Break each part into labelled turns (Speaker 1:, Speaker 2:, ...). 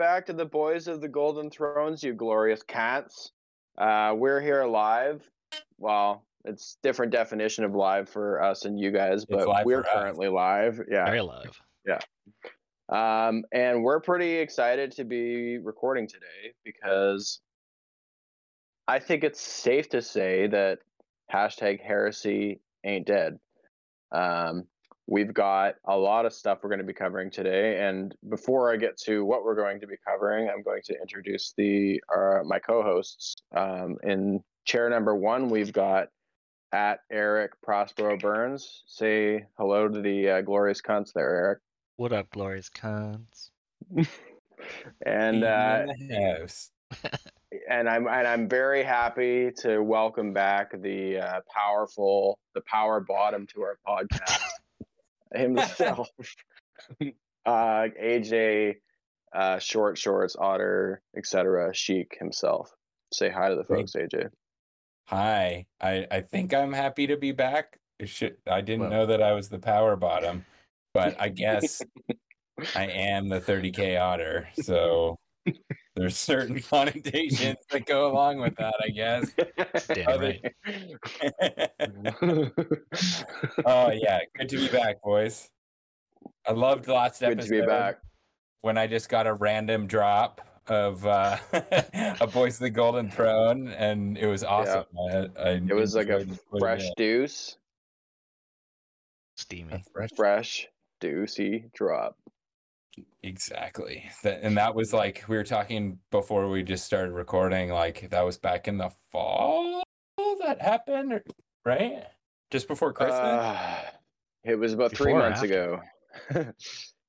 Speaker 1: Back to the Boys of the Golden Thrones, you glorious cats. Uh, we're here live. Well, it's different definition of live for us and you guys, but we're
Speaker 2: for us.
Speaker 1: currently live. Yeah.
Speaker 3: Very live.
Speaker 1: Yeah, um, and we're pretty excited to be recording today because I think it's safe to say that hashtag heresy ain't dead. Um, we've got a lot of stuff we're going to be covering today. And before I get to what we're going to be covering, I'm going to introduce the uh, my co-hosts. Um, in chair number one, we've got at Eric Prospero Burns. Say hello to the uh, glorious cunts there, Eric.
Speaker 3: What up, glorious cons?
Speaker 1: And uh,
Speaker 2: house.
Speaker 1: and I'm and I'm very happy to welcome back the uh, powerful, the power bottom to our podcast himself, uh, AJ, uh, short shorts, otter, etc. Chic himself. Say hi to the folks, AJ.
Speaker 2: Hi. I, I think I'm happy to be back. Should, I didn't
Speaker 3: Well-
Speaker 2: know that I was the power bottom, but I guess I am the 30k otter. So there's certain connotations that go along with that, I guess.
Speaker 3: Damn
Speaker 2: Other-
Speaker 3: right.
Speaker 2: oh yeah, good to be back, boys. I loved last
Speaker 1: Good
Speaker 2: episode
Speaker 1: to be back.
Speaker 2: when I just got a random drop of uh a voice of the golden throne and it was awesome. I, I
Speaker 1: It was like a fresh
Speaker 2: it.
Speaker 1: deuce,
Speaker 3: Steamy.
Speaker 2: A fresh
Speaker 1: fresh deucey drop.
Speaker 2: Exactly. That, and that was like we were talking before we just started recording, like that was back in the fall that happened, or- right? Just before Christmas.
Speaker 1: Uh, it was about three
Speaker 3: Before or
Speaker 1: months ago.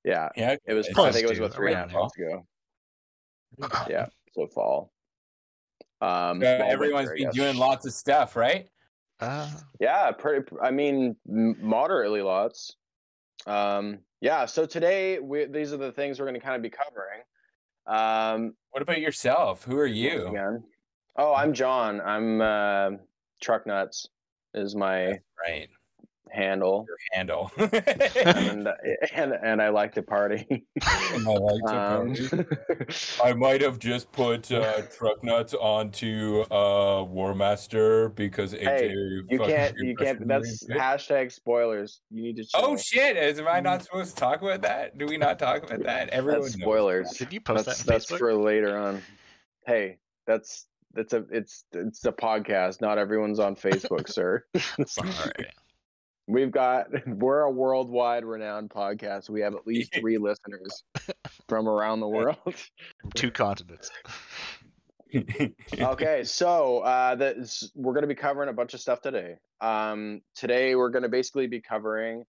Speaker 1: yeah,
Speaker 2: yeah,
Speaker 1: it was.
Speaker 2: okay.
Speaker 1: I think it was about three
Speaker 3: around
Speaker 1: months ago. Yeah, so fall. Um,
Speaker 2: So
Speaker 1: fall,
Speaker 2: everyone's
Speaker 1: winter,
Speaker 2: been doing lots of stuff, right?
Speaker 3: Uh,
Speaker 1: Yeah, pretty. I mean, moderately lots. Um, yeah. So today, we, these are the things we're going to kind of be covering. Um,
Speaker 2: What about yourself? Who are you?
Speaker 1: again. Oh, I'm John. I'm uh, Truck Nuts is my
Speaker 2: Right,
Speaker 1: handle,
Speaker 2: your handle.
Speaker 1: and and and I like to party.
Speaker 2: And I like to
Speaker 1: Um,
Speaker 2: party. I might have just put uh, truck nuts onto uh, War Master because AJ.
Speaker 1: Hey, you can't. You can't. That's
Speaker 2: into it.
Speaker 1: hashtag spoilers. You need to. Chill.
Speaker 2: Oh shit! Is am I not supposed to talk about that? Do we not talk about that? Everyone
Speaker 1: That's
Speaker 2: knows
Speaker 1: spoilers.
Speaker 3: did you post
Speaker 1: that's
Speaker 3: that
Speaker 1: that's
Speaker 3: Facebook?
Speaker 1: for later on. Hey, that's that's a it's it's a podcast. Not everyone's on Facebook, sir.
Speaker 3: Sorry.
Speaker 1: We've got we're a worldwide renowned podcast. We have at least three listeners from around the world.
Speaker 3: Two continents.
Speaker 1: okay, so uh, that's, we're going to be covering a bunch of stuff today. Um, today we're going to basically be covering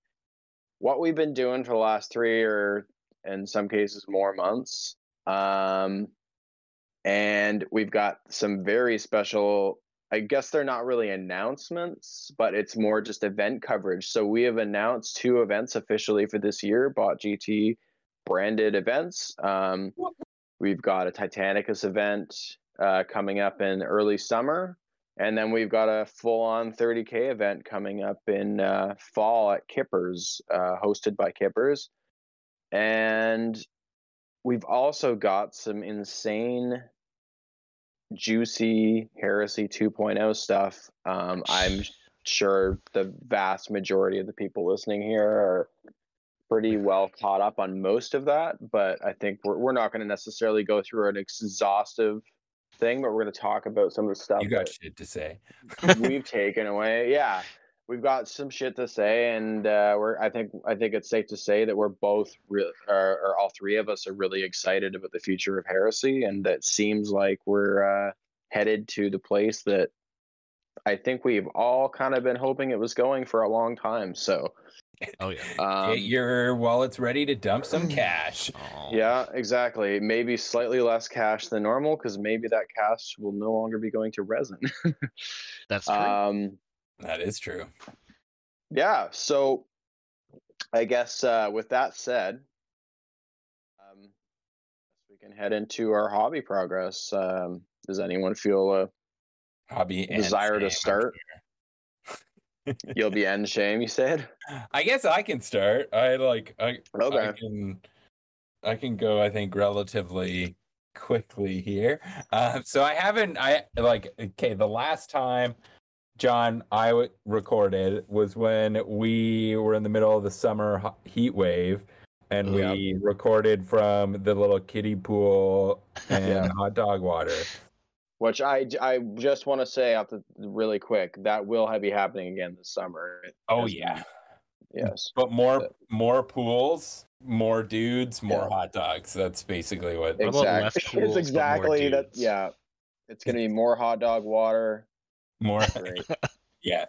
Speaker 1: what we've been doing for the last three or in some cases more months. Um, and we've got some very special. I guess they're not really announcements, but it's more just event coverage. So we have announced two events officially for this year, Bot GT branded events. Um, we've got a Titanicus event uh, coming up in early summer. And then we've got a full on 30K event coming up in uh, fall at Kippers, uh, hosted by Kippers. And we've also got some insane, juicy Heresy 2.0 stuff. Um, I'm sure the vast majority of the people listening here are pretty well caught up on most of that, but I think we're, we're not going to necessarily go through an exhaustive thing, but we're going to talk about some of the stuff
Speaker 2: you got shit to say.
Speaker 1: we've taken away. Yeah, we've got some shit to say, and uh, we're. I think. I think it's safe to say that we're both, re- or, or all three of us, are really excited about the future of heresy, and that seems like we're uh, headed to the place that I think we've all kind of been hoping it was going for a long time. So,
Speaker 3: Oh yeah.
Speaker 1: um,
Speaker 2: Get your wallets ready to dump some cash.
Speaker 3: Oh.
Speaker 1: yeah, exactly. Maybe slightly less cash than normal because maybe that cash will no longer be going to resin.
Speaker 3: That's true.
Speaker 1: um,
Speaker 2: That is true.
Speaker 1: yeah so i guess uh, with that said um, we can head into our hobby progress um, does anyone feel a
Speaker 2: Hobby
Speaker 1: Desire to
Speaker 2: shame,
Speaker 1: start?
Speaker 2: sure.
Speaker 1: you'll be end shame you said
Speaker 2: I guess I can start. I like I, I
Speaker 1: okay
Speaker 2: can I can go. I think relatively quickly here. Um, so I haven't. I like. Okay, the last time John I w- recorded was when we were in the middle of the summer heat wave, and
Speaker 1: Yep.
Speaker 2: we recorded from the little kiddie pool and
Speaker 1: Yeah.
Speaker 2: hot dog water.
Speaker 1: Which I, I just want to say out the really quick that will be happening again this summer.
Speaker 2: Oh yeah,
Speaker 1: yes.
Speaker 2: but more
Speaker 1: But-
Speaker 2: more pools, more dudes, more
Speaker 1: Yeah.
Speaker 2: hot dogs. That's basically what.
Speaker 3: What about less
Speaker 1: Exactly.
Speaker 3: pools,
Speaker 1: it's exactly that. Yeah. It's gonna be more hot dog water.
Speaker 2: More.
Speaker 1: Great.
Speaker 2: Yeah,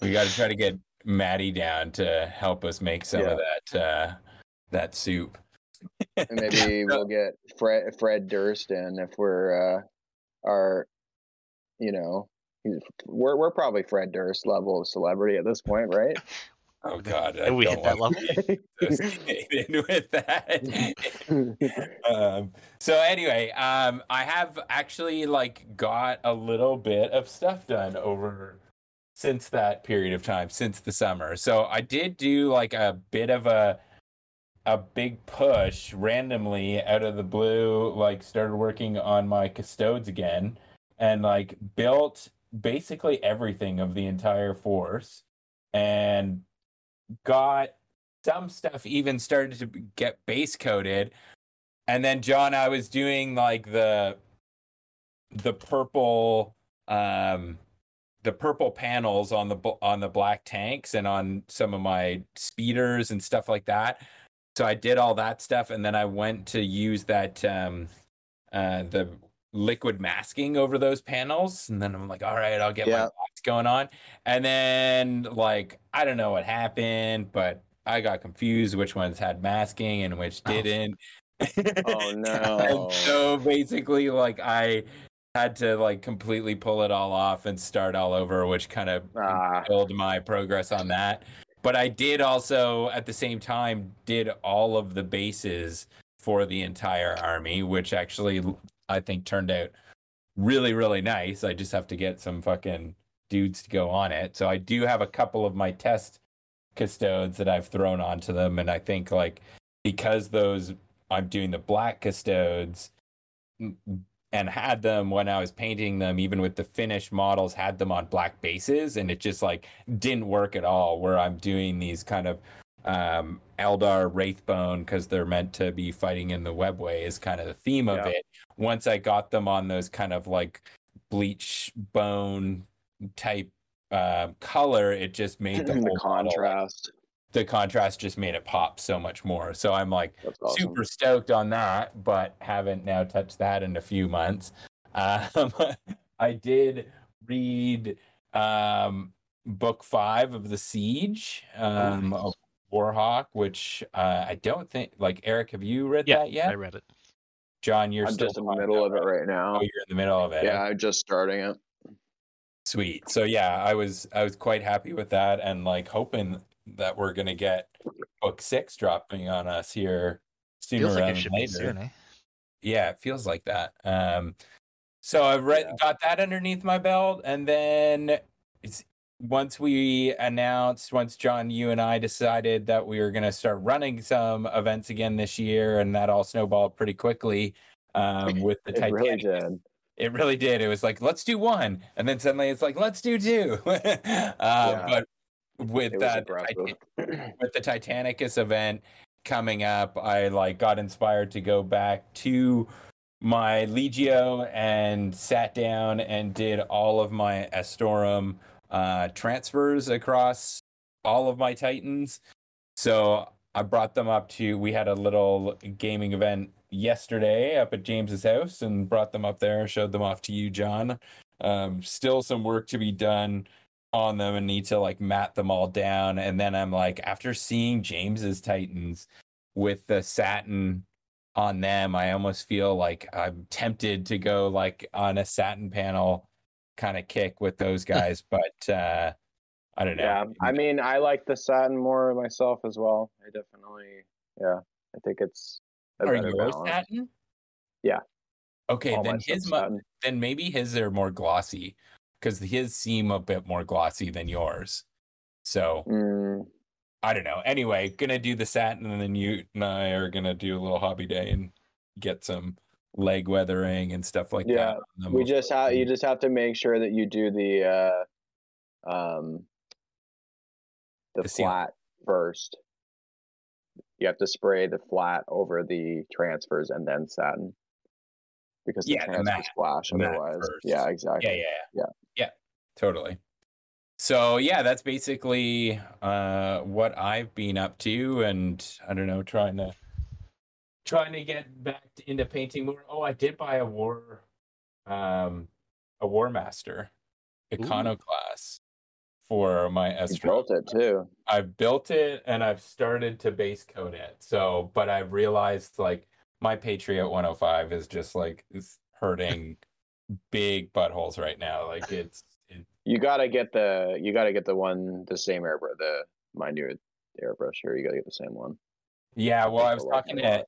Speaker 2: we got to try to get Maddie down to help us make some of that uh, that soup.
Speaker 1: and maybe we'll get Fred Fred Durst in if we're uh our you know we're we're probably Fred Durst level of celebrity at this point, right?
Speaker 2: Oh God, I
Speaker 3: we hit that level?
Speaker 2: with that. um, so anyway, um, I have actually like got a little bit of stuff done over since that period of time, since the summer. So I did do like a bit of a a big push randomly out of the blue, like started working on my custodes again and like built basically everything of the entire force and got some stuff even started to get base coated and then john i was doing like the the purple um the purple panels on the on the black tanks and on some of my speeders and stuff like that. So i did all that stuff and then i went to use that um uh the liquid masking over those panels. And then i'm like all right i'll get my box going on. And then like i don't know what happened but i got confused which ones had masking and which
Speaker 3: Oh.
Speaker 2: didn't
Speaker 1: Oh, no.
Speaker 2: and so basically like i had to like completely pull it all off and start all over which kind of
Speaker 1: Ah.
Speaker 2: killed my progress on that but i did also at the same time did all of the bases for the entire army which actually i think turned out really really nice i just have to get some fucking dudes to go on it so i do have a couple of my test custodes that i've thrown onto them and i think like because those i'm doing the black custodes and had them when I was painting them, even with the finished models, had them on black bases, and it just like didn't work at all. Where I'm doing these kind of um, Eldar Wraithbone because they're meant to be fighting in the webway is kind of the theme of it. Once I got them on those kind of like bleach bone type uh, color, it just made the,
Speaker 1: the
Speaker 2: whole model, like,
Speaker 1: contrast.
Speaker 2: the contrast just made it pop so much more. So I'm like,
Speaker 1: awesome.
Speaker 2: super stoked on that, but haven't now touched that in a few months. Um, I did read um, book five of the Siege um,
Speaker 3: nice.
Speaker 2: of Warhawk, which uh, I don't think like Eric. Have you read
Speaker 3: Yeah,
Speaker 2: that yet?
Speaker 3: I read it.
Speaker 2: John, you're
Speaker 1: I'm
Speaker 2: still
Speaker 1: just in the middle of it right now.
Speaker 2: Oh, you're in the middle of it.
Speaker 1: Yeah, I'm just starting it.
Speaker 2: Sweet. So yeah, I was I was quite happy with that, and like hoping that we're gonna get book six dropping on us here sooner
Speaker 3: Feels like it
Speaker 2: than
Speaker 3: should be
Speaker 2: later.
Speaker 3: soon, eh?
Speaker 2: Yeah, it feels like that. Um, so I read
Speaker 1: Yeah.
Speaker 2: got that underneath my belt, and then it's once we announced, once John, you and I decided that we were going to start running some events again this year, and that all snowballed pretty quickly. Um, with the
Speaker 1: It really
Speaker 2: Titanic,
Speaker 1: did.
Speaker 2: It really did. It was like let's do one, and then suddenly it's like let's do two. uh, But with that, with the Titanicus event coming up, I like got inspired to go back to my Legio and sat down and did all of my Astorum uh, transfers across all of my Titans. So I brought them up to. We had a little gaming event yesterday up at James's house and brought them up there. Showed them off to you, John. Um, still some work to be done on them and need to like mat them all down. And then I'm like, after seeing James's Titans with the satin on them, I almost feel like I'm tempted to go like on a satin panel kind of kick with those guys. but uh I don't know.
Speaker 1: Yeah, I mean, I like the satin more myself as well. I definitely, yeah, I think it's
Speaker 2: Are
Speaker 1: balance.
Speaker 2: satin?
Speaker 1: Yeah.
Speaker 2: Okay,
Speaker 1: All
Speaker 2: then his mu- then maybe his are more glossy because his seem a bit more glossy than yours. So
Speaker 1: Mm,
Speaker 2: I don't know. Anyway, gonna do the satin, and then you and I are gonna do a little hobby day and get some leg weathering and stuff like
Speaker 1: Yeah,
Speaker 2: that. then
Speaker 1: We
Speaker 2: we'll
Speaker 1: just have you just have to make sure that you do the uh um the,
Speaker 2: The
Speaker 1: flat first. You have to spray the flat over the transfers and then satin. Because the
Speaker 2: Yeah, the
Speaker 1: transfers splash
Speaker 2: the matte
Speaker 1: otherwise. Yeah, exactly.
Speaker 2: yeah, yeah,
Speaker 1: Yeah.
Speaker 2: yeah, totally. So yeah, that's basically uh, what I've been up to, and I don't know, trying to trying to get back into painting more. Oh, I did buy a war, um, a War Master Econo iconoclast for my
Speaker 1: You built it too.
Speaker 2: I've built it and I've started to base code it. So, but I've realized like my Patriot 105 is just like is hurting big buttholes right now. Like it's it,
Speaker 1: You gotta get the you gotta get the one the same airbrush the my new airbrush here. You gotta get the same one.
Speaker 2: yeah. Well, I was talking
Speaker 1: it a lot.
Speaker 2: to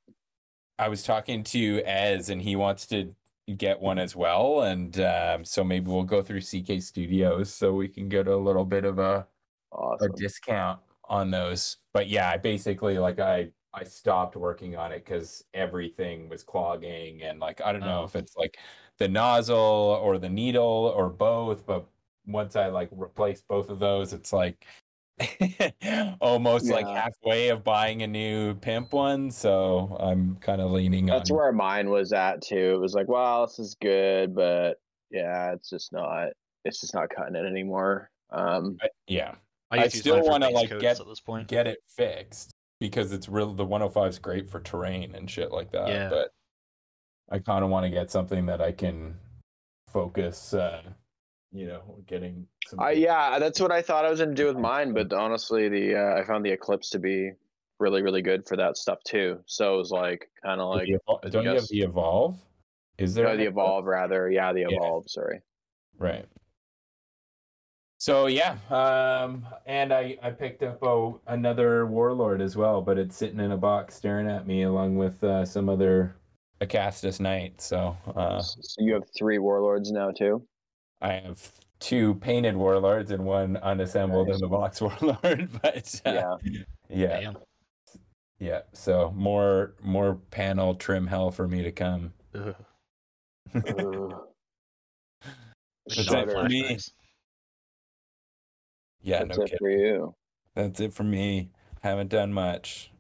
Speaker 2: I was talking to Ez and he wants to get one as well, and um, so maybe we'll go through CK Studios so we can get a little bit of a a discount on those. But yeah, I basically like I I stopped working on it because everything was clogging and like I don't know
Speaker 3: Oh.
Speaker 2: if it's like the nozzle or the needle or both, but once I like replace both of those, it's like almost like halfway of buying a new pimp one. So I'm kind of leaning
Speaker 1: That's
Speaker 2: on
Speaker 1: where mine was at too. It was like, wow, this is good, but yeah, it's just not. It's just not cutting it anymore. Um,
Speaker 2: I- yeah.
Speaker 3: I,
Speaker 2: I still wanna, like, get-
Speaker 3: at this point.
Speaker 2: get it fixed because it's real the 105 is great for terrain and shit like that
Speaker 3: Yeah.
Speaker 2: but i kind of want to get something that i can focus uh you know getting some
Speaker 1: I yeah, that's what I thought I was gonna do with mine, but honestly, the uh, I found the Eclipse to be really, really good for that stuff too. So it was like kind of like
Speaker 2: Evol- don't you have the evolve is there
Speaker 1: no, the Evolve rather. Yeah, the
Speaker 2: Yeah.
Speaker 1: Evolve. Sorry.
Speaker 2: right so yeah um and i i picked up oh another warlord as well but it's sitting in a box staring at me along with uh, some other acastus knight so uh
Speaker 1: So you have three warlords now too.
Speaker 2: I have two painted warlords and one unassembled
Speaker 1: Nice.
Speaker 2: in the box warlord, but uh,
Speaker 1: Yeah.
Speaker 2: yeah,
Speaker 3: Damn.
Speaker 2: yeah. So more more panel trim hell for me to come.
Speaker 3: Ugh.
Speaker 1: Ugh.
Speaker 2: That's it for me.
Speaker 3: Flashbacks.
Speaker 2: Yeah,
Speaker 1: That's
Speaker 2: no
Speaker 1: it
Speaker 2: kidding.
Speaker 1: for you.
Speaker 2: That's it for me. Haven't done much.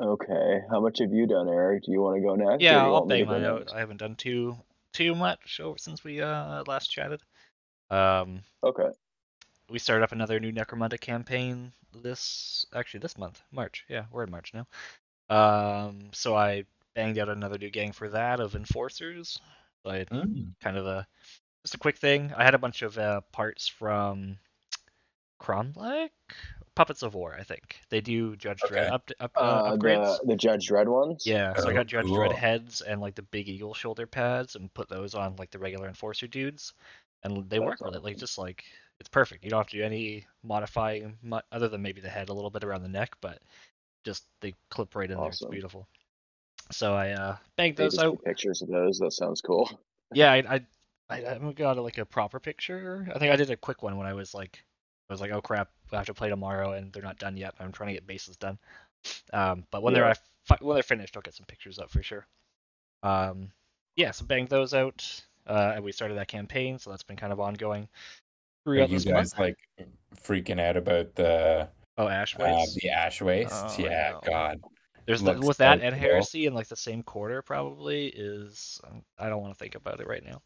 Speaker 1: Okay. How much have you done, Eric? Do you want to go next?
Speaker 3: Yeah, I'll
Speaker 1: want me to
Speaker 3: bang mine out. I haven't done too too much over since we uh last chatted. Um,
Speaker 1: Okay.
Speaker 3: we started up another new Necromunda campaign this actually this month, March. Yeah, we're in March now. Um, so I banged out another new gang for that of enforcers. So I had
Speaker 2: Mm.
Speaker 3: kind of a just a quick thing. I had a bunch of uh, parts from Kromlech, Puppets of War. I think they do Judge Dredd up, up uh,
Speaker 1: Uh,
Speaker 3: upgrades.
Speaker 1: the the Judge Dredd ones.
Speaker 3: Yeah, so I
Speaker 2: Oh,
Speaker 3: got Judge Dredd heads and like the big eagle shoulder pads and put those on like the regular enforcer dudes, and they work
Speaker 1: That's
Speaker 3: with it. Like just like it's perfect. You don't have to do any modifying mu- other than maybe the head a little bit around the neck, but just they clip right in there. It's beautiful. So I uh banged those out.
Speaker 1: pictures of those. That sounds cool.
Speaker 3: Yeah, I I I haven't got like a proper picture. I think I did a quick one when I was like I was like, oh crap, I have to play tomorrow and they're not done yet. I'm trying to get bases done. Um, but when
Speaker 1: Yeah.
Speaker 3: they're fi- when they're finished, I'll get some pictures up for sure. Um, yeah, so banged those out, uh, and we started that campaign, so that's been kind of ongoing
Speaker 2: Are you guys
Speaker 3: month.
Speaker 2: like freaking out about the
Speaker 3: Oh, Ash
Speaker 2: uh,
Speaker 3: Waste.
Speaker 2: the ash waste?
Speaker 3: Oh,
Speaker 2: yeah,
Speaker 3: no.
Speaker 2: God.
Speaker 3: There's the, with that
Speaker 2: so
Speaker 3: and
Speaker 2: cool.
Speaker 3: Heresy in like the same quarter probably is. um, I don't want to think about it right now.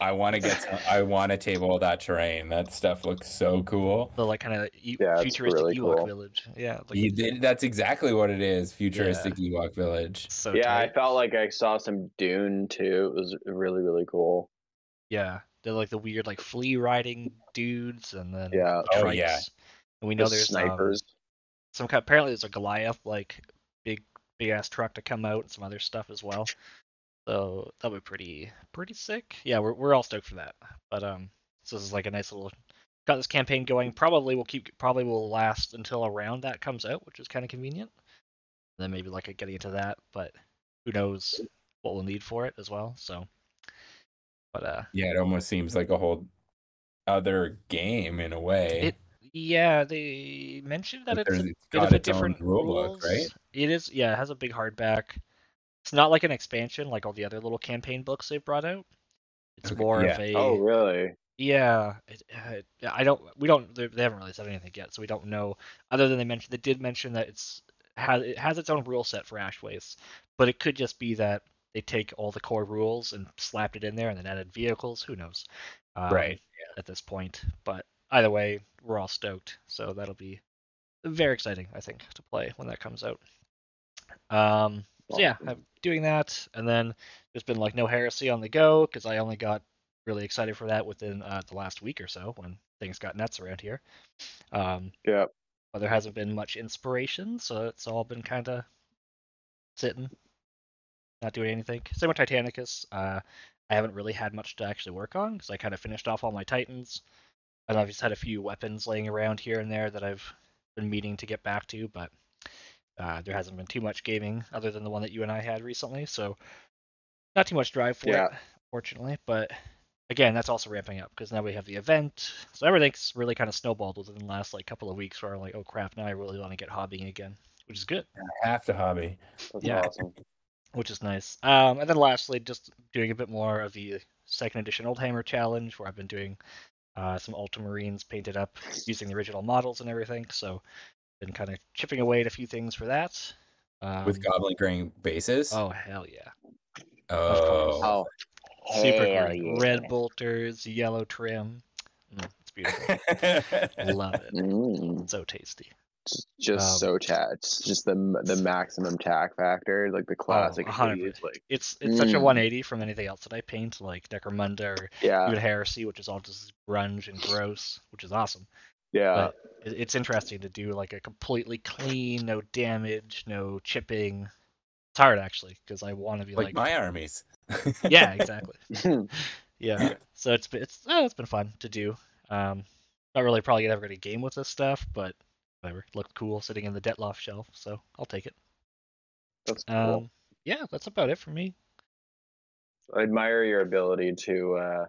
Speaker 2: I want to get. Some, I want to table that terrain. That stuff looks so cool.
Speaker 3: The like kind of e-
Speaker 1: Yeah,
Speaker 3: futuristic
Speaker 1: really
Speaker 3: Ewok
Speaker 1: cool.
Speaker 3: village. Yeah, like
Speaker 2: You did- that's exactly what it is. Futuristic Ewok village.
Speaker 3: so
Speaker 1: yeah, I felt like I saw some Dune too. It was really, really cool.
Speaker 3: Yeah, they're like the weird like flea riding dudes, and then
Speaker 1: Yeah.
Speaker 3: the
Speaker 2: Oh, yeah.
Speaker 3: And we know
Speaker 1: The
Speaker 3: there's um, some kind. Apparently, there's a Goliath like big big ass truck to come out, and some other stuff as well. So that'll be pretty pretty sick. Yeah, we're we're all stoked for that. But um, so this is like a nice little got this campaign going. Probably will keep probably will last until around that comes out, which is kind of convenient. then maybe like getting into that, but who knows what we'll need for it as well. So, but uh,
Speaker 2: Yeah, it almost seems like a whole other game in a way.
Speaker 3: It Yeah, they mentioned that it's
Speaker 2: it's
Speaker 3: bit
Speaker 2: got
Speaker 3: of a
Speaker 2: its
Speaker 3: different
Speaker 2: rule
Speaker 3: rules.
Speaker 2: book, right?
Speaker 3: It is, yeah, it has a big hardback. It's not like an expansion like all the other little campaign books they've brought out. It's more
Speaker 2: yeah.
Speaker 3: of a
Speaker 1: Oh, really?
Speaker 3: yeah. It, uh, I don't. We don't. They, they haven't really said anything yet, so we don't know. Other than they mentioned, they did mention that it's has it has its own rule set for Ash Waste, but it could just be that they take all the core rules and slapped it in there and then added vehicles. Who knows? Um,
Speaker 2: Right.
Speaker 3: At this point, but either way, we're all stoked. So that'll be very exciting, I think, to play when that comes out. Um, so yeah, I'm doing that, and then there's been like no heresy on the go because I only got really excited for that within uh, the last week or so when things got nuts around here. Um,
Speaker 1: Yeah.
Speaker 3: but there hasn't been much inspiration, so it's all been kind of sitting, not doing anything. Same with Titanicus. Uh, I haven't really had much to actually work on because I kind of finished off all my Titans, and I've just had a few weapons laying around here and there that I've been meaning to get back to, but uh, there hasn't been too much gaming other than the one that you and I had recently, so not too much drive for
Speaker 1: Yeah.
Speaker 3: it, fortunately. But again, that's also ramping up because now we have the event, so everything's really kind of snowballed within the last like couple of weeks. Where I'm like, oh crap, now I really want to get hobbying again, which is good,
Speaker 2: I have to hobby.
Speaker 1: That's
Speaker 3: Yeah.
Speaker 1: awesome.
Speaker 3: which is nice. Um, and then lastly, just doing a bit more of the second edition Oldhammer challenge, where I've been doing uh, some Ultramarines painted up using the original models and everything. So been kind of chipping away at a few things for that. Um,
Speaker 2: With Goblin Green bases.
Speaker 3: Oh hell yeah!
Speaker 2: Oh.
Speaker 1: Oh,
Speaker 3: Super
Speaker 1: hell
Speaker 3: great.
Speaker 1: yeah.
Speaker 3: Red bolters, yellow trim. Mm, it's beautiful. Love it.
Speaker 1: Mm,
Speaker 3: So tasty.
Speaker 1: just just
Speaker 3: Um,
Speaker 1: so chat. It's just the the maximum tack factor, like the classic.
Speaker 3: 100%.
Speaker 1: 80s, like
Speaker 3: It's it's such a
Speaker 1: Mm.
Speaker 3: 180 from anything else that I paint, like Necromunda or
Speaker 1: yeah,
Speaker 3: even Heresy, which is all just grunge and gross, which is awesome.
Speaker 1: Yeah,
Speaker 3: but it's interesting to do like a completely clean, no damage, no chipping. It's hard actually because I want to be
Speaker 2: like,
Speaker 3: like,
Speaker 2: my armies.
Speaker 3: yeah, exactly. Yeah, so it's been it's oh, it's been fun to do. Um, not really probably ever gonna game with this stuff, but whatever. Looked cool sitting in the Detolf shelf, so I'll take it.
Speaker 1: That's cool.
Speaker 3: Um, yeah, that's about it for me.
Speaker 1: I admire your ability to uh,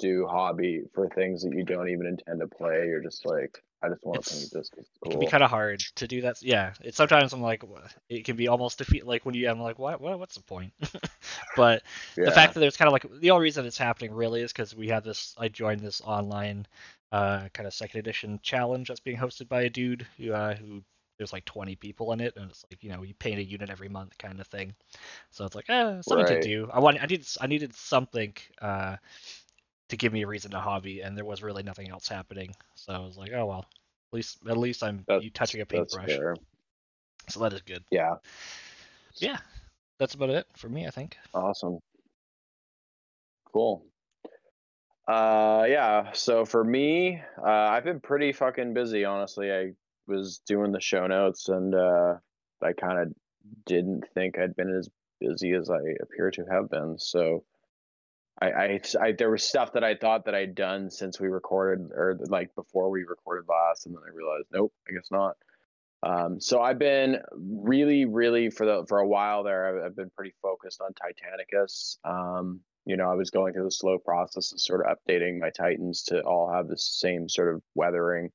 Speaker 1: do hobby for things that you don't even intend to play. You're just like, I just want to paint this it's
Speaker 3: It can be kind of hard to do that. Yeah, it's sometimes I'm like, it can be almost defeat. Like when you, I'm like, what, what, what's the point? but
Speaker 1: yeah.
Speaker 3: the fact that there's kind of like the only reason it's happening really is because we have this i joined this online uh kind of second edition challenge that's being hosted by a dude who uh who there's like 20 people in it and it's like you know you paint a unit every month kind of thing so it's like eh, something
Speaker 1: Right.
Speaker 3: to do i want i needed i needed something uh to give me a reason to hobby and there was really nothing else happening so i was like oh well at least at least i'm
Speaker 1: That's-
Speaker 3: you touching a paintbrush so that is good
Speaker 1: Yeah,
Speaker 3: yeah that's about it for me i think
Speaker 1: awesome. Cool. Uh, yeah. So for me, uh, I've been pretty fucking busy. Honestly, I was doing the show notes, and uh, I kind of didn't think I'd been as busy as I appear to have been. So. I, I, I, there was stuff that I thought that I'd done since we recorded, or like before we recorded last, and then I realized, nope, I guess not. Um, so I've been really, really for the for a while there. I've, I've been pretty focused on Titanicus. Um, you know, I was going through the slow process of sort of updating my Titans to all have the same sort of weathering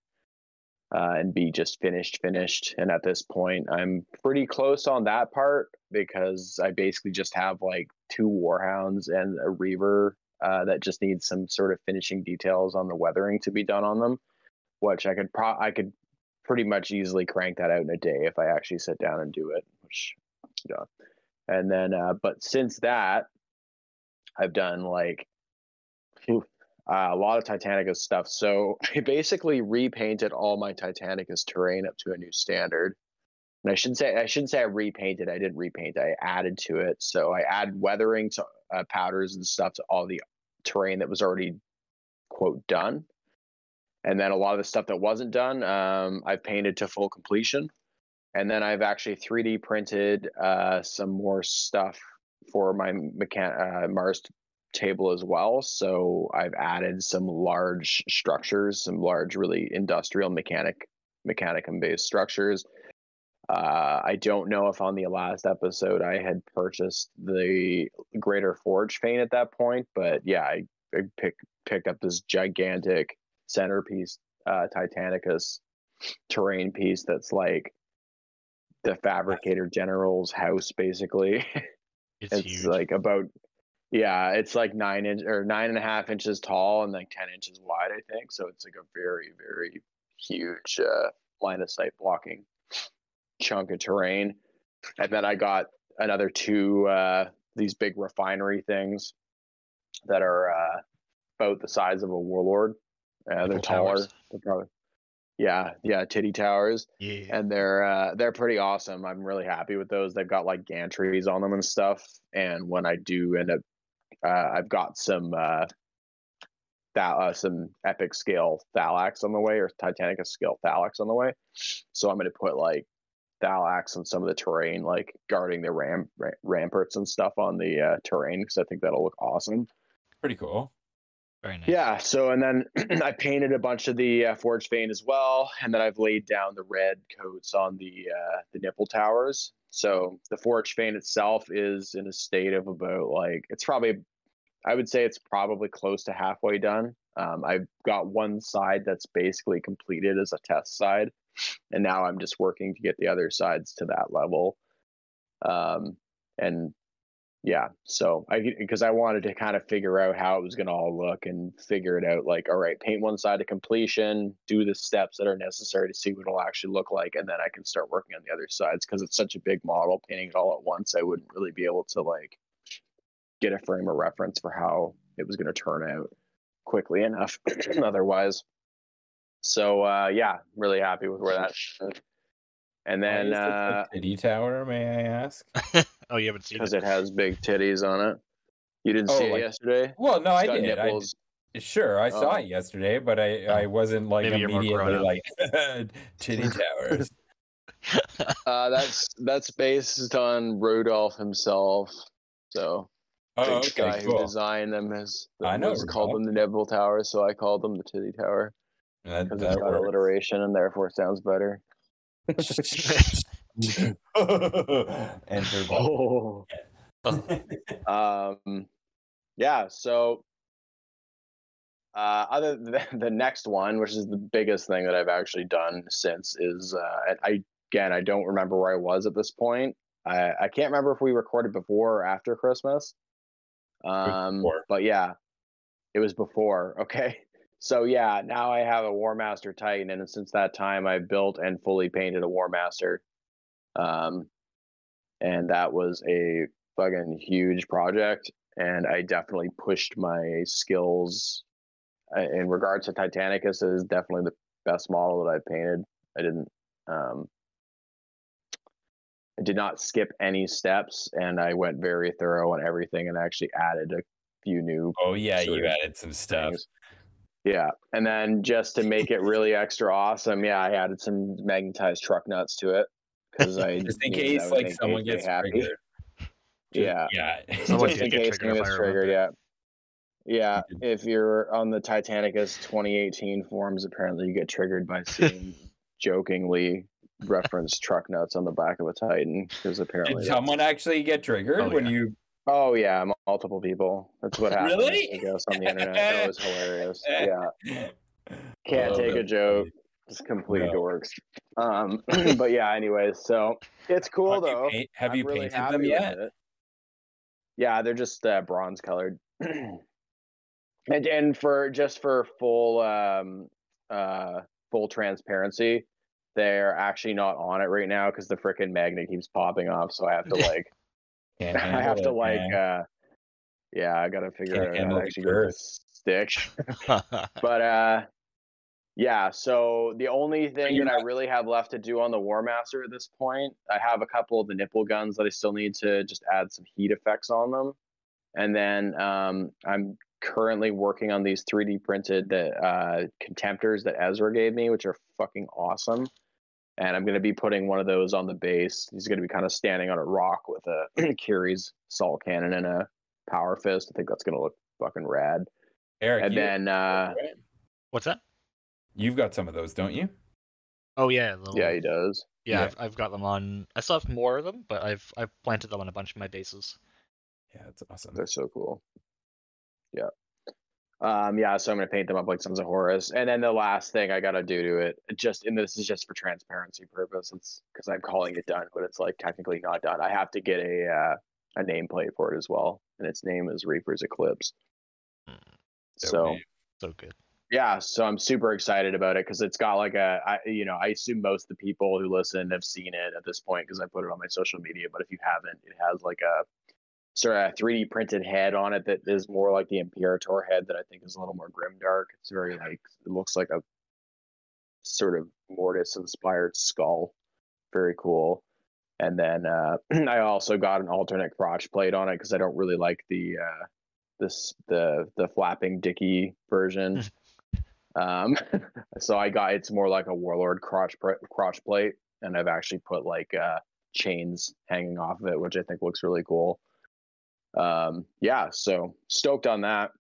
Speaker 1: uh, and be just finished, finished. And at this point, I'm pretty close on that part because I basically just have like two Warhounds and a Reaver uh, that just needs some sort of finishing details on the weathering to be done on them, which I could pro I could pretty much easily crank that out in a day if I actually sit down and do it. Which, yeah. And then, uh, but since that, I've done like uh, a lot of Titanicus stuff. So I basically repainted all my Titanicus terrain up to a new standard. And I shouldn't say I shouldn't say I repainted. I didn't repaint. I added to it. So I added weathering to uh, powders and stuff to all the terrain that was already quote done. And then a lot of the stuff that wasn't done, um, I've painted to full completion. And then I've actually 3D printed uh, some more stuff for my mechan- uh, Mars table as well. So I've added some large structures, some large, really industrial mechanic, mechanicum based structures. Uh, I don't know if on the last episode I had purchased the Greater Forge Fane at that point, but yeah, I, I picked picked up this gigantic centerpiece uh, Titanicus terrain piece that's like the fabricator general's house, basically.
Speaker 3: It's,
Speaker 1: it's like about yeah, it's like nine inch or nine and a half inches tall and like ten inches wide, I think. So it's like a very, very huge uh, line of sight blocking chunk of terrain. And then I got another two uh, these big refinery things that are uh, about the size of a warlord. Uh, they're taller.
Speaker 3: towers.
Speaker 1: They're probably yeah, yeah, titty towers
Speaker 3: yeah.
Speaker 1: and they're uh, they're pretty awesome. I'm really happy with those. They've got like gantries on them and stuff. And when I do end up, uh, I've got some uh, that uh, some epic scale Thallax on the way, or Titanicus scale Thallax on the way. So I'm going to put like Thallax on some of the terrain, like guarding the ram ra- ramparts and stuff on the uh, terrain, because I think that'll look awesome.
Speaker 2: Pretty cool.
Speaker 3: Very nice.
Speaker 1: Yeah. So and then I painted a bunch of the uh, Forge Fane as well, and then I've laid down the red coats on the uh, the nipple towers. So the Forge Fane itself is in a state of about like it's probably, I would say it's probably close to halfway done. Um, I've got one side that's basically completed as a test side, and now I'm just working to get the other sides to that level. Um, and yeah so i because i wanted to kind of figure out how it was going to all look and figure it out like all right paint one side to completion do the steps that are necessary to see what it'll actually look like and then i can start working on the other sides because it's such a big model painting it all at once i wouldn't really be able to like get a frame of reference for how it was going to turn out quickly enough otherwise so uh yeah really happy with where that's and then
Speaker 2: is it the
Speaker 1: uh
Speaker 2: titty tower, may I ask?
Speaker 3: oh, you haven't seen it
Speaker 1: because
Speaker 3: it?
Speaker 1: it has big titties on it you didn't
Speaker 2: Oh,
Speaker 1: see
Speaker 2: like-
Speaker 1: it yesterday
Speaker 2: Well, no,
Speaker 1: It's
Speaker 2: I
Speaker 1: got
Speaker 2: did. I, sure, I saw
Speaker 1: Oh.
Speaker 2: it yesterday, but I, I wasn't like
Speaker 3: Maybe
Speaker 2: immediately like titty towers.
Speaker 1: Uh, that's that's based on Rudolph himself. So
Speaker 2: Oh,
Speaker 1: the guy
Speaker 2: okay,
Speaker 1: who
Speaker 2: cool.
Speaker 1: designed them has
Speaker 2: I know
Speaker 1: was called them the Nibble Tower, so I called them the Titty Tower because it's got
Speaker 2: works.
Speaker 1: alliteration and therefore sounds better.
Speaker 2: Enter
Speaker 1: Oh. Um, yeah. So, uh, other than the next one, which is the biggest thing that I've actually done since, is uh, I again I don't remember where I was at this point. I I can't remember if we recorded before or after Christmas. Um, but yeah, it was before. Okay. So yeah, now I have a War Master Titan, and since that time, I built and fully painted a War Master. Um, and that was a fucking huge project, and I definitely pushed my skills uh, in regards to Titanicus. It is definitely the best model that I painted. I didn't, um, I did not skip any steps, and I went very thorough on everything, and actually added a few new
Speaker 2: oh yeah, you added some stuff.
Speaker 1: things. Yeah, and then just to make it really extra awesome, yeah, I added some magnetized truck nuts to it because I
Speaker 2: Just in case like someone gets
Speaker 1: happy.
Speaker 2: triggered.
Speaker 1: Yeah,
Speaker 2: Yeah.
Speaker 3: Someone
Speaker 1: just in case someone gets triggered. Yeah, yeah. If you're on the Titanicus 2018 forums, apparently you get triggered by seeing jokingly referenced truck nuts on the back of a Titan because apparently.
Speaker 2: Did someone actually get triggered
Speaker 3: Oh,
Speaker 2: when
Speaker 3: yeah.
Speaker 2: you
Speaker 1: Oh yeah, multiple people. That's what happened.
Speaker 2: Really?
Speaker 1: I guess on the internet. That was hilarious. Yeah. Can't
Speaker 2: Oh,
Speaker 1: take a joke. Just complete
Speaker 2: No.
Speaker 1: dorks. Um, but yeah, anyways, so it's cool
Speaker 2: Have you
Speaker 1: though.
Speaker 2: paint- have
Speaker 1: I'm
Speaker 2: you
Speaker 1: really
Speaker 2: painted them yet?
Speaker 1: Yeah, they're just uh, bronze colored. and and for just for full um uh full transparency, they're actually not on it right now because the freaking magnet keeps popping off. So I have to like I have
Speaker 2: handle
Speaker 1: to
Speaker 2: it,
Speaker 1: like
Speaker 2: man.
Speaker 1: uh yeah, I gotta figure
Speaker 2: Can't
Speaker 1: out how to
Speaker 2: the
Speaker 1: actually get this stick. but uh yeah so the only thing that i really have left to do on the war master at this point i have a couple of the nipple guns that i still need to just add some heat effects on them and then um, i'm currently working on these 3d printed uh, contemptors that ezra gave me which are fucking awesome and i'm going to be putting one of those on the base he's going to be kind of standing on a rock with a Kheres assault cannon and a power fist i think that's going to look fucking rad
Speaker 2: Eric,
Speaker 1: and
Speaker 2: you-
Speaker 1: then uh,
Speaker 3: What's that?
Speaker 2: you've got some of those, don't you?
Speaker 3: Oh yeah, the
Speaker 1: yeah he does
Speaker 3: yeah.
Speaker 2: yeah.
Speaker 3: I've, I've got them on. I still have more of them, but I've I've planted them on a bunch of my bases.
Speaker 2: Yeah, that's awesome.
Speaker 1: They're so cool. Yeah. Um, yeah, so I'm gonna paint them up like Sons of Horus, and then the last thing I gotta do to it, just and this is just for transparency purpose. It's because I'm calling it done, but it's like technically not done. I have to get a uh, a nameplate for it as well, and its name is Reaper's Eclipse.
Speaker 3: Mm,
Speaker 1: So
Speaker 3: So good.
Speaker 1: yeah, so I'm super excited about it because it's got like a, I, you know, I assume most of the people who listen have seen it at this point because I put it on my social media. But if you haven't, it has like a sort of a 3D printed head on it that is more like the Imperator head that I think is a little more grimdark. It's very like it looks like a sort of mortis inspired skull. Very cool. And then uh, I also got an alternate crotch plate on it because I don't really like the uh, this the the flapping dicky version. um, so I got it's more like a warlord crotch crotch plate, and I've actually put like uh, chains hanging off of it, which I think looks really cool. Um, yeah, so stoked on that.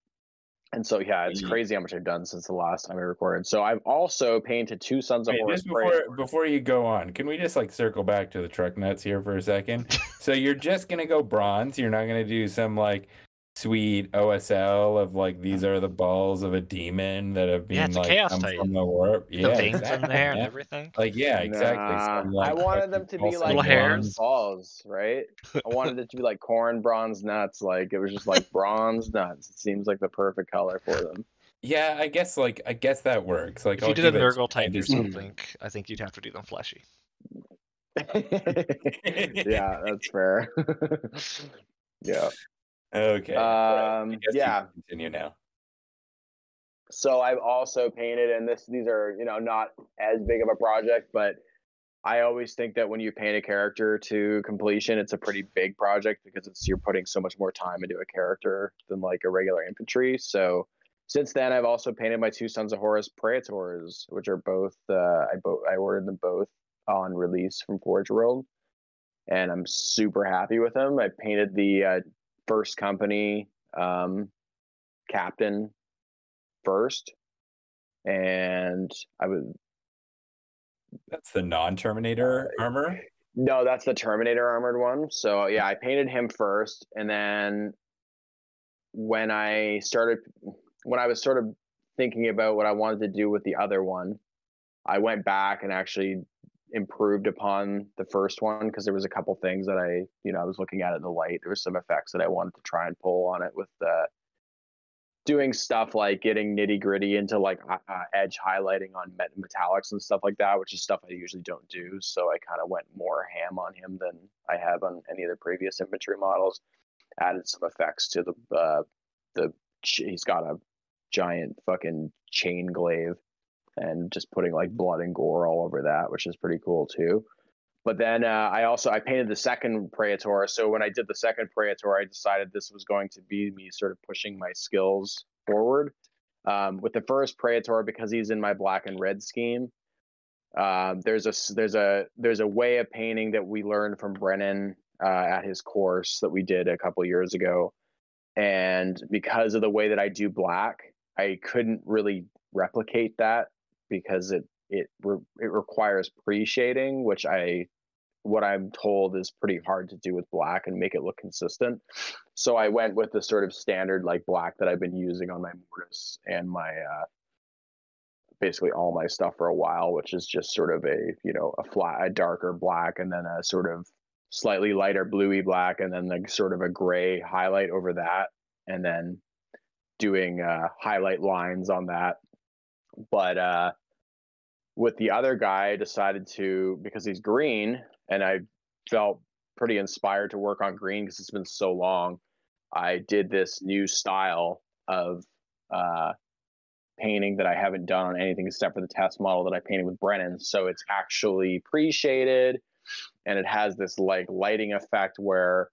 Speaker 1: And so yeah, it's crazy how much I've done since the last time I recorded. So I've also painted two Sons of
Speaker 2: Wait,
Speaker 1: Horus.
Speaker 2: just
Speaker 1: Praetors.
Speaker 2: before before you go on, can we just like circle back to the truck nuts here for a second? so you're just gonna go bronze. You're not gonna do some like sweet OSL of like these mm-hmm. are the balls of a demon that have been
Speaker 3: Yeah,
Speaker 2: like come
Speaker 3: Titan.
Speaker 2: from the warp.
Speaker 3: The
Speaker 2: Yeah,
Speaker 3: veins
Speaker 2: exactly,
Speaker 3: in there and everything.
Speaker 2: Like yeah, exactly.
Speaker 1: Nah,
Speaker 2: Some, like,
Speaker 1: I wanted them to be like
Speaker 3: Little hairs.
Speaker 1: bronze balls, right? I wanted it to be like corn bronze nuts. Like it was just like bronze nuts. It seems like the perfect color for them.
Speaker 2: Yeah, I guess like I guess that works. Like
Speaker 3: If you
Speaker 2: I'll
Speaker 3: did a
Speaker 2: give
Speaker 3: Nurgle type or something, I think you'd have to do them fleshy.
Speaker 1: yeah, that's fair. yeah.
Speaker 2: Okay.
Speaker 1: Um, yeah.
Speaker 2: continue now.
Speaker 1: So I've also painted, and this these are you know not as big of a project, but I always think that when you paint a character to completion, it's a pretty big project because it's you're putting so much more time into a character than like a regular infantry. So since then, I've also painted my two Sons of Horus Praetors, which are both uh, I both I ordered them both on release from Forge World, and I'm super happy with them. I painted the uh, first company um, captain first, and I was
Speaker 2: That's the non-Terminator
Speaker 1: Uh,
Speaker 2: armor.
Speaker 1: No, that's the Terminator armored one. So yeah, I painted him first, and then when I started, when I was sort of thinking about what I wanted to do with the other one, I went back and actually improved upon the first one because there was a couple things that I, you know, I was looking at it in the light. There was some effects that I wanted to try and pull on it with uh, doing stuff like getting nitty gritty into like uh, uh, edge highlighting on met- metallics and stuff like that, which is stuff I usually don't do. So I kind of went more ham on him than I have on any of the previous infantry models. Added some effects to the uh, the he's got a giant fucking chain glaive and just putting like blood and gore all over that, which is pretty cool too. But then uh, I also I painted the second Praetor. So when I did the second Praetor, I decided this was going to be me sort of pushing my skills forward. Um, with the first Praetor, because he's in my black and red scheme, um, there's a there's a there's a way of painting that we learned from Brennan uh, at his course that we did a couple years ago, and because of the way that I do black, I couldn't really replicate that because it it re- it requires pre-shading, which I what I'm told is pretty hard to do with black and make it look consistent. So I went with the sort of standard like black that I've been using on my mortis and my uh, basically all my stuff for a while, which is just sort of a you know a flat a darker black and then a sort of slightly lighter bluey black and then like sort of a gray highlight over that and then doing uh, highlight lines on that. But uh, with the other guy, I decided to because he's green, and I felt pretty inspired to work on green because it's been so long. I did this new style of uh, painting that I haven't done on anything except for the test model that I painted with Brennan. So it's actually pre-shaded, and it has this like lighting effect where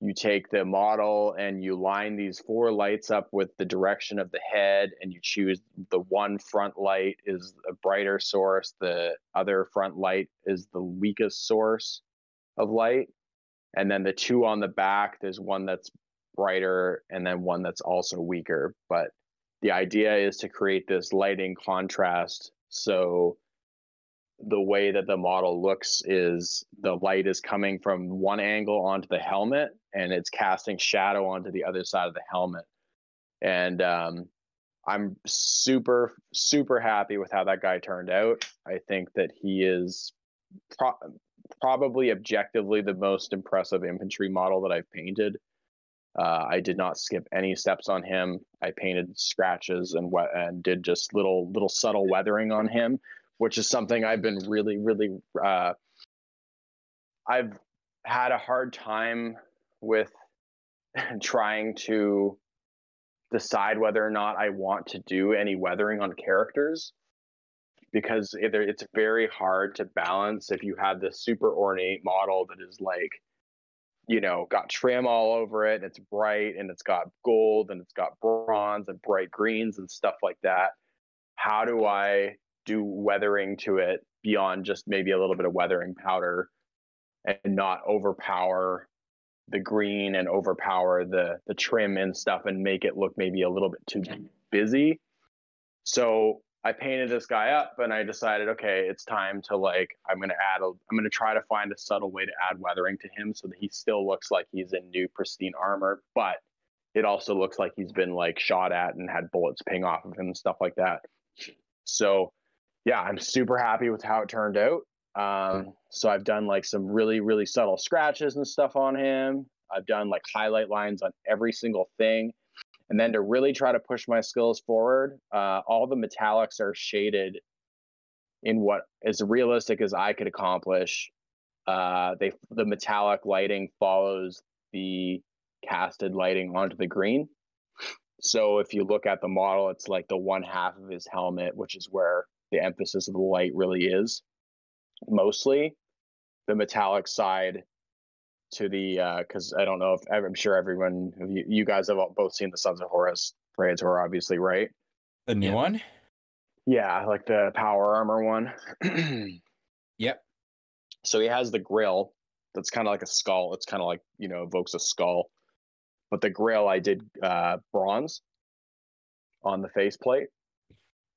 Speaker 1: you take the model and you line these four lights up with the direction of the head and you choose the one front light is a brighter source the other front light is the weakest source of light. And then the two on the back there's one that's brighter and then one that's also weaker. But the idea is to create this lighting contrast so the way that the model looks is the light is coming from one angle onto the helmet and it's casting shadow onto the other side of the helmet and um, I'm super super happy with how that guy turned out. I think that he is pro- probably objectively the most impressive infantry model that I've painted. Uh, I did not skip any steps on him. I painted scratches and we- and did just little little subtle weathering on him, which is something I've been really really. Uh, I've had a hard time with trying to decide whether or not I want to do any weathering on characters because either it's very hard to balance if you have this super ornate model that is like you know got trim all over it and it's bright and it's got gold and it's got bronze and bright greens and stuff like that how do i do weathering to it beyond just maybe a little bit of weathering powder and not overpower the green and overpower the the trim and stuff and make it look maybe a little bit too busy. So I painted this guy up and I decided, okay, it's time to like I'm gonna add a I'm gonna try to find a subtle way to add weathering to him so that he still looks like he's in new pristine armor, but it also looks like he's been like shot at and had bullets ping off of him and stuff like that. So yeah, I'm super happy with how it turned out. Um, so I've done like some really, really subtle scratches and stuff on him. I've done like highlight lines on every single thing. And then to really try to push my skills forward, uh, all the metallics are shaded in what as realistic as I could accomplish. Uh, they the metallic lighting follows the casted lighting onto the green. So if you look at the model, it's like the one half of his helmet, which is where the emphasis of the light really is mostly the metallic side to the uh because uh, I don't know if I'm sure everyone you, you guys have both seen the Sons of Horus Praetor, obviously, right?
Speaker 2: The new
Speaker 3: yeah.
Speaker 2: one.
Speaker 1: Yeah, like the power armor one.
Speaker 2: yep.
Speaker 1: So he has the grill that's kind of like a skull. It's kind of like you know evokes a skull, but the grill I did uh, bronze on the faceplate.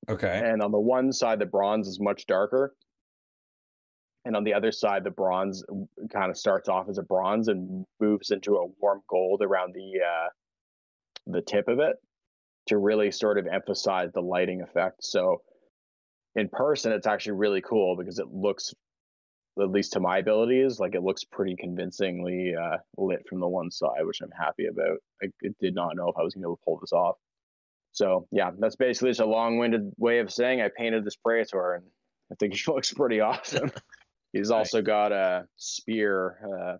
Speaker 2: Okay.
Speaker 1: And on the one side, the bronze is much darker, and on the other side the bronze kind of starts off as a bronze and moves into a warm gold around the uh, the tip of it to really sort of emphasize the lighting effect. So in person it's actually really cool because it looks at least to my abilities like it looks pretty convincingly uh, lit from the one side which i'm happy about. I did not know if i was going to pull this off so yeah that's basically just a long-winded way of saying i painted this praetor and i think it looks pretty awesome He's also got a spear. Uh,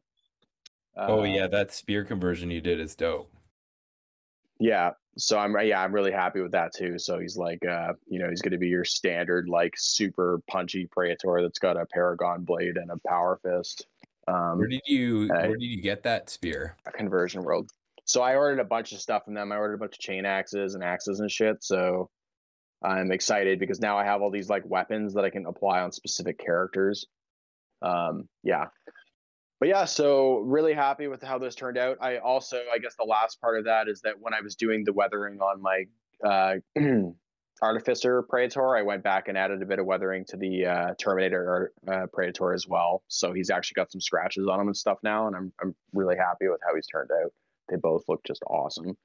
Speaker 2: oh yeah, that spear conversion you did is dope.
Speaker 1: Yeah, so I'm yeah I'm really happy with that too. So he's like uh you know he's going to be your standard like super punchy Praetor that's got a Paragon blade and a Power Fist.
Speaker 2: Um, where did you uh, where did you get that spear?
Speaker 1: Conversion World. So I ordered a bunch of stuff from them. I ordered a bunch of chain axes and axes and shit. So I'm excited because now I have all these like weapons that I can apply on specific characters. Um, yeah. But yeah so really happy with how this turned out. I also i guess the last part of that is that when i was doing the weathering on my uh, artificer Predator, i went back and added a bit of weathering to the uh, terminator uh, praetor as well. So he's actually got some scratches on him and stuff now and i'm, I'm really happy with how he's turned out they both look just awesome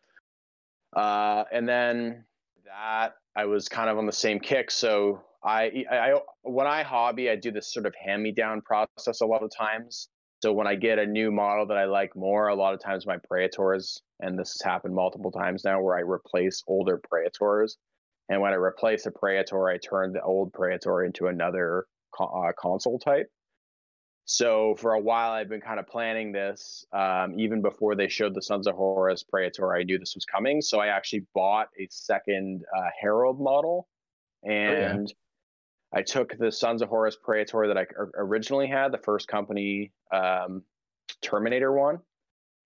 Speaker 1: uh, and then that i was kind of on the same kick so I, I when I hobby, I do this sort of hand me down process a lot of times. So when I get a new model that I like more, a lot of times my Praetors, and this has happened multiple times now, where I replace older Praetors. And when I replace a Praetor, I turn the old Praetor into another uh, consul type. So for a while, I've been kind of planning this. Um, even before they showed the Sons of Horus Praetor, I knew this was coming. So I actually bought a second uh, Herald model, and oh, yeah I took the Sons of Horus Praetor that I originally had, the first company um, Terminator one,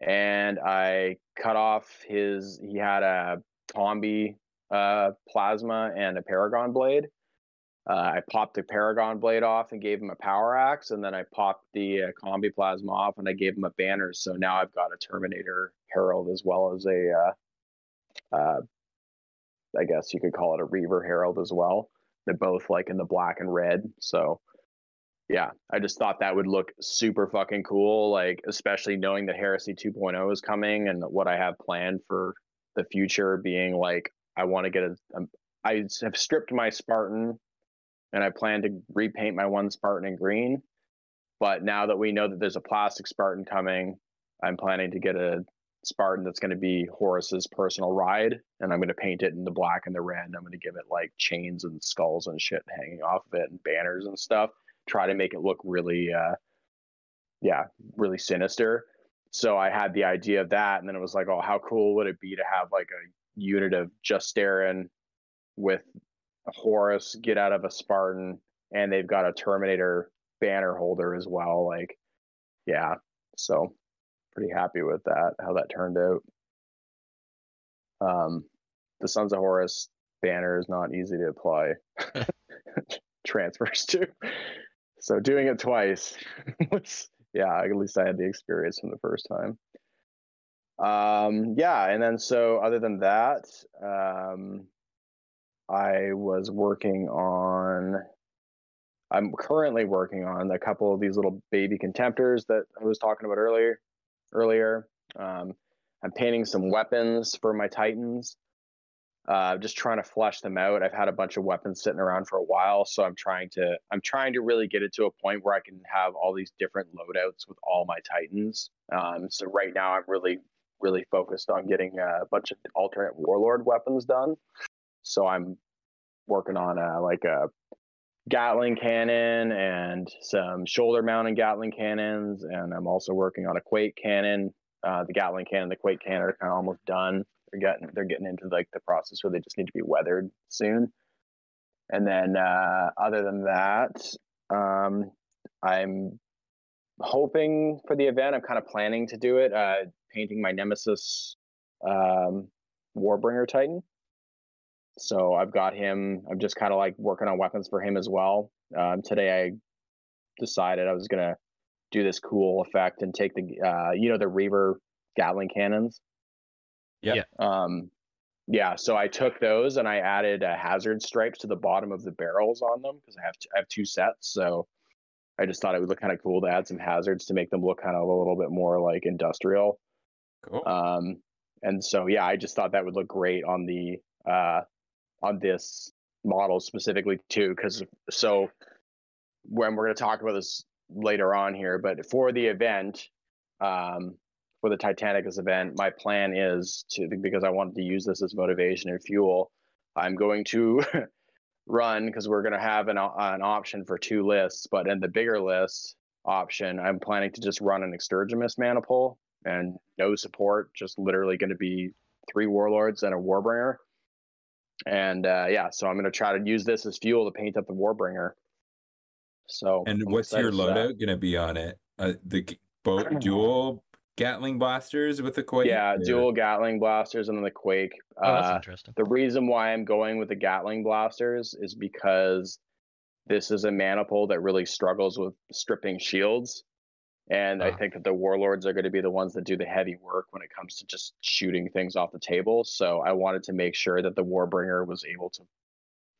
Speaker 1: and I cut off his. He had a Combi uh, plasma and a Paragon blade. Uh, I popped the Paragon blade off and gave him a power axe, and then I popped the uh, Combi plasma off and I gave him a banner. So now I've got a Terminator Herald as well as a, uh, uh I guess you could call it a Reaver Herald as well. They're both like in the black and red. So yeah, I just thought that would look super fucking cool. Like, especially knowing that Heresy 2.0 is coming and what I have planned for the future being like I want to get a. Um, have stripped my Spartan, and I plan to repaint my one Spartan in green. But now that we know that there's a plastic Spartan coming, I'm planning to get a Spartan that's going to be Horus's personal ride, and I'm going to paint it in the black and the red. I'm going to give it like chains and skulls and shit hanging off of it, and banners and stuff. Try to make it look really, uh, yeah, really sinister. So I had the idea of that, and then it was like, oh, how cool would it be to have like a unit of Justaerin with Horus get out of a Spartan, and they've got a Terminator banner holder as well. Like, yeah, so pretty happy with that, how that turned out. Um, the Sons of Horus banner is not easy to apply transfers to. So doing it twice was, yeah, at least I had the experience from the first time. Um, yeah, and then so other than that, um, I was working on I'm currently working on a couple of these little baby contemptors that I was talking about earlier. Earlier, um, I'm painting some weapons for my Titans. Uh, just trying to flesh them out. I've had a bunch of weapons sitting around for a while, so I'm trying to I'm trying to really get it to a point where I can have all these different loadouts with all my Titans. Um, so right now, I'm really really focused on getting a bunch of alternate Warlord weapons done. So I'm working on a, like a Gatling cannon and some shoulder mounted Gatling cannons, and I'm also working on a Quake cannon. Uh, the Gatling cannon, the Quake cannon are kind of almost done. They're getting they're getting into like the process where they just need to be weathered soon. And then uh, other than that, um, I'm hoping for the event. I'm kind of planning to do it. Uh, painting my Nemesis um, Warbringer Titan. So I've got him. I'm just kind of like working on weapons for him as well. Um, today I decided I was gonna do this cool effect and take the uh, you know the Reaver Gatling cannons.
Speaker 2: Yep.
Speaker 3: Yeah.
Speaker 1: Um, yeah. So I took those and I added uh, hazard stripes to the bottom of the barrels on them because I have t- I have two sets. So I just thought it would look kind of cool to add some hazards to make them look kind of a little bit more like industrial.
Speaker 2: Cool.
Speaker 1: Um, and so yeah, I just thought that would look great on the uh, on this model specifically too, because so when we're going to talk about this later on here, but for the event, um, for the Titanicus event, my plan is to because I wanted to use this as motivation and fuel. I'm going to run because we're going to have an an option for two lists, but in the bigger list option, I'm planning to just run an Extergimus maniple and no support, just literally going to be three warlords and a warbringer and uh, yeah, so I'm going to try to use this as fuel to paint up the Warbringer. So,
Speaker 2: and
Speaker 1: I'm
Speaker 2: what's your
Speaker 1: excited
Speaker 2: loadout going to be on it? Uh, the g- both dual Gatling blasters with the Quake.
Speaker 1: Yeah,
Speaker 2: or-
Speaker 1: dual Gatling blasters and then the Quake.
Speaker 3: Oh, that's
Speaker 1: Uh,
Speaker 3: interesting.
Speaker 1: the reason why I'm going with the Gatling blasters is because this is a maniple that really struggles with stripping shields. And I
Speaker 2: Ah.
Speaker 1: think that the warlords are going to be the ones that do the heavy work when it comes to just shooting things off the table. So I wanted to make sure that the Warbringer was able to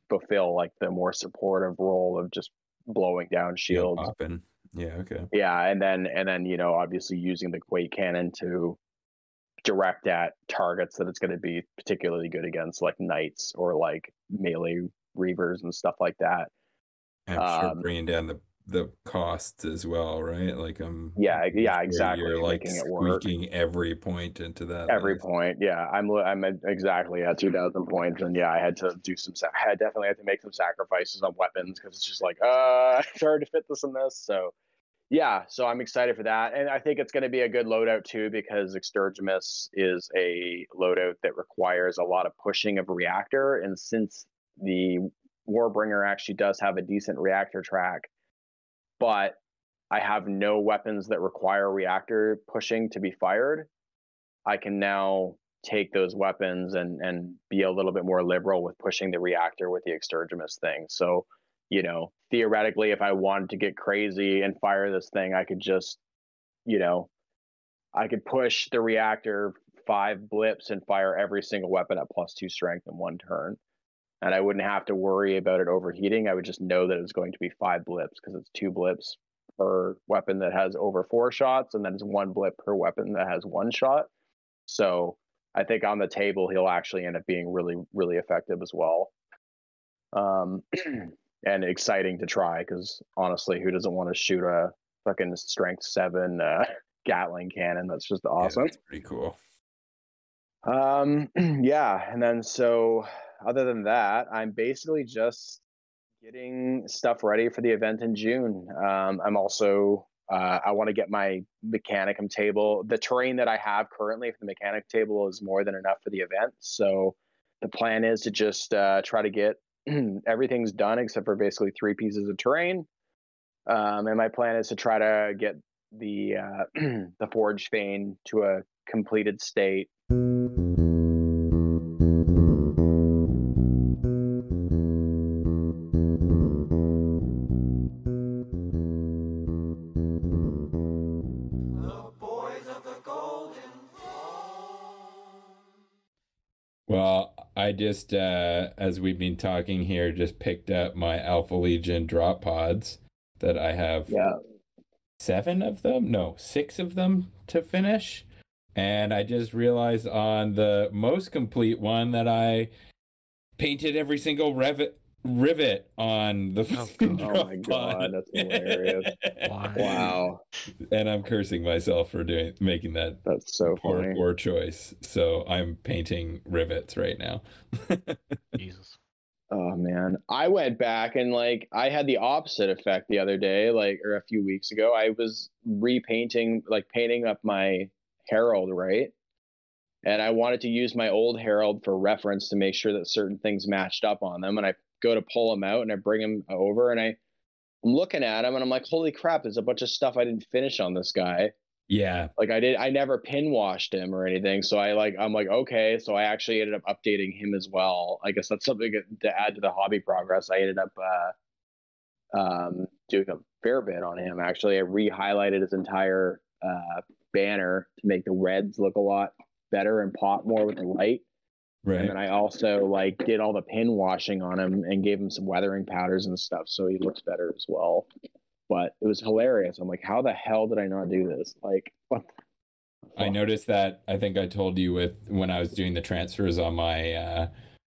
Speaker 1: fulfill like the more supportive role of just blowing down
Speaker 2: shield
Speaker 1: shields.
Speaker 2: Yeah. Okay.
Speaker 1: Yeah, and then and then you know obviously using the Quake cannon to direct at targets that it's going to be particularly good against, like knights or like melee reavers and stuff like that.
Speaker 2: And I'm sure
Speaker 1: Um,
Speaker 2: bringing down the the costs as well, right? Like I'm
Speaker 1: Yeah, yeah,
Speaker 2: sure
Speaker 1: exactly,
Speaker 2: You're like squeaking every point into that.
Speaker 1: Every
Speaker 2: list.
Speaker 1: point, yeah, I'm I'm at exactly at two thousand points, and yeah, I had to do some. I definitely had to make some sacrifices on weapons because it's just like, uh, it's hard to fit this in this. So, yeah, so I'm excited for that, and I think it's going to be a good loadout too because Extergimus is a loadout that requires a lot of pushing of reactor, and since the Warbringer actually does have a decent reactor track, but I have no weapons that require reactor pushing to be fired. I can now take those weapons and and be a little bit more liberal with pushing the reactor with the extergimus thing. So, you know, theoretically, if I wanted to get crazy and fire this thing, I could just, you know, I could push the reactor five blips and fire every single weapon at plus two strength in one turn. And I wouldn't have to worry about it overheating. I would just know that it's going to be five blips because it's two blips per weapon that has over four shots, and then it's one blip per weapon that has one shot. So I think on the table he'll actually end up being really really effective as well. Um, and exciting to try because honestly, who doesn't want to shoot a fucking strength seven uh, Gatling cannon? That's just awesome.
Speaker 2: Yeah,
Speaker 1: awesome.
Speaker 2: that's pretty cool.
Speaker 1: Um, yeah, and then so other than that, I'm basically just getting stuff ready for the event in June. Um, I'm also uh, I want to get my Mechanicum table. The terrain that I have currently for the mechanic table is more than enough for the event. So the plan is to just uh, try to get everything's done except for basically three pieces of terrain. Um, and my plan is to try to get the uh, the Forge Fane to a completed state
Speaker 2: Well, I just, uh, as we've been talking here, just picked up my Alpha Legion drop pods that I have
Speaker 1: Yeah.
Speaker 2: seven of them, no, six of them to finish. And I just realized on the most complete one that I painted every single rivet rivet on the
Speaker 3: Oh,
Speaker 2: fucking
Speaker 1: Oh my God,
Speaker 2: pod.
Speaker 1: that's hilarious.
Speaker 3: Why?
Speaker 1: Wow,
Speaker 2: and I'm cursing myself for doing making that
Speaker 1: that's so
Speaker 2: poor
Speaker 1: funny.
Speaker 2: poor choice. So I'm painting rivets right now.
Speaker 3: Jesus.
Speaker 1: Oh man, I went back and like I had the opposite effect the other day, like or a few weeks ago. I was repainting, like painting up my Herald, right? And I wanted to use my old Herald for reference to make sure that certain things matched up on them. And I go to pull them out and I bring them over and I, I'm looking at them and I'm like, holy crap, there's a bunch of stuff I didn't finish on this guy.
Speaker 2: yeah.
Speaker 1: like I did I never pin washed him or anything. So I like I'm like okay, so I actually ended up updating him as well. I guess that's something to add to the hobby progress. I ended up uh um doing a fair bit on him actually. I re-highlighted his entire uh banner to make the reds look a lot better and pop more with the light.
Speaker 2: Right.
Speaker 1: And then I also like did all the pin washing on him and gave him some weathering powders and stuff so he looks better as well. But it was hilarious. I'm like, how the hell did I not do this? Like, what? the
Speaker 2: I noticed that I think I told you with when I was doing the transfers on my uh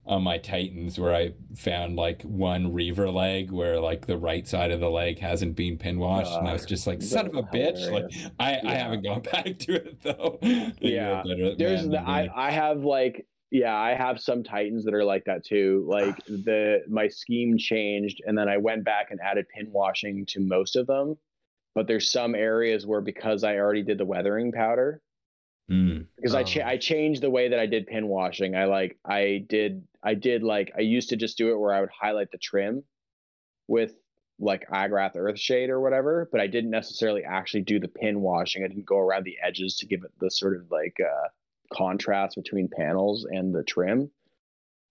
Speaker 2: on my Titans where I found like one reaver leg where like the right side of the leg hasn't been pin washed and I was just like son of a bitch like
Speaker 1: hilarious.
Speaker 2: I I haven't gone back to it though.
Speaker 1: Yeah. There's the, I. I have like yeah I have some Titans that are like that too. Like the my scheme changed and then I went back and added pin washing to most of them. But there's some areas where because I already did the weathering powder
Speaker 2: Mm,
Speaker 1: because I cha-
Speaker 3: Oh.
Speaker 1: I changed the way that I did pin washing. I like I did I did like I used to just do it where I would highlight the trim with like Agrax Earthshade or whatever, but I didn't necessarily actually do the pin washing. I didn't go around the edges to give it the sort of like uh, contrast between panels and the trim.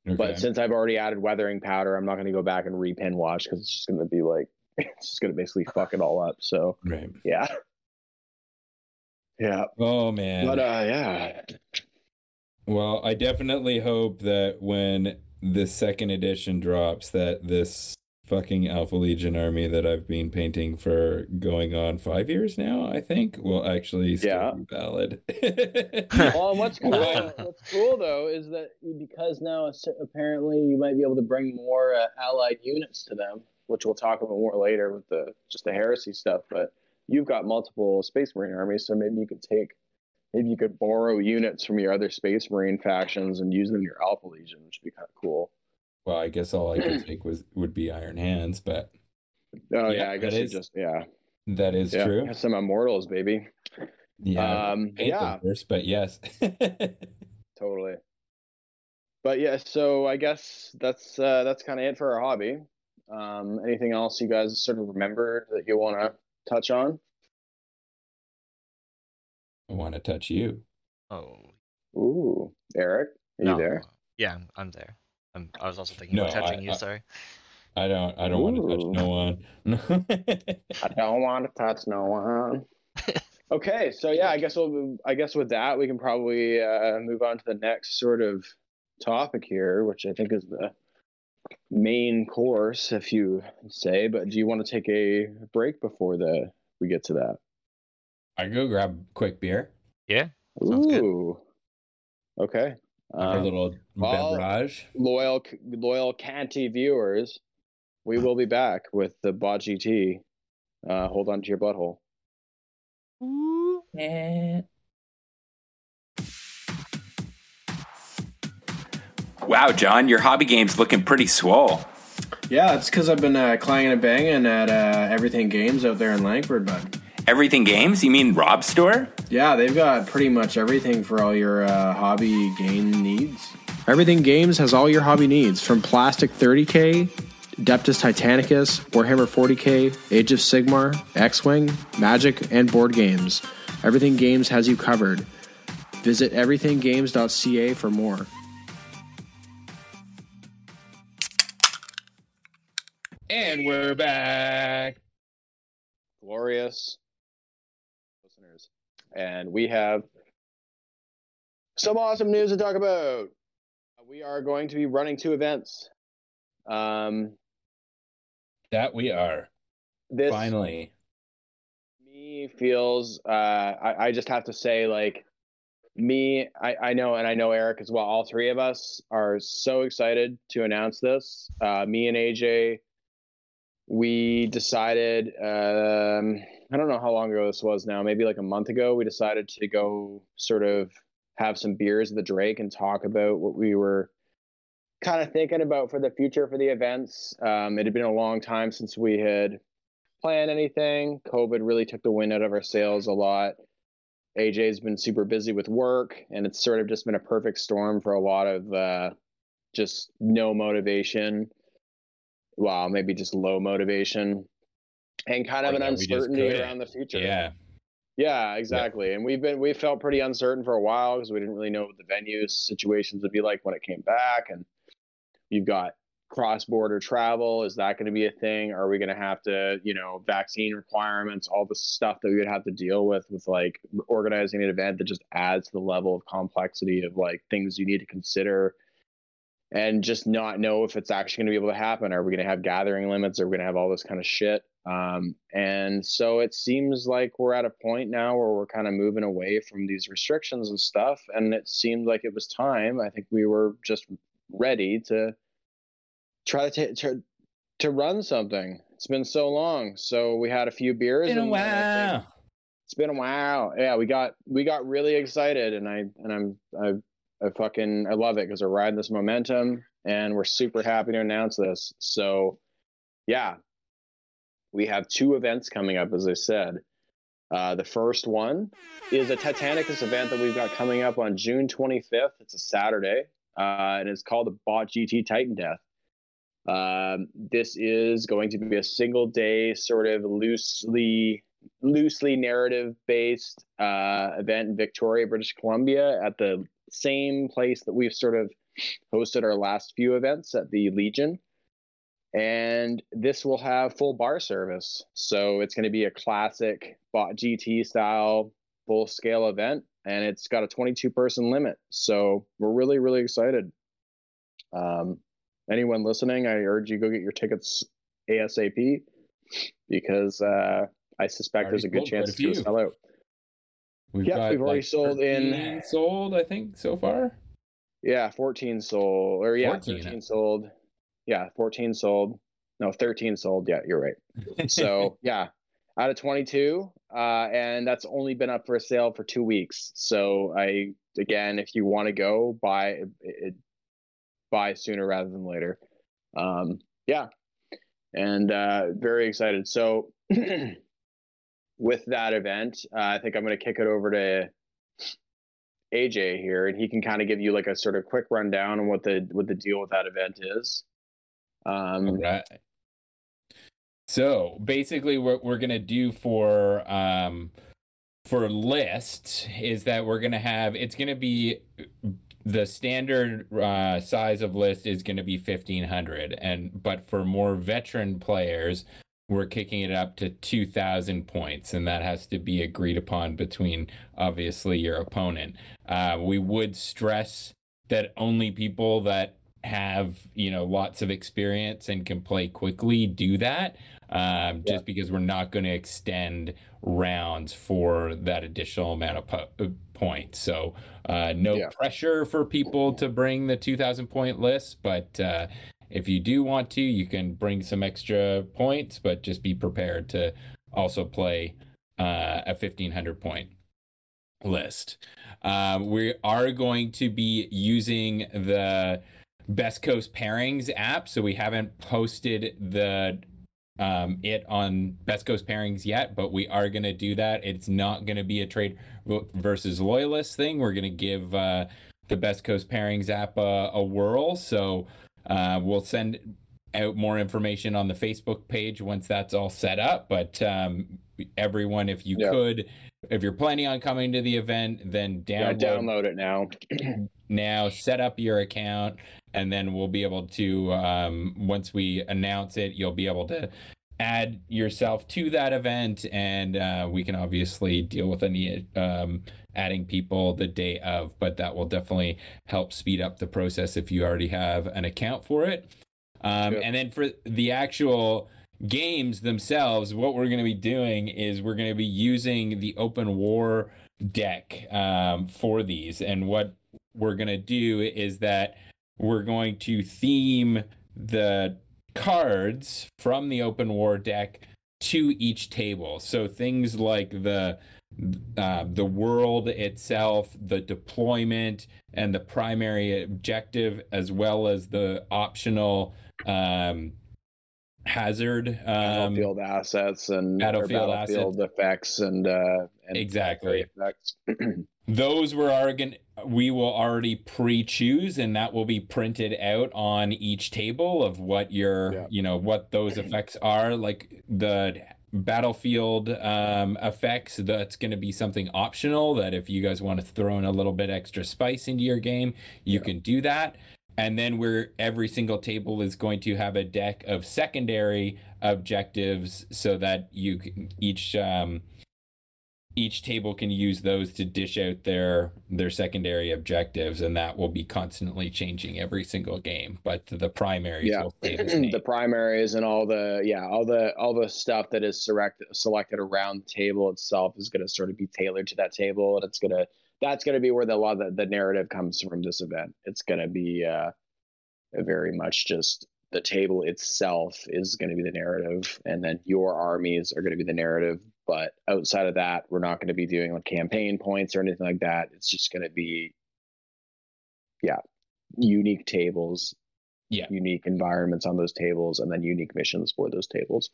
Speaker 2: okay.
Speaker 1: But since I've already added weathering powder, I'm not going to go back and repin wash because it's just going to be like it's just going to basically fuck it all up. So
Speaker 2: right.
Speaker 1: yeah, yeah,
Speaker 2: Oh man.
Speaker 1: but uh, yeah,
Speaker 2: Well, I definitely hope that when the second edition drops, that this fucking Alpha Legion army that I've been painting for going on five years now, I think, will actually still
Speaker 1: Yeah.
Speaker 2: be valid.
Speaker 1: well, what's cool, what's cool though is that because now apparently you might be able to bring more uh, allied units to them, which we'll talk about more later with the just the heresy stuff. But you've got multiple Space Marine armies, so maybe you could take, maybe you could borrow units from your other Space Marine factions and use them in your Alpha Legion, which would be kind of cool.
Speaker 2: well, I guess all I could take was would be Iron Hands, but
Speaker 1: Oh
Speaker 2: Yeah,
Speaker 1: yeah, I guess you
Speaker 2: is
Speaker 1: just yeah,
Speaker 2: that is
Speaker 1: yeah,
Speaker 2: true.
Speaker 1: have some Immortals, baby.
Speaker 2: Yeah,
Speaker 1: um, yeah.
Speaker 2: first, but yes.
Speaker 1: totally but yeah so i guess that's uh that's kind of it for our hobby um anything else you guys sort of remember that you want to touch on
Speaker 2: I want to touch you.
Speaker 3: Oh.
Speaker 1: ooh eric are you there
Speaker 3: Yeah, I'm, I'm there. I'm, I was also thinking
Speaker 2: No,
Speaker 3: about touching
Speaker 2: I-
Speaker 3: you.
Speaker 2: I-
Speaker 3: sorry.
Speaker 2: I don't. I don't want to touch no one.
Speaker 1: i don't want to touch no one okay so yeah i guess we'll i guess with that we can probably uh move on to the next sort of topic here which i think is the main course if you say but do you want to take a break before the we get to that
Speaker 2: I go grab quick beer.
Speaker 3: Yeah. Sounds good.
Speaker 1: Ooh. Okay.
Speaker 2: Our
Speaker 1: Um,
Speaker 2: little
Speaker 1: well-
Speaker 2: beverage.
Speaker 1: loyal loyal Canty viewers, we will be back with the Bot GT. Uh, hold on to your butthole.
Speaker 2: Wow, John, your hobby game's looking pretty swole.
Speaker 4: Yeah, it's because I've been uh, clanging and banging at uh, Everything Games out there in Langford, bud.
Speaker 2: Everything games? You mean Rob Store?
Speaker 4: Yeah, they've got pretty much everything for all your uh, hobby game needs. Everything Games has all your hobby needs from Plastic 30K, Deptus Titanicus, Warhammer 40K, Age of Sigmar, X Wing, Magic, and board games. Everything Games has you covered. Visit everythinggames.ca for more.
Speaker 2: And we're back.
Speaker 1: Glorious listeners, and we have some awesome news to talk about. We are going to be running two events. Um,
Speaker 2: That we are.
Speaker 1: this
Speaker 2: Finally.
Speaker 1: me feels uh I, I just have to say like me I, I know and I know Eric as well all three of us are so excited to announce this uh me and AJ we decided um I don't know how long ago this was now maybe like a month ago we decided to go sort of have some beers at the Drake and talk about what we were kind of thinking about for the future for the events um it had been a long time since we had planned anything. COVID really took the wind out of our sails a lot. AJ's been super busy with work, and it's sort of just been a perfect storm for a lot of uh, just no motivation. Well, maybe just low motivation, and kind of an
Speaker 2: yeah,
Speaker 1: uncertainty around the future.
Speaker 2: Yeah.
Speaker 1: Yeah, exactly. And we've been we felt pretty uncertain for a while because we didn't really know what the venue situations would be like when it came back. And you've got cross border travel. Is that going to be a thing? Are we going to have to, you know, vaccine requirements, all the stuff that we would have to deal with with like organizing an event that just adds to the level of complexity of like things you need to consider and just not know if it's actually going to be able to happen. Are we going to have gathering limits? Are we going to have all this kind of shit? Um, and so it seems like we're at a point now where we're kind of moving away from these restrictions and stuff. And it seemed like it was time. I think we were just ready to try to ta- to to run something. It's been so long. So we had a few beers.
Speaker 2: Been
Speaker 1: and- think-
Speaker 2: while.
Speaker 1: it's been a while. Yeah, we got we got really excited, and I and I'm I I fucking I love it because we're riding this momentum, and we're super happy to announce this. So, yeah, we have two events coming up, as I said. Uh, the first one is a Titanicus event that we've got coming up on June 25th. It's a Saturday, uh, and it's called the Bot GT Titan Death. Um, this is going to be a single day, sort of loosely loosely narrative based uh, event in Victoria, British Columbia, at the same place that we've sort of hosted our last few events at the Legion. And this will have full bar service. So it's going to be a classic bot GT style full scale event. And it's got a 22 person limit. So we're really, really excited. Um, anyone listening, I urge you go get your tickets ASAP because uh, I suspect there's a good chance it's going to sell out.
Speaker 2: We've
Speaker 1: Yeah,
Speaker 2: got
Speaker 1: we've already
Speaker 2: like
Speaker 1: sold in-
Speaker 2: Sold, I think, so far.
Speaker 1: Yeah, 14 sold. Or yeah,
Speaker 2: 14.
Speaker 1: 13 sold. Yeah, 14 sold. No, 13 sold. Yeah, you're right. So yeah, out of 22, uh, and that's only been up for a sale for two weeks. So I again, if you want to go, buy it, it, buy sooner rather than later. Um, yeah, and uh, very excited. So with that event, uh, I think I'm going to kick it over to AJ here, and he can kind of give you like a sort of quick rundown on what the what the deal with that event is. Um,
Speaker 2: All right. So basically, what we're gonna do for um for list is that we're gonna have it's gonna be the standard uh, size of list is gonna be fifteen hundred, and but for more veteran players, we're kicking it up to two thousand points, and that has to be agreed upon between obviously your opponent. Uh, we would stress that only people that have you know lots of experience and can play quickly do that um, just because we're not going to extend rounds for that additional amount of po- points. So uh, no
Speaker 1: Yeah.
Speaker 2: pressure for people to bring the 2,000 point list, but uh, if you do want to, you can bring some extra points, but just be prepared to also play uh, a 1,500 point list. Um, we are going to be using the Best Coast Pairings app, so we haven't posted the um, it on Best Coast Pairings yet, but we are going to do that. It's not going to be a trade versus loyalist thing. We're going to give uh, the Best Coast Pairings app a, a whirl. So uh, we'll send out more information on the Facebook page once that's all set up. But um, everyone, if you
Speaker 1: Yeah.
Speaker 2: could, if you're planning on coming to the event, then
Speaker 1: Yeah,
Speaker 2: download
Speaker 1: download it now.
Speaker 2: now set up your account and then we'll be able to um, once we announce it you'll be able to add yourself to that event and uh, we can obviously deal with any um, adding people the day of but that will definitely help speed up the process if you already have an account for it um,
Speaker 1: Yep.
Speaker 2: and then for the actual games themselves what we're going to be doing is we're going to be using the open war deck um, for these and what we're going to do is that we're going to theme the cards from the open war deck to each table so things like the uh, the world itself the deployment and the primary objective as well as the optional um, hazard um,
Speaker 1: battlefield assets and
Speaker 2: battlefield
Speaker 1: battlefield effects and uh and
Speaker 2: Exactly.
Speaker 1: effects.
Speaker 2: those were going we will already pre-choose and that will be printed out on each table of what your
Speaker 1: Yeah.
Speaker 2: you know what those effects are. Like the battlefield um effects that's going to be something optional that if you guys want to throw in a little bit extra spice into your game you can do that. And then we're every single table is going to have a deck of secondary objectives so that you can each um each table can use those to dish out their their secondary objectives and that will be constantly changing every single game but the primaries
Speaker 1: Yeah.
Speaker 2: will stay the
Speaker 1: the primaries and all the yeah all the all the stuff that is select, selected around the table itself is going to sort of be tailored to that table and it's going to that's going to be where the, a lot of the, the narrative comes from this event it's going to be uh very much just the table itself is going to be the narrative and then your armies are going to be the narrative but outside of that we're not going to be doing like campaign points or anything like that. It's just going to be yeah unique tables
Speaker 2: Yeah.
Speaker 1: unique environments on those tables and then unique missions for those tables.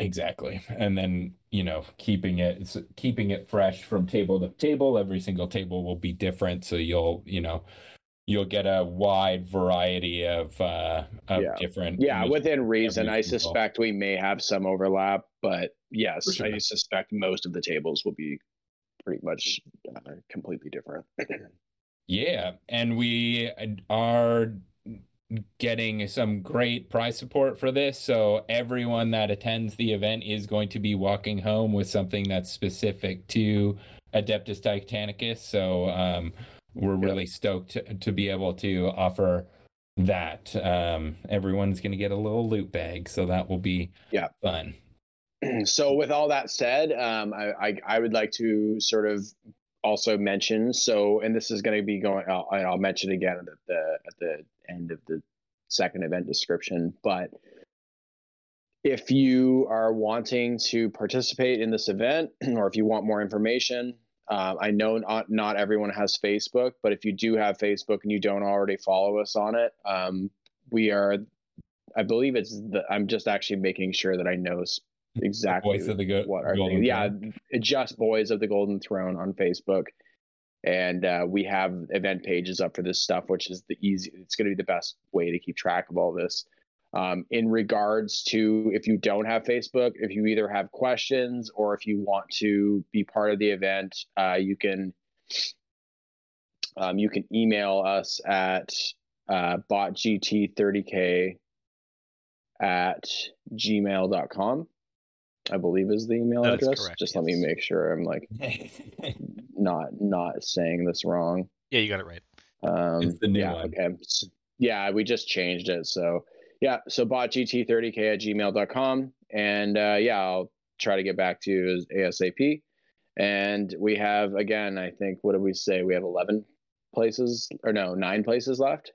Speaker 2: Exactly. And then you know keeping it it's keeping it fresh from table to table every single table will be different. So you'll you know you'll get a wide variety of uh of
Speaker 1: Yeah.
Speaker 2: different
Speaker 1: yeah within reason i suspect we may have some overlap but yes
Speaker 2: sure.
Speaker 1: i suspect most of the tables will be pretty much uh, completely different
Speaker 2: Yeah, and we are getting some great prize support for this. So everyone that attends the event is going to be walking home with something that's specific to Adeptus Titanicus. So um, we're
Speaker 1: Yeah.
Speaker 2: really stoked to, to be able to offer that. Um, everyone's going to get a little loot bag, so that will be
Speaker 1: Yeah.
Speaker 2: fun.
Speaker 1: so with all that said um, I, I i would like to sort of also mention so and this is going to be going I'll, I'll mention again at the at the end of the second event description but if you are wanting to participate in this event or if you want more information um, i know not, not everyone has facebook but if you do have facebook and you don't already follow us on it um, we are i believe it's the i'm just actually making sure that i know exactly
Speaker 2: Voice of the Go-
Speaker 1: what our thing. Yeah, just Boys of the Golden Throne on Facebook, and uh, we have event pages up for this stuff, which is the easy. It's going to be the best way to keep track of all this. Um, in regards to if you don't have Facebook, if you either have questions or if you want to be part of the event, uh, you can um, you can email us at uh, botgt30k at gmail.com i believe is the email
Speaker 3: That is
Speaker 1: address
Speaker 3: correct,
Speaker 1: just let me make sure i'm like not not saying this wrong
Speaker 3: Yeah, you got it right.
Speaker 1: um
Speaker 2: It's the new
Speaker 1: yeah
Speaker 2: one.
Speaker 1: okay yeah we just changed it so yeah so botgt30k at gmail.com and uh yeah i'll try to get back to you as asap And we have again, I think what did we say? We have eleven places or no, nine places left.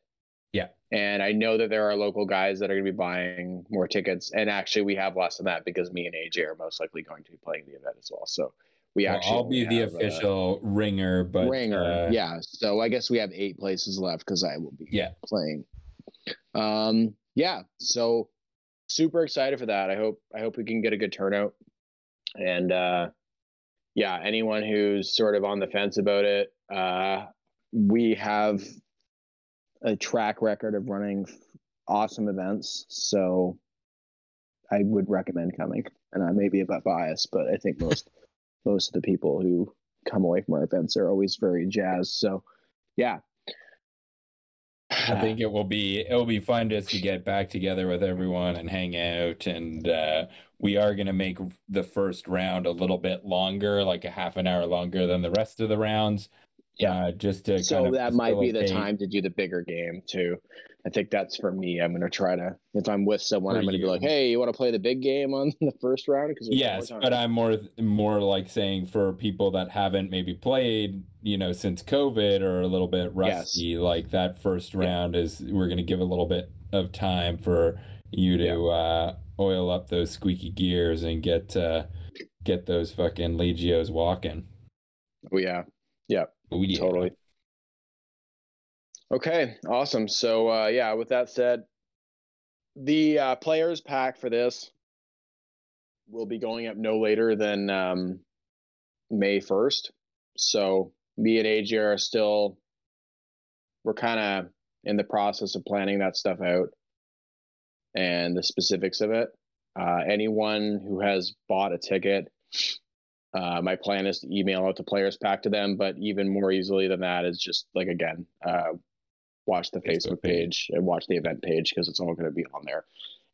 Speaker 2: Yeah.
Speaker 1: And I know that there are local guys that are going to be buying more tickets. And actually, we have less than that because me and AJ are most likely going to be playing the event as well. So we
Speaker 2: Well,
Speaker 1: actually
Speaker 2: I'll be the
Speaker 1: uh,
Speaker 2: official ringer, but
Speaker 1: ringer.
Speaker 2: uh,
Speaker 1: yeah. So I guess we have eight places left because I will be
Speaker 2: yeah,
Speaker 1: playing. Um, yeah. So super excited for that. I hope I hope we can get a good turnout. And uh, yeah, anyone who's sort of on the fence about it, uh, we have a track record of running awesome events. So I would recommend coming. And I may be a bit biased, but I think most most of the people who come away from our events are always very jazzed. So yeah.
Speaker 2: I think it will be it will be fun just to get back together with everyone and hang out. And uh, we are going to make the first round a little bit longer, like a half an hour longer than the rest of the rounds.
Speaker 1: Yeah.
Speaker 2: just to
Speaker 1: so
Speaker 2: kind of
Speaker 1: that might be the time to do the bigger game too. I think that's for me. I'm gonna try to if I'm with someone,
Speaker 2: For
Speaker 1: I'm gonna
Speaker 2: you.
Speaker 1: be like, "Hey, you want to play the big game on the first round?" Because
Speaker 2: Yes, but I'm more more like saying for people that haven't maybe played, you know, since COVID or a little bit rusty, like that first
Speaker 1: Yeah.
Speaker 2: round is we're gonna give a little bit of time for you to uh, oil up those squeaky gears and get uh, get those fucking legios walking.
Speaker 1: oh, yeah,
Speaker 2: Oh, yeah.
Speaker 1: totally. Okay, awesome. So uh, yeah, with that said, the uh, players pack for this will be going up no later than um, May first. So me and AJ are still we're kind of in the process of planning that stuff out and the specifics of it. Uh, anyone who has bought a ticket, uh, my plan is to email out the players pack to them. But even more easily than that is just like again, uh, watch the
Speaker 2: Facebook
Speaker 1: Facebook page and watch the event page because it's all going to be on there.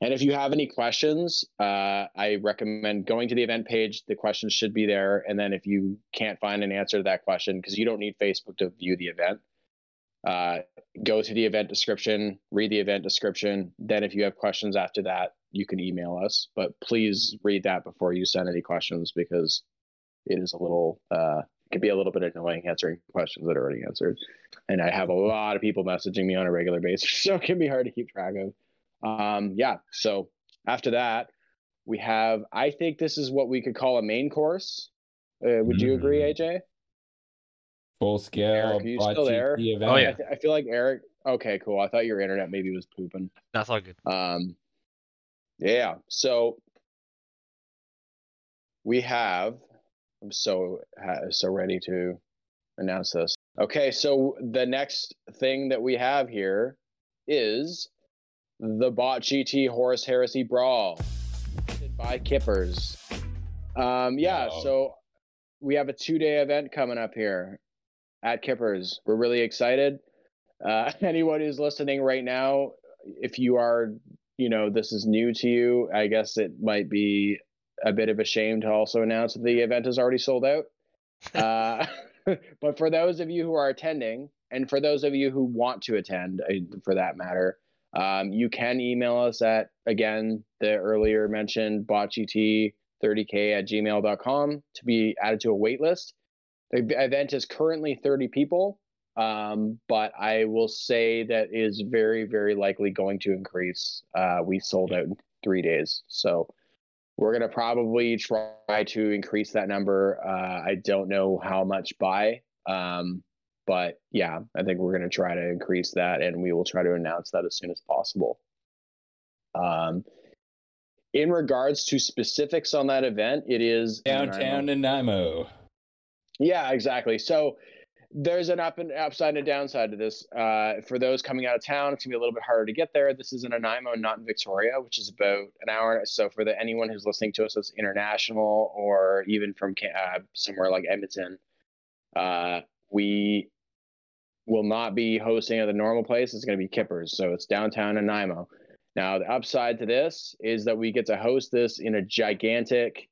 Speaker 1: And if you have any questions, uh, I recommend going to the event page. The questions should be there. And then if you can't find an answer to that question, because you don't need Facebook to view the event, uh, go to the event description, read the event description. Then if you have questions after that, you can email us. But please read that before you send any questions because it is a little, uh, it can be a little bit annoying answering questions that are already answered. And I have a lot of people messaging me on a regular basis, so it can be hard to keep track of. Um, yeah. So after that, we have. I think this is what we could call a main course. Uh, would you agree,
Speaker 2: Mm.
Speaker 1: AJ?
Speaker 2: Full scale.
Speaker 1: Eric, are you still
Speaker 2: bocce
Speaker 1: there?
Speaker 2: event.
Speaker 3: Oh,
Speaker 1: I,
Speaker 3: yeah.
Speaker 1: th- I feel like Eric. Okay, cool. I thought your internet maybe was pooping.
Speaker 3: That's all good.
Speaker 1: Um, yeah. So we have. I'm so so ready to announce this. Okay, so the next thing that we have here is the Bot GT Horus Heresy Brawl by Kippers. Um, yeah,
Speaker 2: Wow.
Speaker 1: so we have a two-day event coming up here at Kippers. We're really excited. Uh, anyone who's listening right now, if you are, you know, this is new to you, I guess it might be a bit of a shame to also announce that the event is already sold out. Uh, but for those of you who are attending, and for those of you who want to attend, uh, for that matter, um, you can email us at, again, the earlier mentioned botgt30k at gmail.com to be added to a wait list. The event is currently 30 people, um, but I will say that is very, very likely going to increase. Uh, we sold out in three days. So we're going to probably try to increase that number. Uh, I don't know how much by, um, but yeah, I think we're going to try to increase that and we will try to announce that as soon as possible. Um, in regards to specifics on that event, it is
Speaker 2: Downtown
Speaker 1: Nanaimo.
Speaker 2: Nanaimo.
Speaker 1: Yeah, exactly. So there's an up and upside and a downside to this. Uh, for those coming out of town, it's gonna be a little bit harder to get there. This is in Nanaimo, not in Victoria, which is about an hour. So for the anyone who's listening to us that's international or even from uh, somewhere like Edmonton, uh, we will not be hosting at the normal place. It's to be Kippers, so it's downtown Nanaimo. Now the upside to this is that we get to host this in a gigantic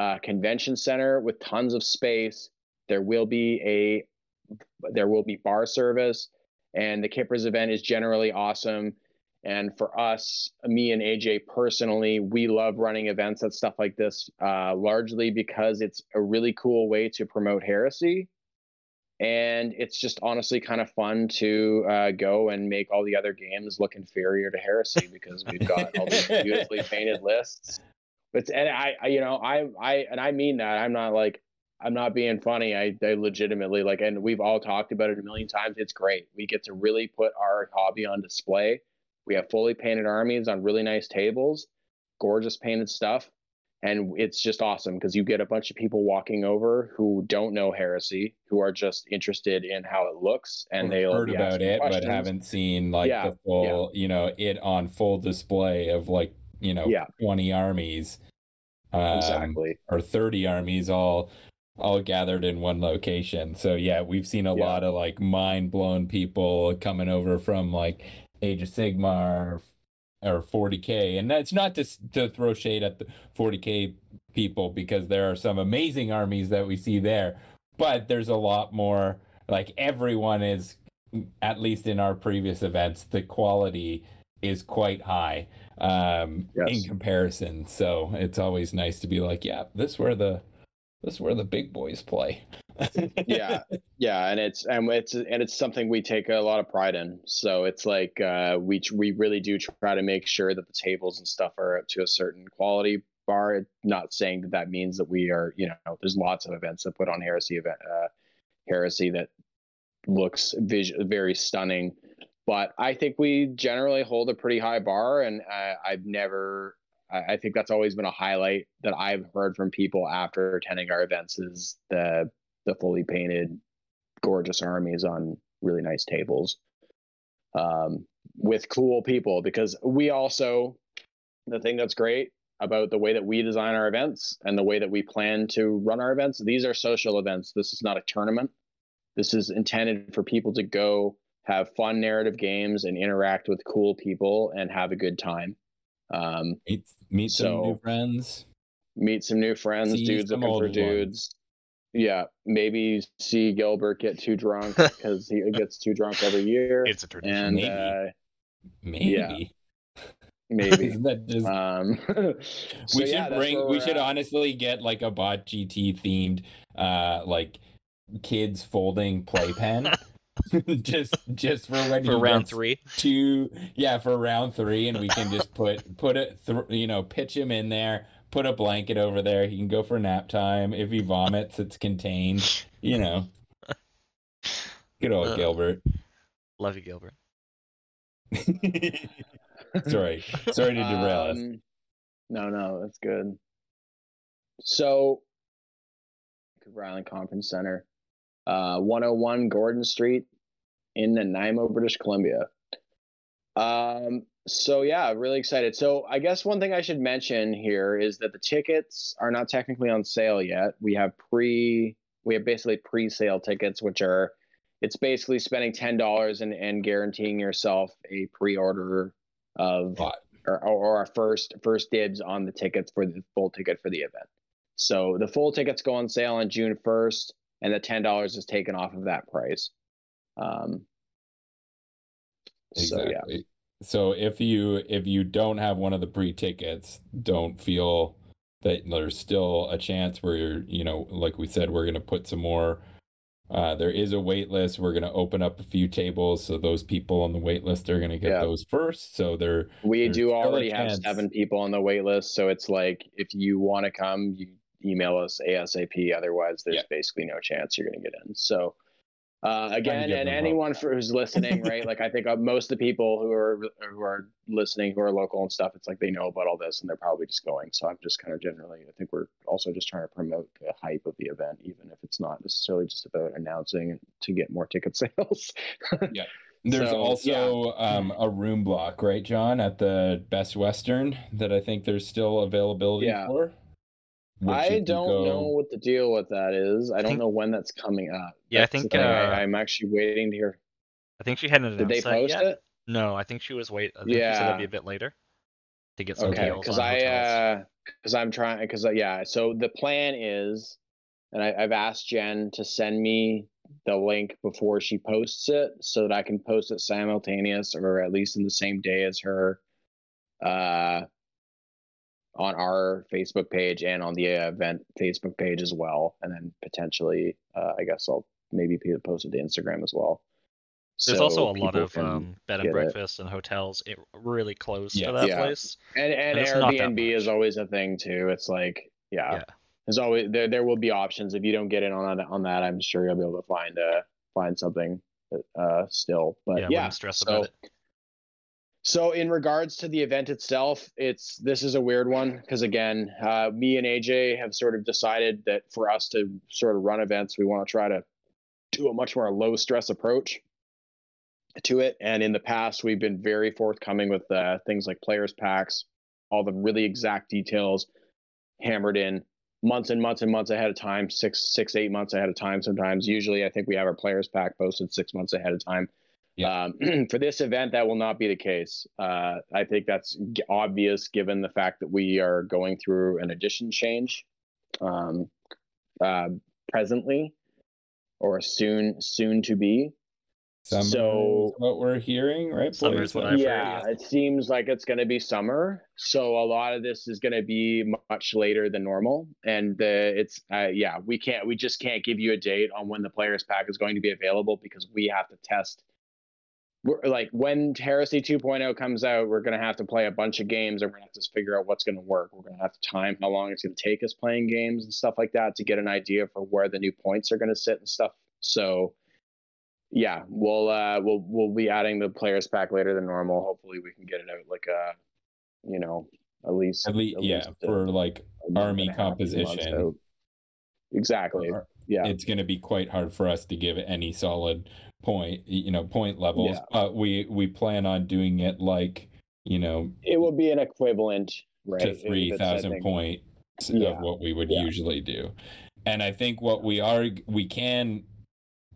Speaker 1: uh, convention center with tons of space. There will be a there will be bar service, and the Kippers event is generally awesome. And for us, me and AJ personally, we love running events and stuff like this, uh, largely because it's a really cool way to promote heresy. And it's just honestly kind of fun to uh, go and make all the other games look inferior to heresy because we've got all these beautifully painted lists. But and I, I, you know, I, I, and I mean that. I'm not like I'm not being funny. I, I legitimately like, and we've all talked about it a million times. It's great. We get to really put our hobby on display. We have fully painted armies on really nice tables, gorgeous painted stuff. And it's just awesome because you get a bunch of people walking over who don't know heresy, who are just interested in how it looks, and they'll
Speaker 2: heard about it,
Speaker 1: questions.
Speaker 2: but haven't seen like
Speaker 1: Yeah,
Speaker 2: the full, you know, it on full display of like you know
Speaker 1: Yeah.
Speaker 2: twenty armies, um,
Speaker 1: exactly.
Speaker 2: or thirty armies all all gathered in one location. So yeah, we've seen a
Speaker 1: Yeah.
Speaker 2: lot of like mind blown people coming over from like Age of Sigmar or 40k, and that's not to to throw shade at the 40k people because there are some amazing armies that we see there, but there's a lot more. Like everyone is, at least in our previous events, the quality is quite high um in comparison so it's always nice to be like yeah this where the this is where the big boys play.
Speaker 1: yeah. Yeah and it's and it's and it's something we take a lot of pride in. So it's like uh we we really do try to make sure that the tables and stuff are up to a certain quality bar. Not saying that that means that we are you know there's lots of events that put on heresy event uh heresy that looks vis- very stunning. But i think we generally hold a pretty high bar and uh, i've never I I think that's always been a highlight that I've heard from people after attending our events is the the fully painted, gorgeous armies on really nice tables, um, with cool people. Because we also, the thing that's great about the way that we design our events and the way that we plan to run our events, these are social events. This is not a tournament. This is intended for people to go have fun narrative games and interact with cool people and have a good time. Um,
Speaker 2: meet meet some new friends.
Speaker 1: meet some new friends,
Speaker 2: See
Speaker 1: dudes
Speaker 2: some
Speaker 1: looking for
Speaker 2: old ones.
Speaker 1: dudes. Yeah, maybe see Gilbert get too drunk because he gets too drunk every year.
Speaker 3: It's a tradition.
Speaker 1: and
Speaker 2: Maybe.
Speaker 1: uh,
Speaker 2: Maybe.
Speaker 1: maybe.
Speaker 2: That just
Speaker 1: um, so
Speaker 2: we should
Speaker 1: yeah, that's
Speaker 2: bring we should
Speaker 1: at.
Speaker 2: honestly get like a bot GT themed uh like kids folding playpen. just just for when
Speaker 3: For
Speaker 2: he
Speaker 3: round three.
Speaker 2: two yeah for round three and we can just put put it through you know pitch him in there put a blanket over there he can go for nap time if he vomits it's contained you know good old
Speaker 3: Uh.
Speaker 2: gilbert
Speaker 3: Love you, Gilbert.
Speaker 2: sorry sorry to derail us
Speaker 1: Um, No, no, that's good. So, Vancouver Island Conference Center, uh, 101 Gordon Street in Nanaimo, British Columbia. Um, so yeah, really excited. So I guess one thing I should mention here is that the tickets are not technically on sale yet. We have pre, we have basically pre-sale tickets, which are, it's basically spending ten dollars and and guaranteeing yourself a pre-order of or, or our first first dibs on the tickets for the full ticket for the event. So the full tickets go on sale on June first, and the ten dollars is taken off of that price. Um, So yeah,
Speaker 2: exactly so if you if you don't have one of the pre-tickets don't feel that there's still a chance where you're you know like we said we're going to put some more uh, there is a wait list we're going to open up a few tables so those people on the wait list are going to get
Speaker 1: Yeah.
Speaker 2: those first so they're
Speaker 1: we do already have seven people on the wait list, so it's like if you want to come, you email us ASAP. Otherwise, there's
Speaker 2: Yeah.
Speaker 1: basically no chance you're going to get in. So. Uh, again, and anyone for, who's listening, right? like I think uh, most of the people who are who are listening, who are local and stuff, it's like they know about all this and they're probably just going. So I'm just kind of generally, I think we're also just trying to promote the hype of the event, even if it's not necessarily just about announcing to get more ticket sales.
Speaker 2: Yeah, there's
Speaker 1: So,
Speaker 2: also um, a room block, right, John, at the Best Western that I think there's still availability
Speaker 1: Yeah.
Speaker 2: for. Which if
Speaker 1: I don't
Speaker 2: go-
Speaker 1: know what the deal with that is. I, don't
Speaker 3: think-
Speaker 1: know when that's coming up.
Speaker 3: Yeah, I
Speaker 1: That's the
Speaker 3: think, uh,
Speaker 1: I, I'm actually waiting to hear.
Speaker 3: I think she hadn't
Speaker 1: Did they post
Speaker 3: yet.
Speaker 1: it?
Speaker 3: No, I think she was wait. I think she said that'd be
Speaker 1: Yeah.
Speaker 3: a bit later to get some
Speaker 1: Okay,
Speaker 3: deals
Speaker 1: because I
Speaker 3: hotels.
Speaker 1: because I'm trying because yeah. So the plan is, and I, I've asked Jen to send me the link before she posts it so that I can post it simultaneous or at least in the same day as her uh, on our Facebook page and on the event Facebook page as well. And then potentially, uh, I guess I'll maybe post it to Instagram as well.
Speaker 3: There's
Speaker 1: So
Speaker 3: also a lot of um, bed
Speaker 1: get
Speaker 3: and
Speaker 1: it.
Speaker 3: breakfasts and hotels it, really close
Speaker 2: Yeah.
Speaker 3: to that
Speaker 1: Yeah.
Speaker 3: place.
Speaker 1: And and
Speaker 3: And it's not that
Speaker 1: Airbnb is always a thing too. It's like yeah,
Speaker 3: Yeah.
Speaker 1: there's always there there will be options. If you don't get in on that on that, I'm sure you'll be able to find uh find something uh still. But
Speaker 3: yeah,
Speaker 1: yeah,
Speaker 3: stress
Speaker 1: so,
Speaker 3: about it.
Speaker 1: So in regards to the event itself, it's this is a weird one because again, uh, me and AJ have sort of decided that for us to sort of run events, we want to try to do a much more low stress approach to it. And in the past, we've been very forthcoming with uh, things like players packs, all the really exact details hammered in months and months and months ahead of time, six, six, eight months ahead of time. Sometimes, usually, I think we have our players pack posted six months ahead of time.
Speaker 2: Yeah.
Speaker 1: Um, for this event, that will not be the case. Uh, I think that's g- obvious given the fact that we are going through an edition change um, uh, presently, or soon, soon to be.
Speaker 2: Summer
Speaker 1: So-
Speaker 2: is what we're hearing, right?
Speaker 3: Summer is what I've heard,
Speaker 1: yeah,
Speaker 3: yeah.
Speaker 1: it seems like it's going to be summer, so a lot of this is going to be much later than normal, and the it's uh, yeah, we can't, we just can't give you a date on when the players pack is going to be available because we have to test. We're, like when Heresy 2.0 comes out, we're going to have to play a bunch of games, and we're going to have to figure out what's going to work. We're going to have to time how long it's going to take us playing games and stuff like that to get an idea for where the new points are going to sit and stuff. So yeah, we'll uh we'll we'll be adding the players pack later than normal. Hopefully we can get it out like uh you know, at least
Speaker 2: At least, yeah,
Speaker 1: uh,
Speaker 2: for like
Speaker 1: a month
Speaker 2: army
Speaker 1: and a half, two months
Speaker 2: composition.
Speaker 1: Exactly.
Speaker 2: or-
Speaker 1: Yeah.
Speaker 2: it's going to be quite hard for us to give any solid point, you know, point levels.
Speaker 1: Yeah.
Speaker 2: But we we plan on doing it like, you know,
Speaker 1: It will be an equivalent, right?
Speaker 2: to
Speaker 1: if
Speaker 2: three
Speaker 1: it's, I
Speaker 2: points
Speaker 1: Yeah.
Speaker 2: of what we would
Speaker 1: Yeah.
Speaker 2: usually do. And I think what we are we can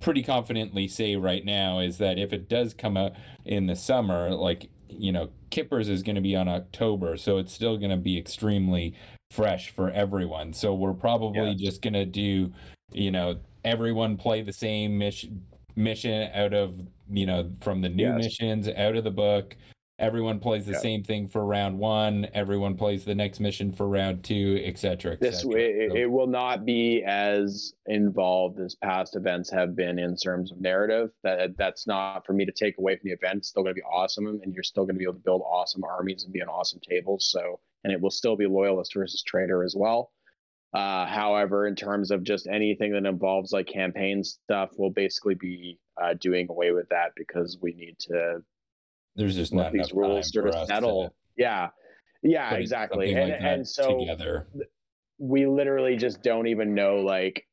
Speaker 2: pretty confidently say right now is that if it does come out in the summer, like you know, Kippers is going to be on October, so it's still going to be extremely fresh for everyone. So we're probably just going to do, you know, everyone play the same mission mission out of you know from the new
Speaker 1: Yes.
Speaker 2: missions out of the book everyone plays the
Speaker 1: Yeah.
Speaker 2: same thing for round one everyone plays the next mission for round two etc
Speaker 1: this
Speaker 2: etc.
Speaker 1: way it,
Speaker 2: So-
Speaker 1: it will not be as involved as past events have been in terms of narrative that that's not for me to take away from the event it's still going to be awesome and you're still going to be able to build awesome armies and be on awesome tables so and it will still be loyalist versus traitor as well uh, however in terms of just anything that involves like campaign stuff we'll basically be uh, doing away with that because we need to
Speaker 2: there's just not
Speaker 1: these
Speaker 2: enough
Speaker 1: rules sort of settle.
Speaker 2: to
Speaker 1: yeah. Yeah exactly. and,
Speaker 2: like
Speaker 1: and so
Speaker 2: together.
Speaker 1: we literally just don't even know like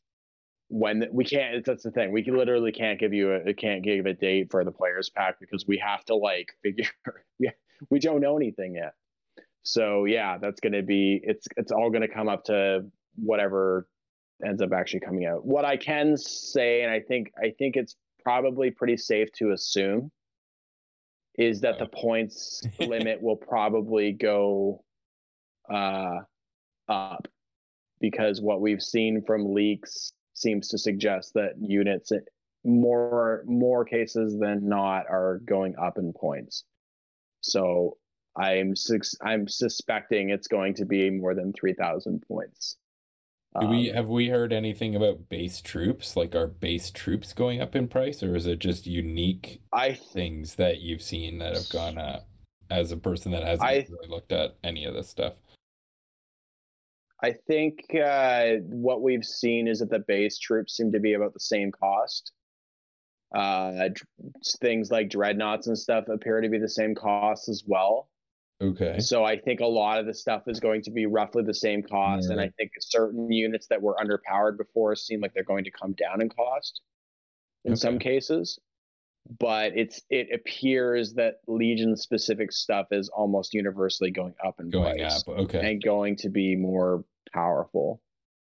Speaker 1: when we can't that's the thing. We literally can't give you a can't give a date for the players pack because we have to like figure yeah we don't know anything yet. So yeah that's going to be it's it's all going to come up to whatever ends up actually coming out. What i can say and i think i think it's probably pretty safe to assume is that the points limit will probably go uh up. Because what we've seen from leaks seems to suggest that units more more cases than not are going up in points. So i'm sus- i'm suspecting it's going to be more than 3000 points
Speaker 2: Do we
Speaker 1: Um,
Speaker 2: have we heard anything about base troops? Like are base troops going up in price, or is it just unique
Speaker 1: i
Speaker 2: things that you've seen that have gone up? As a person that hasn't
Speaker 1: I-
Speaker 2: really looked at any of this stuff,
Speaker 1: I think uh, what we've seen is that the base troops seem to be about the same cost. Uh, dr- things like dreadnoughts and stuff appear to be the same cost as well.
Speaker 2: Okay,
Speaker 1: So I think a lot of the stuff is going to be roughly the same cost, and I think certain units that were underpowered before seem like they're going to come down in cost in some cases. But it's it appears that Legion specific stuff is almost universally going up in
Speaker 2: going
Speaker 1: price
Speaker 2: up. Okay,
Speaker 1: and going to be more powerful.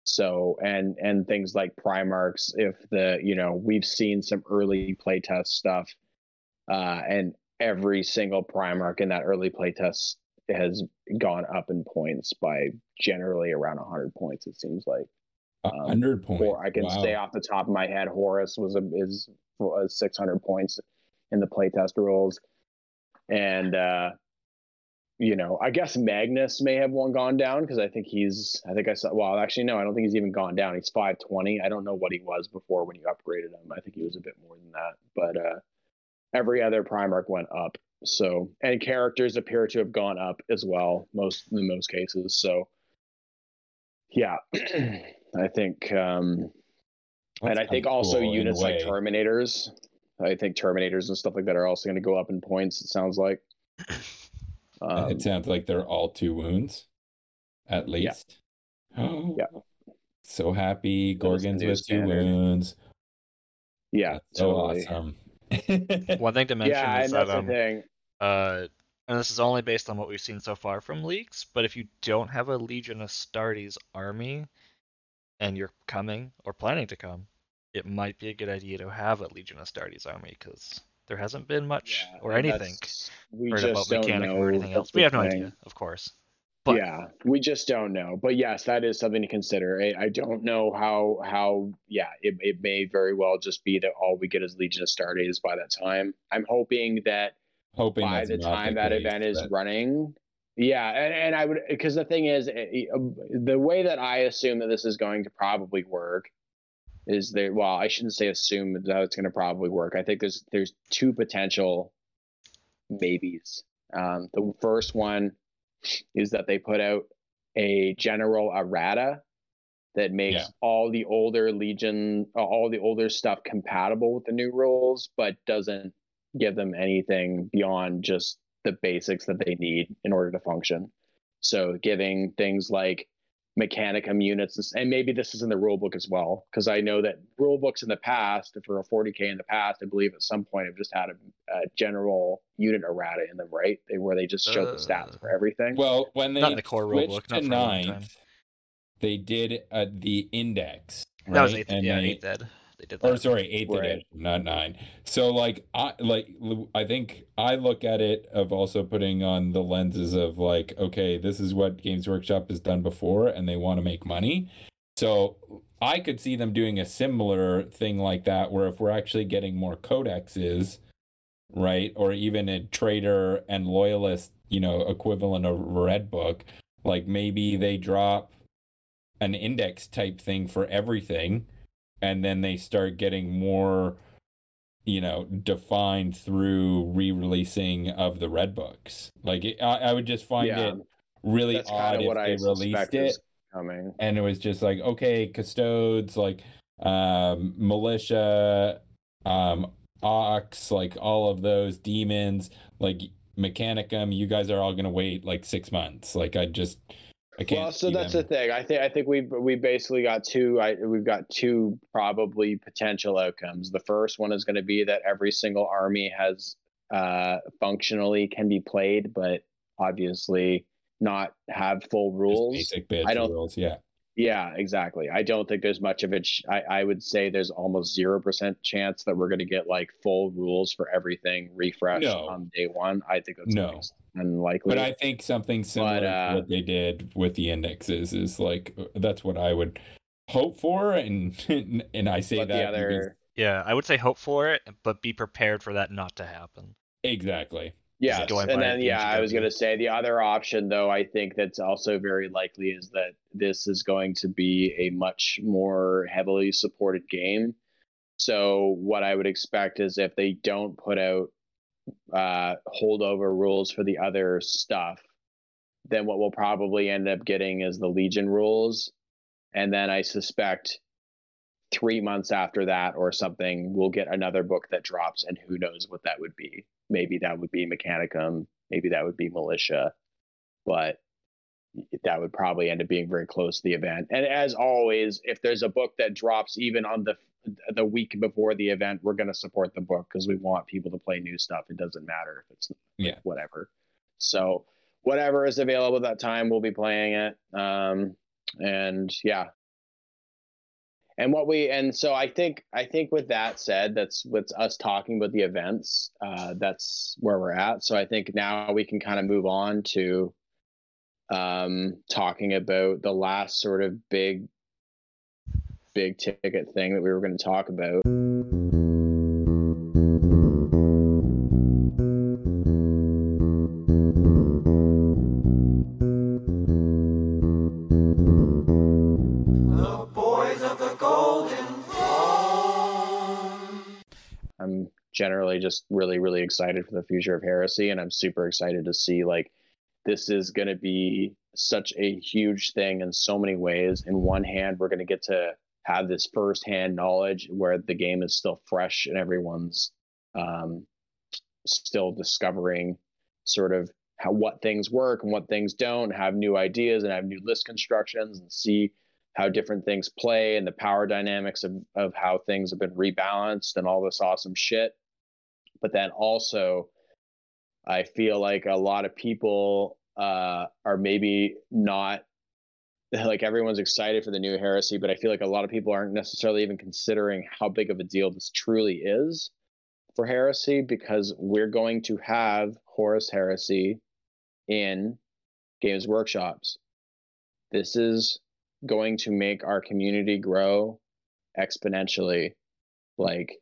Speaker 1: So and and things like Primarchs, if the you know we've seen some early playtest stuff, uh, and every single Primarch in that early playtest has gone up in points by generally around hundred points. It seems like.
Speaker 2: A
Speaker 1: Um,
Speaker 2: hundred points.
Speaker 1: Or I can
Speaker 2: wow.
Speaker 1: say off the top of my head, Horus was a, is was 600 points in the playtest rules, and uh, you know, I guess Magnus may have one gone down because I think he's. I think I saw. Well, actually, no, I don't think he's even gone down. He's 520. I don't know what he was before when you upgraded him. I think he was a bit more than that, but uh, every other Primarch went up. So, and characters appear to have gone up as well, most in most cases. So, yeah, I think. um
Speaker 2: That's
Speaker 1: and I think also
Speaker 2: cool
Speaker 1: units like. Terminators. I think Terminators and stuff like that are also going to go up in points. It sounds like. Um,
Speaker 2: it sounds like they're all two wounds, at least. Oh,
Speaker 1: Yeah.
Speaker 2: So happy,
Speaker 1: That is the
Speaker 2: Gorgons with two
Speaker 1: standard.
Speaker 2: wounds.
Speaker 1: yeah,
Speaker 2: That's so awesome.
Speaker 3: One thing to mention
Speaker 1: Yeah,
Speaker 3: is that um, uh, and this is only based on what we've seen so far from leaks, but if you don't have a Legion Astartes army and you're coming or planning to come, it might be a good idea to have a Legion Astartes army because there hasn't been much
Speaker 1: Yeah,
Speaker 3: or anything
Speaker 1: We
Speaker 3: heard
Speaker 1: just
Speaker 3: about
Speaker 1: don't
Speaker 3: mechanic
Speaker 1: know.
Speaker 3: or anything else. We have no idea, of course. But
Speaker 1: yeah, we just don't know. But yes, that is something to consider. I, I don't know how how yeah, it, it may very well just be that all we get is Legion Astartes by that time. I'm hoping that
Speaker 2: Hoping
Speaker 1: by the time that
Speaker 2: case,
Speaker 1: event is
Speaker 2: but-
Speaker 1: running. Yeah, and, and I would because the thing is, eh, eh, the way that I assume that this is going to probably work is there. Well, I shouldn't say assume that it's going to probably work. I think there's there's two potential maybes. Um, the first one is that they put out a general errata that makes
Speaker 2: Yeah.
Speaker 1: all the older legion all the older stuff compatible with the new rules but doesn't give them anything beyond just the basics that they need in order to function so giving things like mechanicum units and maybe this is in the rule book as well because i know that rule books in the past for a 40k in the past i believe at some point have just had a, a general unit errata in them right they where they just showed the stats
Speaker 3: Uh,
Speaker 1: for everything
Speaker 2: Well, when they
Speaker 3: Not in the core
Speaker 2: switched
Speaker 3: rulebook,
Speaker 2: to
Speaker 3: not for a long time.
Speaker 2: ninth, they did uh, the index.
Speaker 3: that was eighth,
Speaker 2: And
Speaker 3: yeah,
Speaker 2: they-
Speaker 3: eighth ed. They did
Speaker 2: or
Speaker 3: that.
Speaker 2: sorry, eighth
Speaker 1: Right.
Speaker 2: edition, not nine. So like I like I think I look at it of also putting on the lenses of like, okay, this is what Games Workshop has done before, and they want to make money. So I could see them doing a similar thing like that, where if we're actually getting more codexes, right, or even a trader and loyalist, you know, equivalent of red book, like maybe they drop an index type thing for everything and then they start getting more you know defined through re-releasing of the red books. Like it, I, I would just find
Speaker 1: Yeah,
Speaker 2: it really
Speaker 1: that's
Speaker 2: odd if
Speaker 1: what
Speaker 2: they
Speaker 1: i
Speaker 2: released it
Speaker 1: coming.
Speaker 2: and it was just like okay custodes like um militia um ox like all of those demons like mechanicum you guys are all gonna wait like six months. Like i just i can't
Speaker 1: Well, so that's
Speaker 2: them.
Speaker 1: the thing. I think I think we we basically got two. I we've got two probably potential outcomes. The first one is going to be that every single army has uh, functionally can be played, but obviously not have full
Speaker 2: Just
Speaker 1: rules.
Speaker 2: basic bits
Speaker 1: I don't-
Speaker 2: rules yeah
Speaker 1: Yeah, exactly. I don't think there's much of it. sh- I, I would say there's almost zero percent chance that we're going to get like full rules for everything refreshed
Speaker 2: No.
Speaker 1: on day one. I think that's
Speaker 2: No.
Speaker 1: unlikely.
Speaker 2: But I think something similar
Speaker 1: uh,
Speaker 2: to what they did with the indexes is like that's what I would hope for, and and I say that
Speaker 1: the other,
Speaker 3: Yeah, I would say hope for it, but be prepared for that not to happen.
Speaker 2: exactly.
Speaker 3: Going
Speaker 1: and then yeah, I was going to say the other option, though, I think that's also very likely is that this is going to be a much more heavily supported game. So what I would expect is if they don't put out uh, holdover rules for the other stuff, then what we'll probably end up getting is the Legion rules, and then I suspect three months after that or something, we'll get another book that drops, and who knows what that would be. Maybe that would be Mechanicum, maybe that would be Militia, but that would probably end up being very close to the event. And as always, if there's a book that drops even on the the week before the event, we're going to support the book because we want people to play new stuff. It doesn't matter if it's
Speaker 2: Yeah.
Speaker 1: whatever. So whatever is available at that time, we'll be playing it. Um, and yeah. And what we and so I think I think with that said, that's with us talking about the events. Uh, that's where we're at. So I think now we can kind of move on to um, talking about the last sort of big big ticket thing that we were going to talk about. Generally just really, really excited for the future of Heresy, and I'm super excited to see like this is going to be such a huge thing in so many ways. In one hand, we're going to get to have this firsthand knowledge where the game is still fresh and everyone's um, still discovering sort of how what things work and what things don't, have new ideas and have new list constructions and see how different things play and the power dynamics of, of how things have been rebalanced and all this awesome shit. But then also, I feel like a lot of people uh, are maybe not like everyone's excited for the new heresy, but I feel like a lot of people aren't necessarily even considering how big of a deal this truly is for heresy because we're going to have Horus Heresy in Games Workshops. This is going to make our community grow exponentially. Like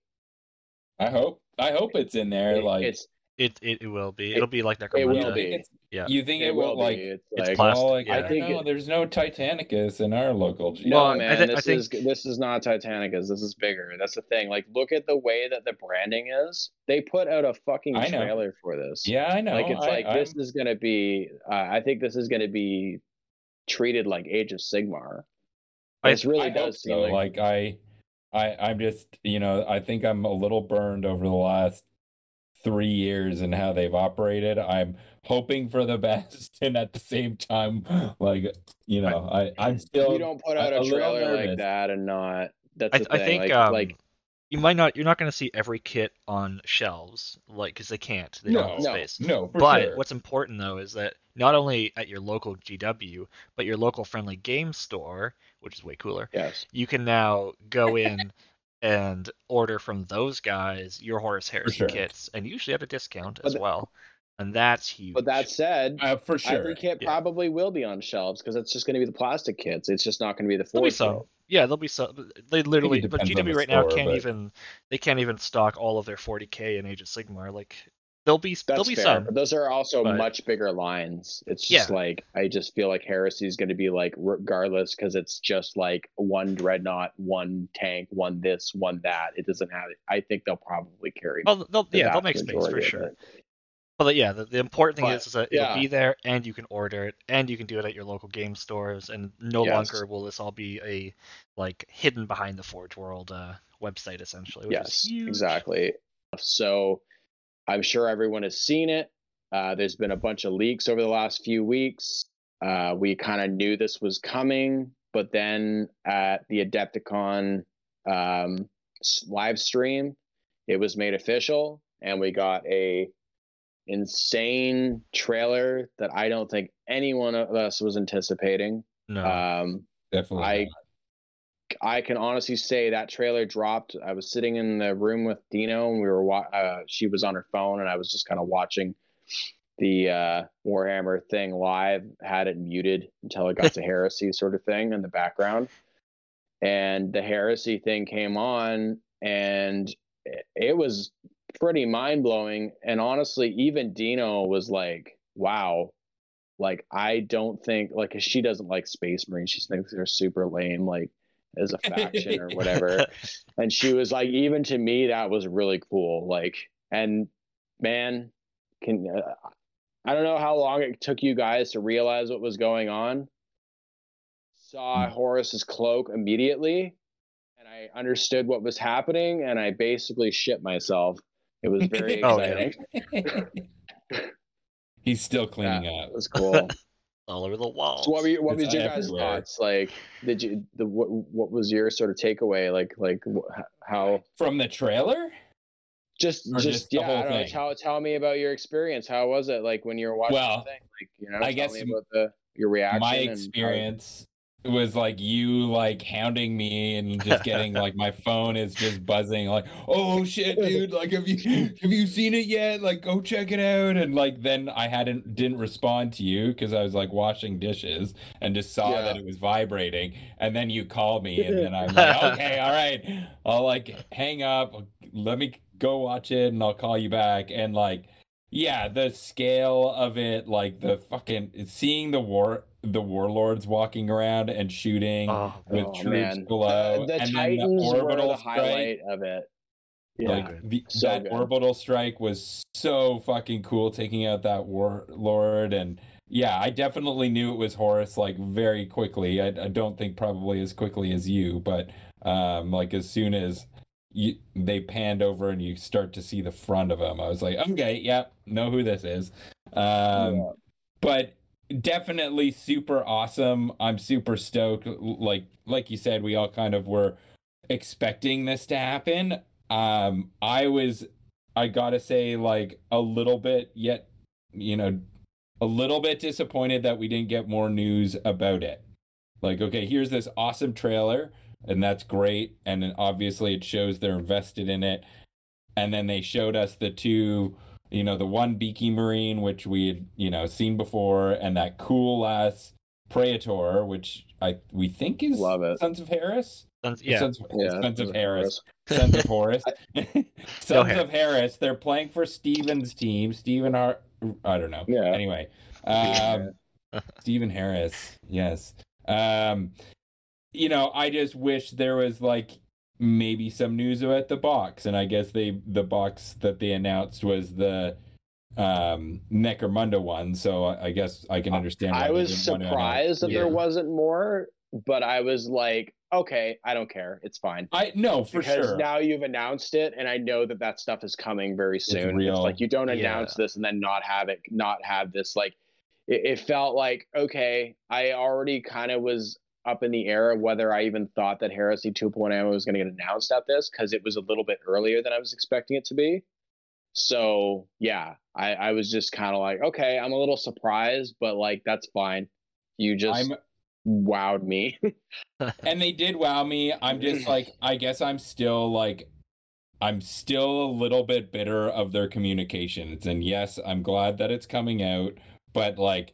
Speaker 2: I hope. I hope it's in there.
Speaker 1: it-
Speaker 2: like
Speaker 1: it's
Speaker 3: It, it it will be.
Speaker 1: It-
Speaker 3: It'll be like that.
Speaker 1: it will be.
Speaker 2: It's-
Speaker 3: Yeah.
Speaker 2: You think it,
Speaker 1: it
Speaker 2: will
Speaker 1: will
Speaker 2: like?
Speaker 1: be. It's,
Speaker 3: it's
Speaker 1: like
Speaker 3: plastic.
Speaker 2: well, like
Speaker 3: yeah.
Speaker 2: I
Speaker 1: I
Speaker 2: don't
Speaker 1: think
Speaker 2: know.
Speaker 1: it-
Speaker 2: There's no Titanicus in our local. G-
Speaker 1: no
Speaker 3: Well, I
Speaker 1: man,
Speaker 3: thi- I
Speaker 1: this
Speaker 3: think-
Speaker 1: is this is not Titanicus. This is bigger. That's the thing. Like, look at the way that the branding is. They put out a fucking trailer for this.
Speaker 2: yeah, I know.
Speaker 1: like it's
Speaker 2: I,
Speaker 1: like
Speaker 2: I'm-
Speaker 1: this is gonna be. Uh, I think this is gonna be treated like Age of Sigmar.
Speaker 3: I-
Speaker 1: This really
Speaker 2: I hope
Speaker 1: does seem
Speaker 2: so.
Speaker 1: like,
Speaker 2: Like I, I, I'm just you know I think I'm a little burned over the last three years and how they've operated. I'm hoping for the best, and at the same time, like you know, I, I'm still
Speaker 1: you don't put out
Speaker 2: a
Speaker 1: a trailer like that and not. That's
Speaker 3: I,
Speaker 1: the
Speaker 3: I
Speaker 1: thing.
Speaker 3: think
Speaker 1: like,
Speaker 3: um,
Speaker 1: like
Speaker 3: you might not. You're not going to see every kit on shelves, like because they can't. They don't
Speaker 2: no,
Speaker 3: have the
Speaker 1: no,
Speaker 3: space.
Speaker 2: no, for
Speaker 3: but
Speaker 2: sure.
Speaker 3: what's important though is that not only at your local GW, but your local friendly game store, which is way cooler,
Speaker 1: yes,
Speaker 3: you can now go in and order from those guys your Horus Heresy
Speaker 2: sure.
Speaker 3: kits, and usually at a discount
Speaker 1: But
Speaker 3: as
Speaker 1: the-
Speaker 3: well. And that's huge.
Speaker 1: but that said,
Speaker 2: uh, for sure.
Speaker 1: Every kit
Speaker 3: Yeah.
Speaker 1: probably will be on shelves because it's just going to be the plastic kits. It's just not going to be the
Speaker 3: There'll be
Speaker 1: forge
Speaker 3: some.
Speaker 1: kit.
Speaker 3: Yeah, there'll be some. They literally, but GW
Speaker 2: the
Speaker 3: right now
Speaker 2: store,
Speaker 3: can't
Speaker 2: but-
Speaker 3: even. They can't even stock all of their 40k in Age of Sigmar. Like there'll be there'll be
Speaker 1: fair.
Speaker 3: some.
Speaker 1: But those are also
Speaker 3: but-
Speaker 1: much bigger lines. It's just
Speaker 3: Yeah.
Speaker 1: like I just feel like Heresy is going to be like regardless because it's just like one dreadnought, one tank, one this, one that. It doesn't have it. I think they'll probably carry.
Speaker 3: Oh, they'll,
Speaker 1: the
Speaker 3: yeah, they'll make space for sure. But yeah, the, the important thing
Speaker 1: But,
Speaker 3: is, is that
Speaker 1: yeah.
Speaker 3: it'll be there, and you can order it, and you can do it at your local game stores, and no
Speaker 1: Yes.
Speaker 3: longer will this all be a like hidden behind the Forge World uh, website essentially. Which is
Speaker 1: Yes,
Speaker 3: huge.
Speaker 1: exactly. So I'm sure everyone has seen it. Uh, there's been a bunch of leaks over the last few weeks. Uh, we kind of knew this was coming, but then at the Adepticon um, live stream, it was made official, and we got a insane trailer that I don't think any one of us was anticipating.
Speaker 3: No,
Speaker 1: Um,
Speaker 2: Definitely.
Speaker 1: I
Speaker 2: not.
Speaker 1: I can honestly say that trailer dropped. I was sitting in the room with Dino, and we were wa- uh, she was on her phone, and I was just kind of watching the uh, Warhammer thing live. Had it muted until it got to Heresy, sort of thing, in the background. And the Heresy thing came on, and it, it was pretty mind blowing. And honestly, even Dino was like, "Wow." Like I don't think like, she doesn't like Space Marines. She thinks they're super lame. Like as a faction or whatever. and she was like, even to me, that was really cool. Like, and man, can uh, I don't know how long it took you guys to realize what was going on. Saw Horus's cloak immediately, and I understood what was happening, and I basically shit myself. It was very
Speaker 3: Oh, yeah.
Speaker 1: exciting.
Speaker 2: He's still cleaning
Speaker 1: Yeah,
Speaker 2: up.
Speaker 1: It was cool.
Speaker 3: all over the walls.
Speaker 1: So what were you, what
Speaker 2: It's
Speaker 1: was your guys'
Speaker 2: everywhere.
Speaker 1: thoughts? Like, did you the what what was your sort of takeaway? Like like wh- how
Speaker 2: From the trailer?
Speaker 1: just
Speaker 2: Or
Speaker 1: just,
Speaker 2: just the
Speaker 1: yeah,
Speaker 2: whole
Speaker 1: I don't know.
Speaker 2: thing?
Speaker 1: Tell tell me about your experience. How was it like when you were watching
Speaker 2: Well,
Speaker 1: the thing? Like you know,
Speaker 2: I
Speaker 1: tell
Speaker 2: guess
Speaker 1: me about the your reaction.
Speaker 2: my
Speaker 1: and
Speaker 2: experience was like you like hounding me and just getting like my phone is just buzzing like oh shit dude like have you have you seen it yet? Like go check it out. And like then I hadn't didn't respond to you because I was like washing dishes and just saw
Speaker 1: Yeah.
Speaker 2: that it was vibrating. And then you called me and then I'm like okay all right I'll like hang up. Let me go watch it and I'll call you back. And like yeah the scale of it like the fucking seeing the war the warlords walking around and shooting
Speaker 3: Oh,
Speaker 2: with
Speaker 1: Oh,
Speaker 2: troops
Speaker 1: man.
Speaker 2: below
Speaker 1: the, the
Speaker 2: and
Speaker 1: Titans
Speaker 2: then the
Speaker 1: were
Speaker 2: orbital
Speaker 1: the
Speaker 2: strike
Speaker 1: highlight of it. Yeah.
Speaker 2: like the,
Speaker 1: So
Speaker 2: that
Speaker 1: good.
Speaker 2: orbital strike was so fucking cool taking out that warlord and yeah i definitely knew it was horus like very quickly i, I don't think probably as quickly as you but um like as soon as you they panned over and you start to see the front of him i was like okay yeah know who this is. Um
Speaker 1: Yeah.
Speaker 2: but definitely super awesome. I'm super stoked. Like like you said we all kind of were expecting this to happen. Um i was i gotta say like a little bit yet you know a little bit disappointed that we didn't get more news about it. Like okay here's this awesome trailer and that's great and then obviously it shows they're invested in it and then they showed us the two you know the one beaky marine which we had you know seen before and that cool ass praetor which i we think is
Speaker 1: Love it.
Speaker 2: sons of harris
Speaker 3: Sons- yeah.
Speaker 2: sons,
Speaker 1: Yeah,
Speaker 2: sons of Harris. Sons of Horus. Sons
Speaker 3: ahead.
Speaker 2: of Harris. They're playing for Steven's team. Steven Har I don't know.
Speaker 1: Yeah.
Speaker 2: Anyway. Um Stephen Harris. Yes. Um you know, I just wish there was like maybe some news about the box. And I guess they the box that they announced was the um Necromunda one. So I, I guess I can understand
Speaker 1: I was
Speaker 2: didn't want to announce-
Speaker 1: surprised that
Speaker 2: Yeah.
Speaker 1: there wasn't more, but I was like, okay, I don't care. It's fine.
Speaker 2: I no for sure.
Speaker 1: because
Speaker 2: sure.
Speaker 1: now you've announced it, and I know that that stuff is coming very soon. It's,
Speaker 2: real.
Speaker 1: like you don't
Speaker 3: Yeah.
Speaker 1: announce this and then not have it, not have this. Like it, it felt like okay, I already kind of was up in the air whether I even thought that Heresy 2.0 was going to get announced at this because it was a little bit earlier than I was expecting it to be. So yeah, I, I was just kind of like, okay, I'm a little surprised, but like that's fine. You just
Speaker 2: I'm
Speaker 1: wowed me.
Speaker 2: and they did wow me. I'm just like, I guess I'm still like, I'm still a little bit bitter of their communications. And yes, I'm glad that it's coming out, but like,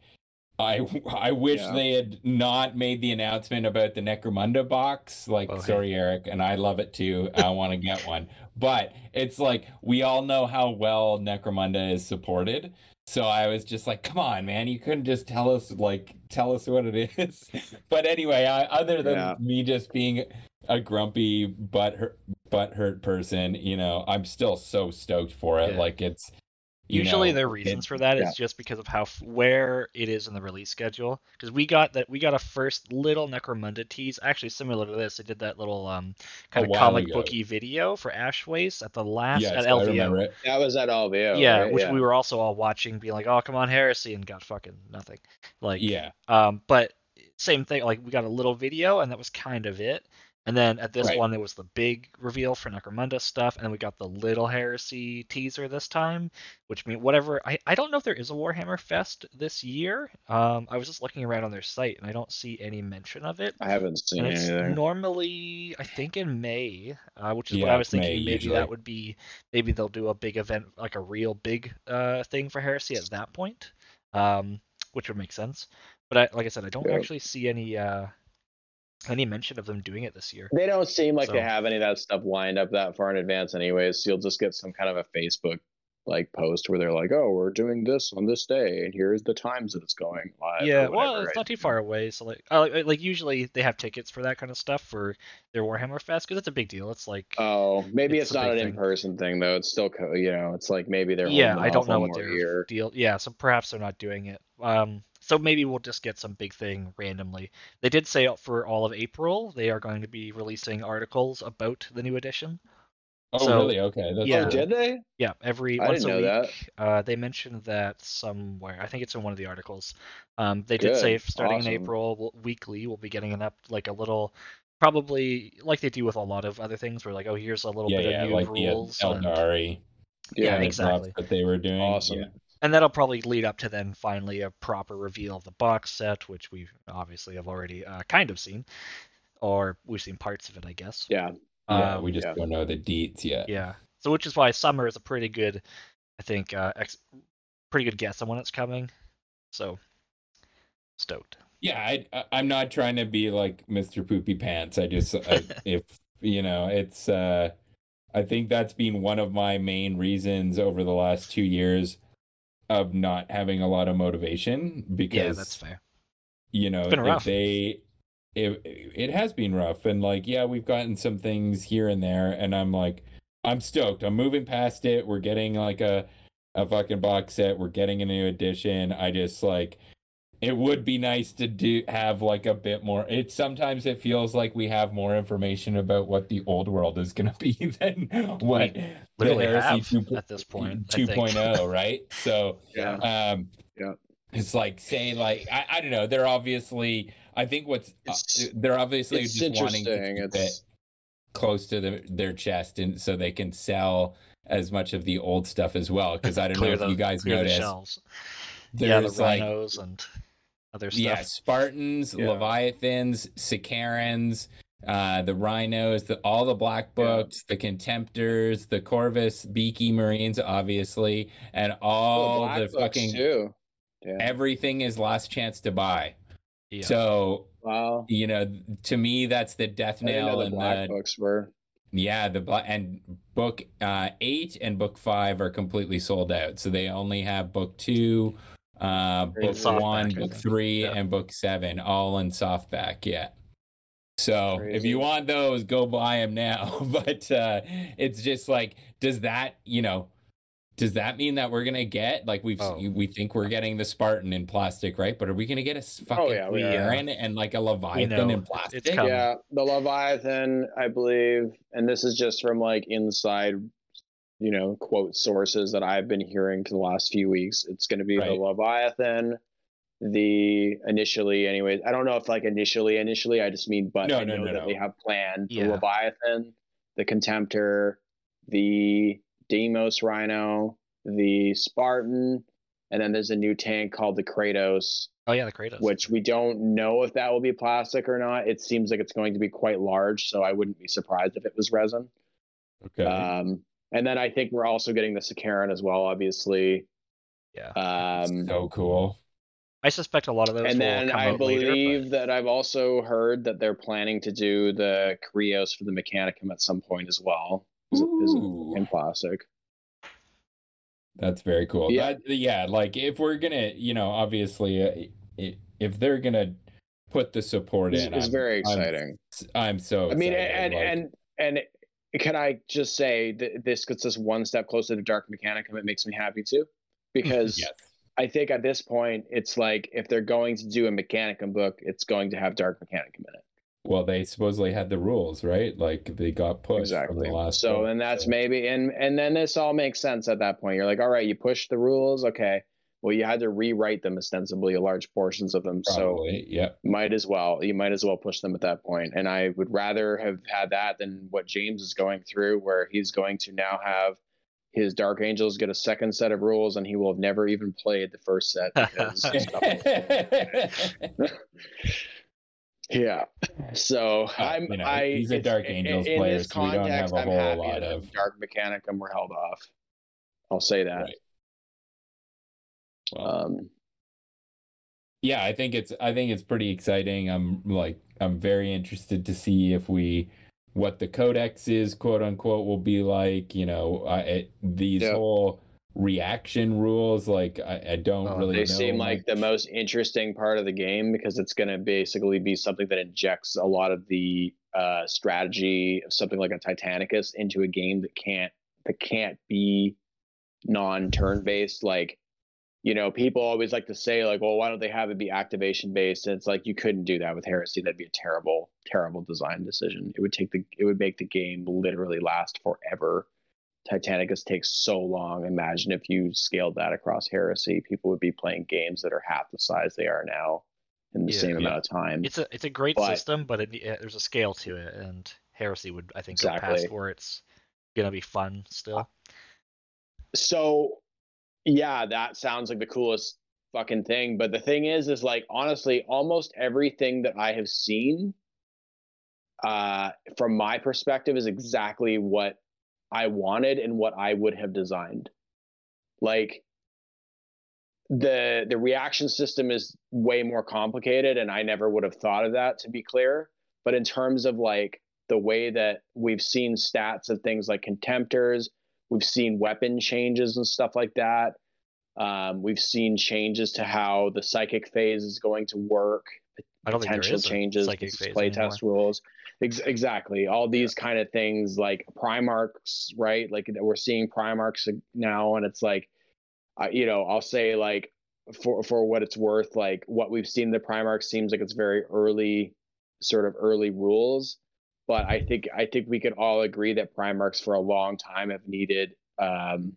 Speaker 2: I I wish
Speaker 1: Yeah.
Speaker 2: they had not made the announcement about the Necromunda box. Like,
Speaker 3: Okay.
Speaker 2: sorry, Eric, and I love it too. I want to get one, but it's like we all know how well Necromunda is supported. So I was just like, come on, man, you couldn't just tell us like tell us what it is. but anyway, I, other than
Speaker 1: Yeah.
Speaker 2: me just being a grumpy butt hurt, butt hurt person, you know, I'm still so stoked for it.
Speaker 3: Yeah.
Speaker 2: Like it's
Speaker 3: Usually
Speaker 2: know,
Speaker 3: their reasons
Speaker 2: it-
Speaker 3: for that is
Speaker 1: yeah.
Speaker 3: just because of how where it is in the release schedule. Because we got that we got a first little Necromunda tease, actually similar to this. They did that little um kind of comic
Speaker 2: ago.
Speaker 3: booky video for Ash Wastes at the last
Speaker 2: yes,
Speaker 3: at
Speaker 2: I remember
Speaker 3: LVO.
Speaker 2: it.
Speaker 1: that was at LVO.
Speaker 3: yeah,
Speaker 1: right?
Speaker 3: which we were also all watching, being like, "Oh, come on, Heresy," and got fucking nothing. Like,
Speaker 2: Yeah.
Speaker 3: Um, but same thing. Like we got a little video, and that was kind of it. And then at this
Speaker 2: Right.
Speaker 3: one, there was the big reveal for Necromunda stuff, and then we got the little heresy teaser this time, which mean whatever. I, I don't know if there is a Warhammer Fest this year. Um, I was just looking around on their site, and I don't see any mention of it.
Speaker 1: I haven't seen
Speaker 3: And
Speaker 1: it
Speaker 3: it's
Speaker 1: either.
Speaker 3: normally, I think, in May, uh, which is what I was
Speaker 2: it's May
Speaker 3: thinking. maybe
Speaker 2: usually.
Speaker 3: that would be, maybe they'll do a big event, like a real big uh, thing for Heresy at that point, um, which would make sense. But I, like I said, I don't
Speaker 1: Yeah.
Speaker 3: actually see any uh, any mention of them doing it this year.
Speaker 1: They don't seem like they have any of that stuff lined up that far in advance, anyways. So you'll just get some kind of a Facebook like post where they're like, "Oh, we're doing this on this day, and here's the times that it's going live."
Speaker 3: yeah, well, it's
Speaker 1: right?
Speaker 3: not too far away. So like, uh, like, usually they have tickets for that kind of stuff for their Warhammer Fest because it's a big deal. It's like,
Speaker 1: Oh, maybe
Speaker 3: It's
Speaker 1: it's, not an in-person thing though. It's still, co- you know, it's like maybe they're
Speaker 3: yeah, I don't know what their
Speaker 1: year.
Speaker 3: deal. Yeah, so perhaps they're not doing it. Um, so maybe we'll just get some big thing randomly. They did say for all of April they are going to be releasing articles about the new edition.
Speaker 2: Oh,
Speaker 3: So,
Speaker 2: really? Okay. That's
Speaker 3: yeah.
Speaker 1: Oh,
Speaker 2: cool.
Speaker 1: did they?
Speaker 3: Yeah, every
Speaker 1: I
Speaker 3: once
Speaker 1: didn't
Speaker 3: a
Speaker 1: know
Speaker 3: week. Uh, they mentioned that somewhere. I think it's in one of the articles. Um, they did say starting
Speaker 1: Awesome.
Speaker 3: in April we'll, weekly, we'll be getting an up like a little, probably like they do with a lot of other things. Where like, oh, here's a little
Speaker 2: Yeah,
Speaker 3: bit
Speaker 2: yeah,
Speaker 3: of new
Speaker 2: like the
Speaker 3: rules. and-
Speaker 2: Aeldari
Speaker 3: Yeah,
Speaker 2: kind of
Speaker 3: exactly.
Speaker 2: drops that they were doing.
Speaker 1: Awesome.
Speaker 2: Yeah.
Speaker 3: and that'll probably lead up to then finally a proper reveal of the box set, which we obviously have already uh, kind of seen, or we've seen parts of it, I guess.
Speaker 1: Yeah.
Speaker 2: Yeah,
Speaker 3: Um,
Speaker 2: we just
Speaker 1: yeah.
Speaker 2: don't know the deets yet.
Speaker 3: Yeah. So which is why summer is a pretty good, I think, uh, ex- pretty good guess on when it's coming. So stoked.
Speaker 2: Yeah, I, I I'm not trying to be like Mr. Poopy Pants. I just I, if you know, it's uh I think that's been one of my main reasons over the last 2 years of not having a lot of motivation because
Speaker 3: Yeah, that's fair.
Speaker 2: you know,
Speaker 3: been
Speaker 2: if
Speaker 3: rough.
Speaker 2: they it, it has been rough and like yeah, we've gotten some things here and there and I'm like I'm stoked. I'm moving past it. We're getting like a a fucking box set. We're getting a new edition. I just like it would be nice to do have like a bit more. It sometimes it feels like we have more information about what the old world is going to be than what the
Speaker 3: Literally
Speaker 2: Heresy
Speaker 3: have
Speaker 2: 2
Speaker 3: at this point. I
Speaker 2: 2.0, right? So
Speaker 1: Yeah.
Speaker 2: um
Speaker 1: Yeah.
Speaker 2: it's like say like I, I don't know they're obviously i think what's uh,
Speaker 1: It's-
Speaker 2: they're obviously
Speaker 1: It's
Speaker 2: just wanting to
Speaker 1: interesting.
Speaker 2: keep it close to the, their chest and so they can sell as much of the old stuff as well because i don't know if
Speaker 3: the-
Speaker 2: you guys
Speaker 3: clear the
Speaker 2: noticed.
Speaker 3: Yeah, the
Speaker 2: there's like
Speaker 3: and other stuff.
Speaker 2: yeah spartans
Speaker 1: Yeah.
Speaker 2: leviathans sicarans uh the rhinos the all the black books the contemptors the corvus beaky marines obviously and all
Speaker 1: Black
Speaker 2: the fucking
Speaker 1: too. Yeah.
Speaker 2: everything is last chance to buy
Speaker 3: Yeah.
Speaker 2: so
Speaker 1: Wow.
Speaker 2: you know to me that's the death
Speaker 1: I
Speaker 2: nail
Speaker 1: know the
Speaker 2: and
Speaker 1: black
Speaker 2: the
Speaker 1: books were.
Speaker 2: yeah the bla- and book uh eight and book five are completely sold out so they only have book two uh book
Speaker 1: Crazy.
Speaker 2: one book three
Speaker 3: Yeah.
Speaker 2: and book seven all in softback yeah so if you want those go buy them now but uh it's just like does that you know does that mean that we're gonna get like we've
Speaker 3: Oh.
Speaker 2: we think we're getting the Spartan in plastic, right? But are we gonna get a fucking
Speaker 1: yeah.
Speaker 2: Aaron and like a Leviathan
Speaker 3: know.
Speaker 2: in plastic?
Speaker 1: Yeah, the Leviathan, I believe, and this is just from like inside, you know, quote sources that I've been hearing for the last few weeks. It's going to be
Speaker 2: Right.
Speaker 1: the Leviathan, the initially, anyways. I don't know if like initially, initially, I just mean, but
Speaker 2: No,
Speaker 1: I
Speaker 2: no,
Speaker 1: know
Speaker 2: no,
Speaker 1: that
Speaker 2: no.
Speaker 1: they have planned
Speaker 3: Yeah.
Speaker 1: the Leviathan, the Contemptor, the Deimos Rhino, the Spartan, and then there's a new tank called the Kratos
Speaker 3: oh yeah, the Kratos.
Speaker 1: which we don't know if that will be plastic or not. It seems like it's going to be quite large, so I wouldn't be surprised if it was resin.
Speaker 2: Okay.
Speaker 1: Um, and then I think we're also getting the Sicaran as well, obviously.
Speaker 3: yeah.
Speaker 1: Um,
Speaker 2: so cool.
Speaker 3: I suspect a lot of those
Speaker 1: and
Speaker 3: will
Speaker 1: then
Speaker 3: come
Speaker 1: I
Speaker 3: out later, but-
Speaker 1: believe that I've also heard that they're planning to do the Krios for the Mechanicum at some point as well. Is, is in plastic.
Speaker 2: That's very cool.
Speaker 1: Yeah.
Speaker 2: That, yeah, like if we're gonna, you know, obviously, uh, i- if they're gonna put the support
Speaker 1: It's,
Speaker 2: in,
Speaker 1: it's
Speaker 2: I'm-
Speaker 1: very
Speaker 2: I'm-
Speaker 1: exciting.
Speaker 2: I'm, so.
Speaker 1: I mean, and
Speaker 2: like-
Speaker 1: and and can I just say that this gets us one step closer to Dark Mechanicum? It makes me happy too, because
Speaker 2: yes,
Speaker 1: I think at this point, it's like if they're going to do a Mechanicum book, it's going to have Dark Mechanicum in it.
Speaker 2: well, they supposedly had the rules, right? Like they got pushed from
Speaker 1: exactly.
Speaker 2: the last.
Speaker 1: so,
Speaker 2: book,
Speaker 1: and that's
Speaker 2: so-
Speaker 1: maybe, and and then this all makes sense at that point. You're like, all right, you pushed the rules, okay. Well, you had to rewrite them ostensibly, large portions of them. So
Speaker 2: yeah.
Speaker 1: might as well, you might as well push them at that point. And I would rather have had that than what James is going through, where he's going to now have his Dark Angels get a second set of rules, and he will have never even played the first set because Yeah. So uh, I'm
Speaker 2: you know,
Speaker 1: I
Speaker 2: he's a Dark Angels
Speaker 1: in
Speaker 2: player,
Speaker 1: this
Speaker 2: so we don't have
Speaker 1: context,
Speaker 2: a
Speaker 1: I'm
Speaker 2: whole
Speaker 1: happy
Speaker 2: lot
Speaker 1: that
Speaker 2: of-
Speaker 1: Dark Mechanicum were held off. I'll say that.
Speaker 2: Right.
Speaker 1: Um
Speaker 2: yeah i think it's i think it's pretty exciting i'm like i'm very interested to see if we what the codex is quote unquote will be like you know I, it, these
Speaker 1: Yeah.
Speaker 2: whole reaction rules like i, I don't
Speaker 3: Oh,
Speaker 2: really
Speaker 1: they
Speaker 2: know
Speaker 1: seem like the most interesting part of the game because it's going to basically be something that injects a lot of the uh, strategy of something like a Titanicus into a game that can't that can't be non-turn based. Like, you know, people always like to say like, well, why don't they have it be activation based? And it's like you couldn't do that with Heresy. That'd be a terrible, terrible design decision. It would take the it would make the game literally last forever. Titanicus takes so long. Imagine if you scaled that across Heresy, people would be playing games that are half the size they are now in the
Speaker 3: Yeah.
Speaker 1: same
Speaker 2: Yeah.
Speaker 1: amount of time.
Speaker 3: It's a it's a great
Speaker 1: But-
Speaker 3: system, but it, it- there's a scale to it, and Heresy would I think go
Speaker 1: Exactly.
Speaker 3: past where it's gonna be fun still.
Speaker 1: so yeah, that sounds like the coolest fucking thing. But the thing is, is like honestly, almost everything that I have seen, uh, from my perspective, is exactly what I wanted and what I would have designed. Like the the reaction system is way more complicated, and I never would have thought of that to be clear. But in terms of like the way that we've seen stats of things like contemptors, we've seen weapon changes and stuff like that. Um, we've seen changes to how the psychic phase is going to work.
Speaker 3: I don't
Speaker 1: Potential
Speaker 3: is a
Speaker 1: changes, playtest rules. Ex- exactly, all these kind of things like Primarchs, right? Like we're seeing Primarchs now, and it's like, uh, you know, I'll say like for for what it's worth, like what we've seen the Primarchs seems like it's very early, sort of early rules. But I think I think we could all agree that Primarchs for a long time have needed um,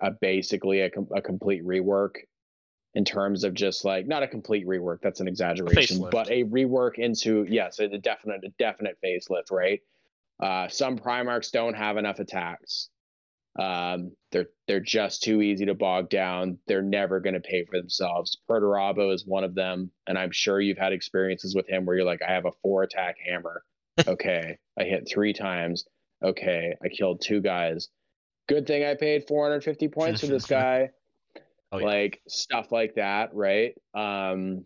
Speaker 1: a basically a, com- a complete rework in terms of just like not a complete rework that's an exaggeration
Speaker 3: facelift.
Speaker 1: but a rework into yes a definite a definite facelift right? Uh, some primarchs don't have enough attacks. Um, they're they're just too easy to bog down. They're never going to pay for themselves. Perturabo is one of them and i'm sure you've had experiences with him where you're like i have a four attack hammer okay i hit three times. Okay i killed two guys. Good thing i paid 450 points for this guy.
Speaker 3: Oh, yeah.
Speaker 1: like stuff like that right? Um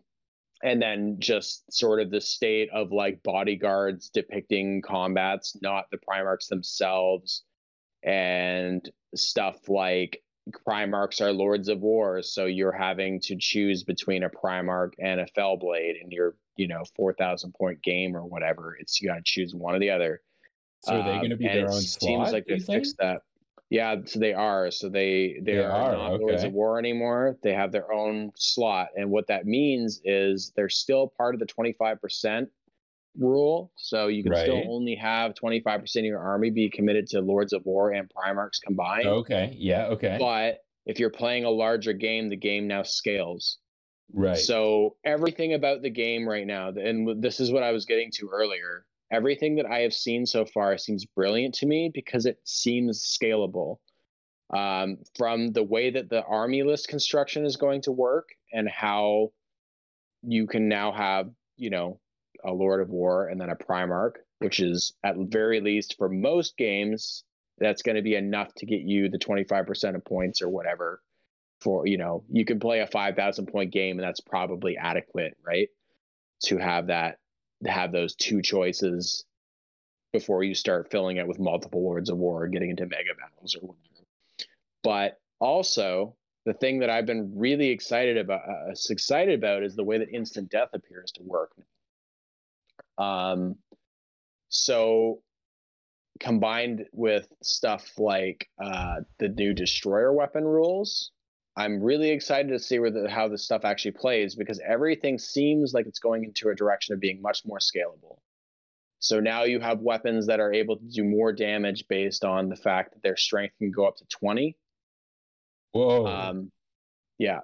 Speaker 1: and then just sort of the state of like bodyguards depicting combats not the primarchs themselves and stuff like primarchs are lords of war so you're having to choose between a primarch and a fellblade in your you know 4000 point game or whatever it's you got to choose one or the other
Speaker 2: So are they
Speaker 1: Um,
Speaker 2: going to be
Speaker 1: and
Speaker 2: their own
Speaker 1: seems like they fixed that. Yeah, so they are. So they they,
Speaker 2: They
Speaker 1: are, not Lords of War anymore. They have their own slot, and what that means is they're still part of the twenty five percent rule. So you can still only have twenty five percent of your army be committed to Lords of War and Primarchs combined.
Speaker 2: Okay. Yeah. Okay.
Speaker 1: But if you're playing a larger game, the game now scales.
Speaker 2: right.
Speaker 1: So everything about the game right now, and this is what I was getting to earlier. Everything that I have seen so far seems brilliant to me because it seems scalable. Um, from the way that the army list construction is going to work and how you can now have, you know, a Lord of War and then a Primarch, which is at very least for most games, that's going to be enough to get you the 25% of points or whatever for you know you can play a 5000 point game and that's probably adequate right to have that to have those two choices before you start filling it with multiple lords of war and getting into mega battles or whatever. But also the thing that i've been really excited about uh, excited about is the way that instant death appears to work um so combined with stuff like uh, the new destroyer weapon rules I'm really excited to see where the, how this stuff actually plays because everything seems like it's going into a direction of being much more scalable. So now you have weapons that are able to do more damage based on the fact that their strength can go up to 20.
Speaker 2: Whoa.
Speaker 1: Um, yeah.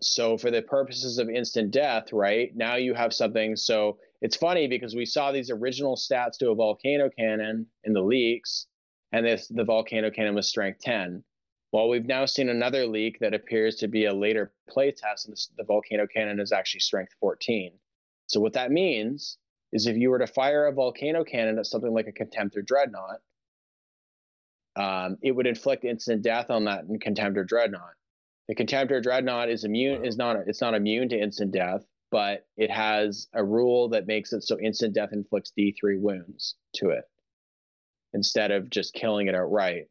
Speaker 1: So for the purposes of instant death, right now you have something. So it's funny because we saw these original stats to a volcano cannon in the leaks, and this the volcano cannon was strength 10. Well, we've now seen another leak that appears to be a later playtest, and this, the volcano cannon is actually strength 14. So what that means is if you were to fire a volcano cannon at something like a contemptor dreadnought, um, it would inflict instant death on that contemptor dreadnought. The contemptor dreadnought is immune is not it's not immune to instant death, but it has a rule that makes it so instant death inflicts D3 wounds to it instead of just killing it outright.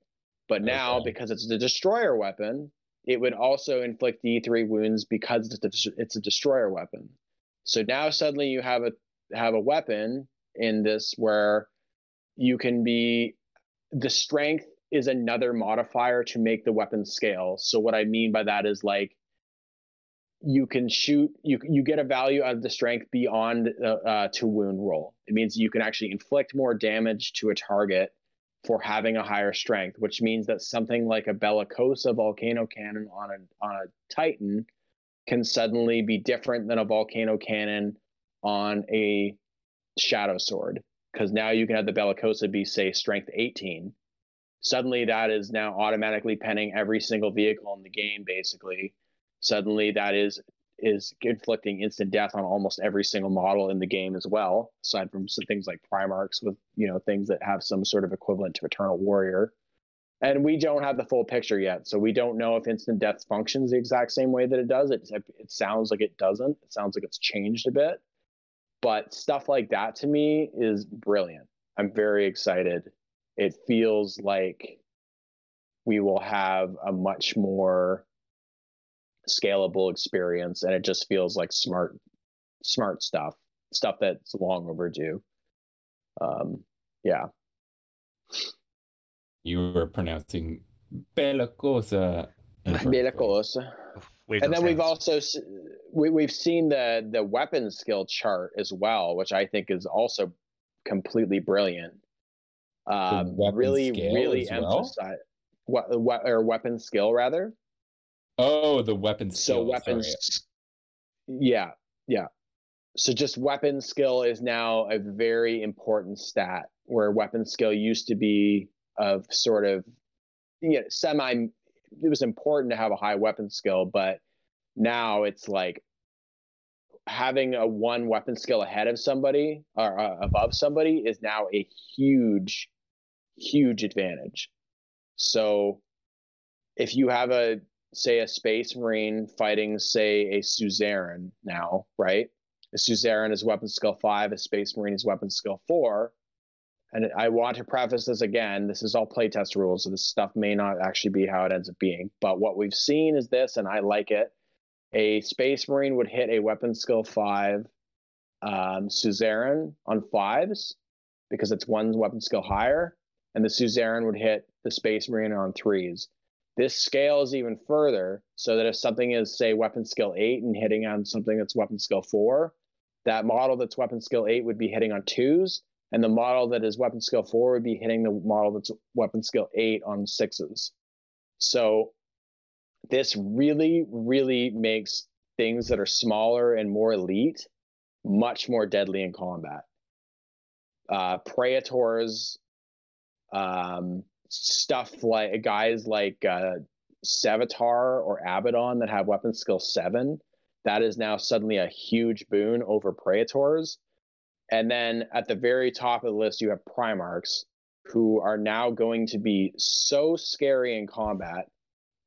Speaker 1: But now,
Speaker 2: Okay.
Speaker 1: because it's the destroyer weapon, it would also inflict D3 wounds because it's a, it's a destroyer weapon. So now suddenly you have a have a weapon in this where you can be the strength is another modifier to make the weapon scale. So what I mean by that is like you can shoot you you get a value out of the strength beyond uh, to wound roll. It means you can actually inflict more damage to a target for having a higher strength, which means that something like a Bellicosa volcano cannon on a on a Titan can suddenly be different than a volcano cannon on a shadow sword because now you can have the Bellicosa be say strength 18 Suddenly, that is now automatically penning every single vehicle in the game. Basically, suddenly that is is inflicting instant death on almost every single model in the game as well. Aside from some things like Primarchs with you know things that have some sort of equivalent to Eternal Warrior. And we don't have the full picture yet, so we don't know if instant death functions the exact same way that it does. It it sounds like it doesn't. It sounds like it's changed a bit, but stuff like that to me is brilliant. I'm very excited. It feels like we will have a much more scalable experience, and it just feels like smart, smart stuff, stuff that's long overdue. Um, yeah.
Speaker 2: You were pronouncing Bella Cosa.
Speaker 1: Bella Cosa.
Speaker 3: Wave
Speaker 1: and
Speaker 3: those
Speaker 1: then we've also we, we've seen the the weapon skill chart as well which i think is also completely brilliant um really really
Speaker 2: as well?
Speaker 1: emphasize what, what or weapon skill rather
Speaker 2: Oh, the weapon
Speaker 1: so
Speaker 2: skill.
Speaker 1: weapons yeah yeah so just weapon skill is now a very important stat where weapon skill used to be of sort of you know semi it was important to have a high weapon skill but now it's like having a one weapon skill ahead of somebody or uh, above somebody is now a huge huge advantage so if you have a say a space marine fighting say a suzerain now right? A suzerain is weapon skill 5 a space marine is weapon skill 4 and i want to preface this again this is all playtest rules so this stuff may not actually be how it ends up being. But what we've seen is this and i like it. A space marine would hit a weapon skill 5 um, suzerain on fives because it's one weapon skill higher and the suzerain would hit the space marine on threes this scales even further so that if something is say weapon skill 8 and hitting on something that's weapon skill 4 that model that's weapon skill 8 would be hitting on twos and the model that is weapon skill 4 would be hitting the model that's weapon skill 8 on sixes. So this really really makes things that are smaller and more elite much more deadly in combat. Uh praetors um stuff like guys like uh Sevatar or Abaddon that have weapon skill 7 that is now suddenly a huge boon over praetors. And then at the very top of the list you have primarchs who are now going to be so scary in combat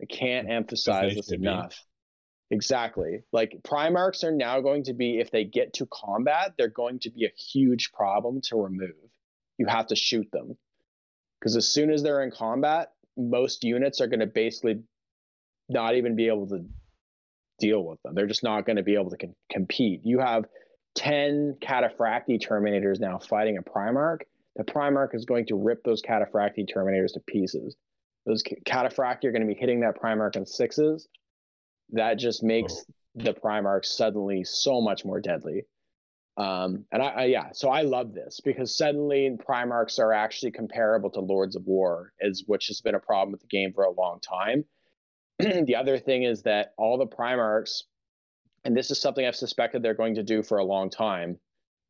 Speaker 1: i can't emphasize this
Speaker 2: should be.
Speaker 1: enough. Exactly. Like primarchs are now going to be if they get to combat they're going to be a huge problem to remove. You have to shoot them because as soon as they're in combat most units are going to basically not even be able to deal with them. They're just not going to be able to com- compete. You have 10 cataphractii terminators now fighting a primarch. The primarch is going to rip those cataphractii terminators to pieces. Those ca- cataphractii are going to be hitting that primarch in sixes. That just makes oh. the primarch suddenly so much more deadly um, and I, I yeah so i love this because suddenly primarchs are actually comparable to lords of war is which has been a problem with the game for a long time. The other thing is that all the primarchs and this is something i've suspected they're going to do for a long time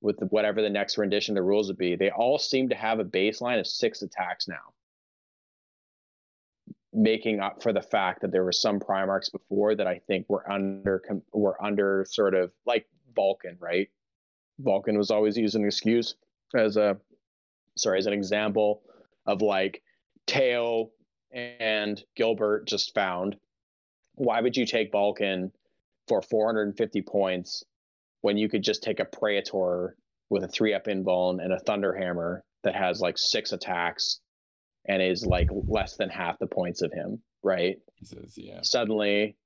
Speaker 1: with whatever the next rendition of the rules would be they all seem to have a baseline of six attacks now. Making up for the fact that there were some primarchs before that i think were under were under sort of like Vulkan right Vulkan was always used an excuse as a sorry as an example of like teo and gilbert just found why would you take Vulkan for 450 points when you could just take a praetor with a three up invuln and a thunderhammer that has like six attacks and is like less than half the points of him right
Speaker 2: Jesus, yeah.
Speaker 1: suddenly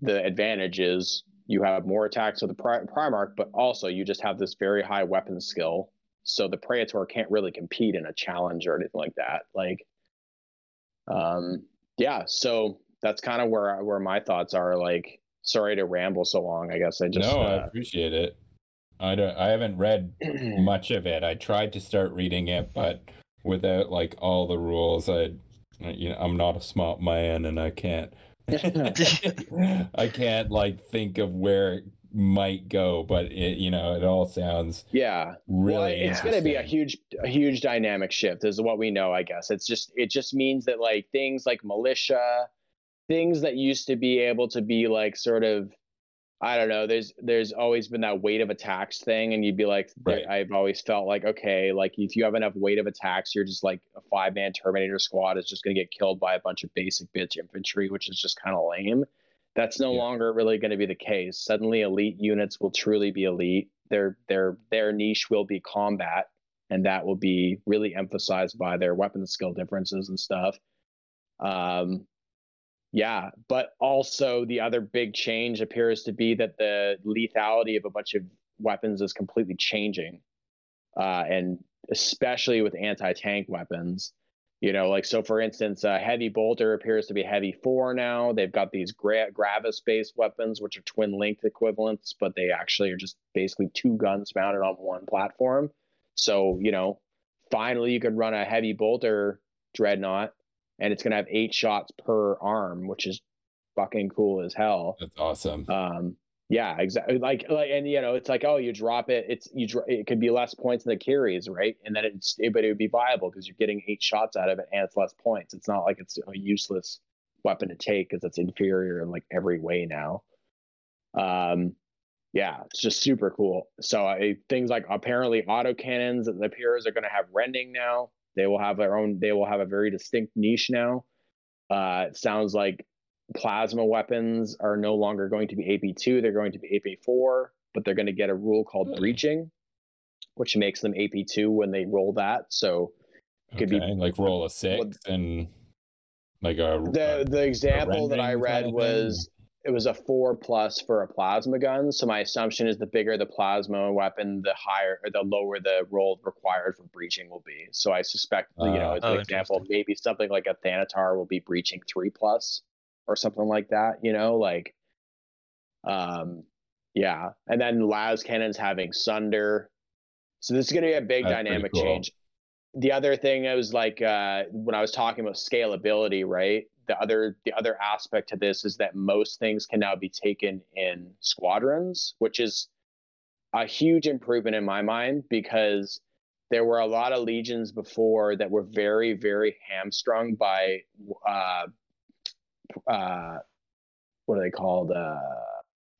Speaker 1: the advantage is you have more attacks with the pri- primarch but also you just have this very high weapon skill so the praetor can't really compete in a challenge or anything like that like um yeah so that's kind of where where my thoughts are like sorry to ramble so long i guess i just
Speaker 2: no, I
Speaker 1: uh,
Speaker 2: appreciate it. I don't. I haven't read much of it. I tried to start reading it, but without like all the rules, I, you know, I'm not a smart man, and I can't. I can't like think of where it might go, but it you know it all sounds
Speaker 1: Yeah.
Speaker 2: really.
Speaker 1: well, it's going to be a huge, a huge dynamic shift, is what we know. I guess it's just, it just means that like things like militia, things that used to be able to be like sort of, I don't know. There's, there's always been that weight of attacks thing, and you'd be like,
Speaker 2: Right.
Speaker 1: I've always felt like, okay, like if you have enough weight of attacks, you're just like a five man Terminator squad is just going to get killed by a bunch of basic bitch infantry, which is just kind of lame. That's no
Speaker 2: Yeah.
Speaker 1: longer really going to be the case. Suddenly, elite units will truly be elite. Their their their niche will be combat, and that will be really emphasized by their weapon skill differences and stuff. Um, yeah, but also the other big change appears to be that the lethality of a bunch of weapons is completely changing, uh, and especially with anti-tank weapons. You know, like so. For instance, a heavy bolter appears to be heavy four now. They've got these gra- gravis-based weapons, which are twin linked equivalents, but they actually are just basically two guns mounted on one platform. So you know, finally you could run a heavy bolter dreadnought, and it's gonna have eight shots per arm, which is fucking cool as hell.
Speaker 2: That's awesome.
Speaker 1: Um, yeah, exactly. Like, like, and you know, it's like, oh, you drop it. It's you. dro- It could be less points than the carries, right? And then it's, it, but it would be viable because you're getting eight shots out of it, and it's less points. It's not like it's a useless weapon to take because it's inferior in like every way now. Um, yeah, it's just super cool. So I, things like apparently autocannons that appears are going to have rending now. They will have their own. They will have a very distinct niche now. Uh, it sounds like plasma weapons are no longer going to be AP2, they're going to be AP4, but they're going to get a rule called
Speaker 2: Hmm.
Speaker 1: breaching, which makes them AP2 when they roll that. So it could be-
Speaker 2: like roll a six and like a
Speaker 1: the
Speaker 2: a-
Speaker 1: the example that I read
Speaker 2: kinda thing?
Speaker 1: was it was a 4 plus for a plasma gun. So my assumption is the bigger the plasma weapon, the higher or the lower the roll required for breaching will be. So I suspect, you know,
Speaker 2: Ah.
Speaker 1: as
Speaker 3: Oh,
Speaker 1: an example, maybe something like a Thanatar will be breaching 3 plus or something like that, you know, like um yeah, and then las cannons having sunder. So this is going to be a big
Speaker 2: That's
Speaker 1: dynamic
Speaker 2: cool.
Speaker 1: change. The other thing is like uh, when I was talking about scalability, right? The other the other aspect to this is that most things can now be taken in squadrons, which is a huge improvement in my mind because there were a lot of legions before that were very very hamstrung by uh uh what are they called uh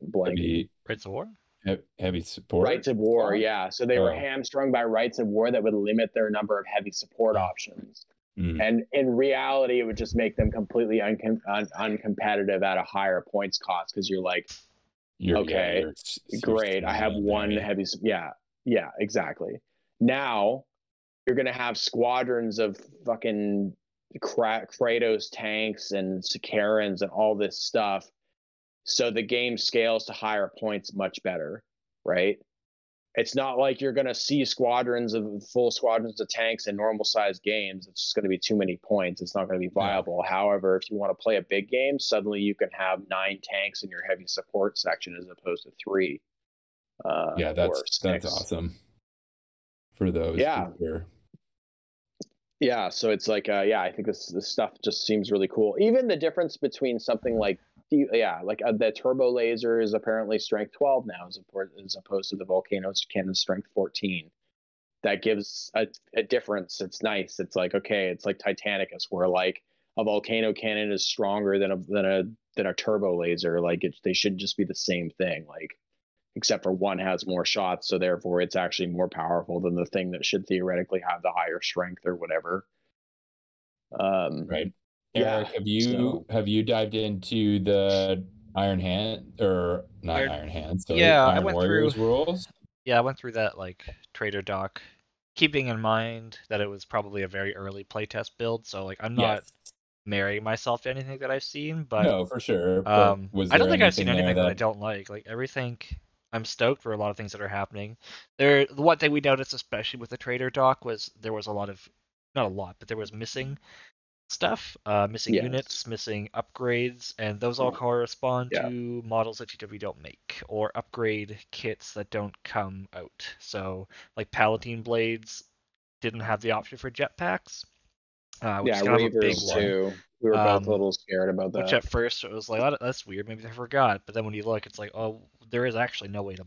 Speaker 1: blank
Speaker 2: heavy,
Speaker 3: Rites of War.
Speaker 2: he- heavy support.
Speaker 1: rites of war yeah so they were
Speaker 2: Oh.
Speaker 1: hamstrung by rites of war that would limit their number of heavy support options
Speaker 2: Mm,
Speaker 1: and in reality it would just make them completely uncom- un- uncompetitive at a higher points cost because you're like
Speaker 2: you're-
Speaker 1: okay,
Speaker 2: you're you're
Speaker 1: great i have one
Speaker 2: it.
Speaker 1: heavy yeah yeah exactly. Now you're gonna have squadrons of fucking Kra- kratos tanks and Sicarans and all this stuff so the game scales to higher points much better right it's not like you're going to see squadrons of full squadrons of tanks in normal sized games. It's just going to be too many points. It's not going to be viable. However if you want to play a big game suddenly you can have nine tanks in your heavy support section as opposed to three uh,
Speaker 2: Yeah, that's that's awesome. For those,
Speaker 1: Yeah.
Speaker 2: for
Speaker 1: yeah so it's like uh yeah i think this this stuff just seems really cool. Even the difference between something like yeah like uh, the turbo laser is apparently strength 12 now as opposed, as opposed to the volcano cannon strength 14 that gives a, a difference. It's nice. It's like okay it's like titanicus where like a volcano cannon is stronger than a than a than a turbo laser. Like it, they should just be the same thing like except for one has more shots so therefore it's actually more powerful than the thing that should theoretically have the higher strength or whatever. Um
Speaker 2: Right.
Speaker 1: Yeah,
Speaker 2: Eric, have you
Speaker 1: so-
Speaker 2: have you dived into the Iron Hand or not
Speaker 3: Iron-
Speaker 2: Iron, Hand? Sorry,
Speaker 3: Yeah, I went
Speaker 2: Warriors
Speaker 3: through-
Speaker 2: rules.
Speaker 3: Yeah, I went through that like traitor doc, keeping in mind that it was probably a very early playtest build. So like I'm not
Speaker 2: Yes.
Speaker 3: marrying myself to anything that I've seen, but
Speaker 2: no, for sure.
Speaker 3: Um,
Speaker 2: was
Speaker 3: I don't think I've seen anything that... I don't like. Like everything, I'm stoked for a lot of things that are happening. There, the one thing we noticed, especially with the traitor doc, was there was a lot of, not a lot, but there was missing stuff, uh, missing
Speaker 1: Yes.
Speaker 3: units, missing upgrades, and those all correspond
Speaker 1: Yeah.
Speaker 3: to models that GW don't make or upgrade kits that don't come out. So, like Palatine blades didn't have the option for jetpacks. Uh, which
Speaker 1: yeah
Speaker 3: is kind of a big
Speaker 1: ravers
Speaker 3: one.
Speaker 1: too We were both
Speaker 3: Um,
Speaker 1: a little scared about that.
Speaker 3: Which at first it was like, oh, that's weird. Maybe they forgot. But then when you look, it's like, oh, there is actually no way to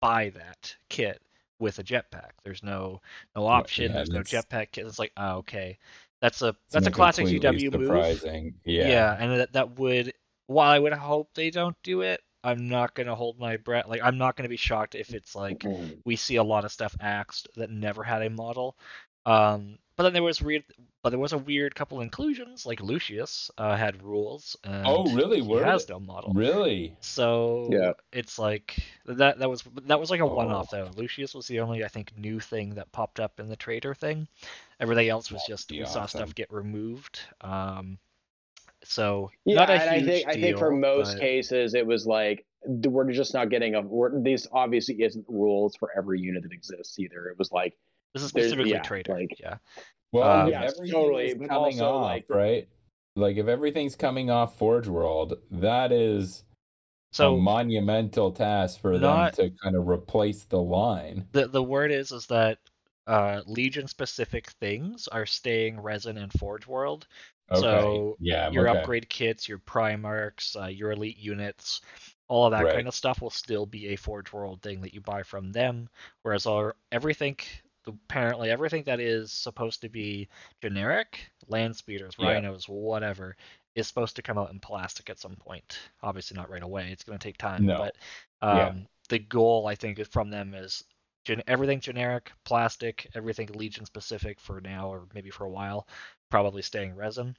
Speaker 3: buy that kit with a jetpack. There's no no option.
Speaker 2: yeah,
Speaker 3: there's no jetpack kit. It's like, oh, okay, that's a
Speaker 2: It's
Speaker 3: that's a classic
Speaker 2: completely
Speaker 3: GW move.
Speaker 2: surprising. Yeah.
Speaker 3: Yeah, and that that would while I would hope they don't do it, I'm not gonna hold my breath. Like I'm not gonna be shocked if it's like
Speaker 1: Mhm.
Speaker 3: we see a lot of stuff axed that never had a model. Um, but then there was weird, but there was a weird couple inclusions. Like Lucius uh, had rules. And
Speaker 2: Oh, really?
Speaker 3: He
Speaker 2: Were
Speaker 3: has
Speaker 2: they-
Speaker 3: no model.
Speaker 2: Really?
Speaker 3: So
Speaker 1: Yeah.
Speaker 3: it's like that. That was that was like a one-off
Speaker 2: Oh.
Speaker 3: though. Lucius was the only I think new thing that popped up in the traitor thing. Everything else was just
Speaker 2: be
Speaker 3: we saw stuff get removed. Um, so
Speaker 1: Yeah,
Speaker 3: not a
Speaker 1: and I
Speaker 3: huge
Speaker 1: think I think for most
Speaker 3: but-
Speaker 1: cases it was like th- we're just not getting a. We're, these obviously isn't rules for every unit that exists either. It was like
Speaker 3: This is specifically
Speaker 1: yeah,
Speaker 3: traitor.
Speaker 1: like-
Speaker 3: yeah.
Speaker 2: Well,
Speaker 3: Um,
Speaker 2: if
Speaker 1: Yes,
Speaker 2: everything
Speaker 1: totally, but
Speaker 2: coming
Speaker 1: also,
Speaker 2: off,
Speaker 1: like-
Speaker 2: right? Like if everything's coming off Forge World, that is
Speaker 3: So
Speaker 2: a monumental task for
Speaker 3: not-
Speaker 2: them to kind of replace the line.
Speaker 3: the the word is is that uh, Legion specific things are staying resin and Forge World.
Speaker 2: Okay.
Speaker 3: So
Speaker 2: yeah.
Speaker 3: your
Speaker 2: okay.
Speaker 3: upgrade kits, your Primarchs, uh, your elite units, all of that
Speaker 2: Right.
Speaker 3: kind of stuff will still be a Forge World thing that you buy from them. Whereas our everything, apparently everything that is supposed to be generic, land speeders,
Speaker 2: Yeah.
Speaker 3: rhinos, whatever, is supposed to come out in plastic at some point. Obviously not right away. It's going to take time.
Speaker 2: No.
Speaker 3: But
Speaker 2: Yeah.
Speaker 3: um, the goal, I think, from them is gen- everything generic, plastic, everything Legion specific for now or maybe for a while, probably staying resin,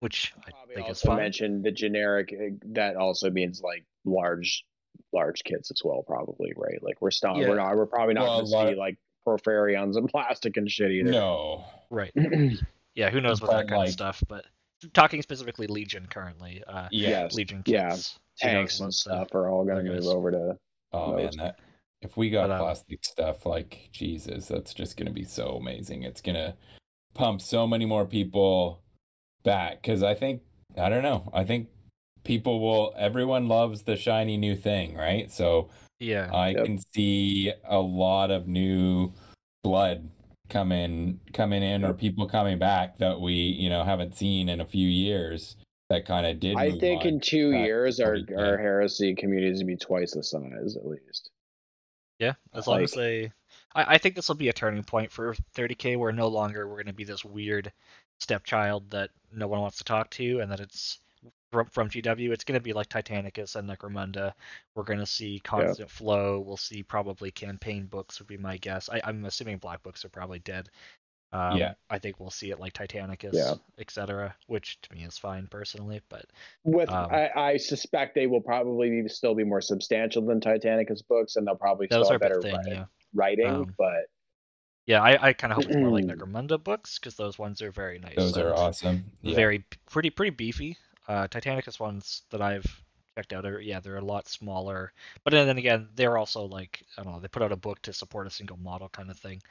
Speaker 3: which I
Speaker 1: probably
Speaker 3: think is
Speaker 1: also
Speaker 3: fine.
Speaker 1: mentioned the generic. uh, That also means like large, large kits as well. Probably right. Like we're still
Speaker 3: Yeah.
Speaker 1: we're not we're probably not
Speaker 2: Well, gonna
Speaker 1: see
Speaker 2: of-
Speaker 1: like porphyrions and plastic and shit either.
Speaker 2: No.
Speaker 3: Right. Yeah, who knows
Speaker 2: what
Speaker 3: that kind
Speaker 2: like-
Speaker 3: of stuff, but talking specifically Legion currently, uh
Speaker 2: Yeah.
Speaker 1: Yes.
Speaker 3: Legion
Speaker 1: Yeah,
Speaker 3: kits. who knows
Speaker 1: Tanks and stuff are all going to move over to.
Speaker 2: Oh man, that if we got
Speaker 3: But, um,
Speaker 2: plastic stuff, like Jesus, that's just gonna be so amazing. It's gonna pump so many more people back because I think I don't know. I think people will. Everyone loves the shiny new thing, right? So
Speaker 3: Yeah.
Speaker 2: I
Speaker 1: Yep.
Speaker 2: can see a lot of new blood coming coming in or people coming back that we you know haven't seen in a few years that kind of did.
Speaker 1: I think
Speaker 2: on.
Speaker 1: in two
Speaker 2: back
Speaker 1: years, our our heresy community is going to be twice the size at least.
Speaker 3: Yeah, as long as they, I, I think this will be a turning point for 30k, where no longer we're going to be this weird stepchild that no one wants to talk to, and that it's from, from GW. It's going to be like Titanicus and Necromunda. We're going to see constant flow. We'll see probably campaign books would be my guess. I, I'm assuming black books are probably dead. Um,
Speaker 2: Yeah.
Speaker 3: I think we'll see it like Titanicus,
Speaker 1: Yeah.
Speaker 3: etc., which to me is fine personally. But
Speaker 1: With
Speaker 3: Um,
Speaker 1: I, I suspect they will probably be, still be more substantial than Titanicus books, and they'll probably
Speaker 3: those
Speaker 1: still have better
Speaker 3: thing,
Speaker 1: wri-
Speaker 3: yeah.
Speaker 1: writing.
Speaker 3: Um,
Speaker 1: but
Speaker 3: Yeah, I, I kind of hope it's more like
Speaker 1: Mm.
Speaker 3: Necromunda books because those ones are very nice.
Speaker 2: Those are awesome. Yeah.
Speaker 3: very pretty pretty beefy. Uh, Titanicus ones that I've checked out are yeah they're a lot smaller, but then, then again they're also like I don't know they put out a book to support a single model kind of thing,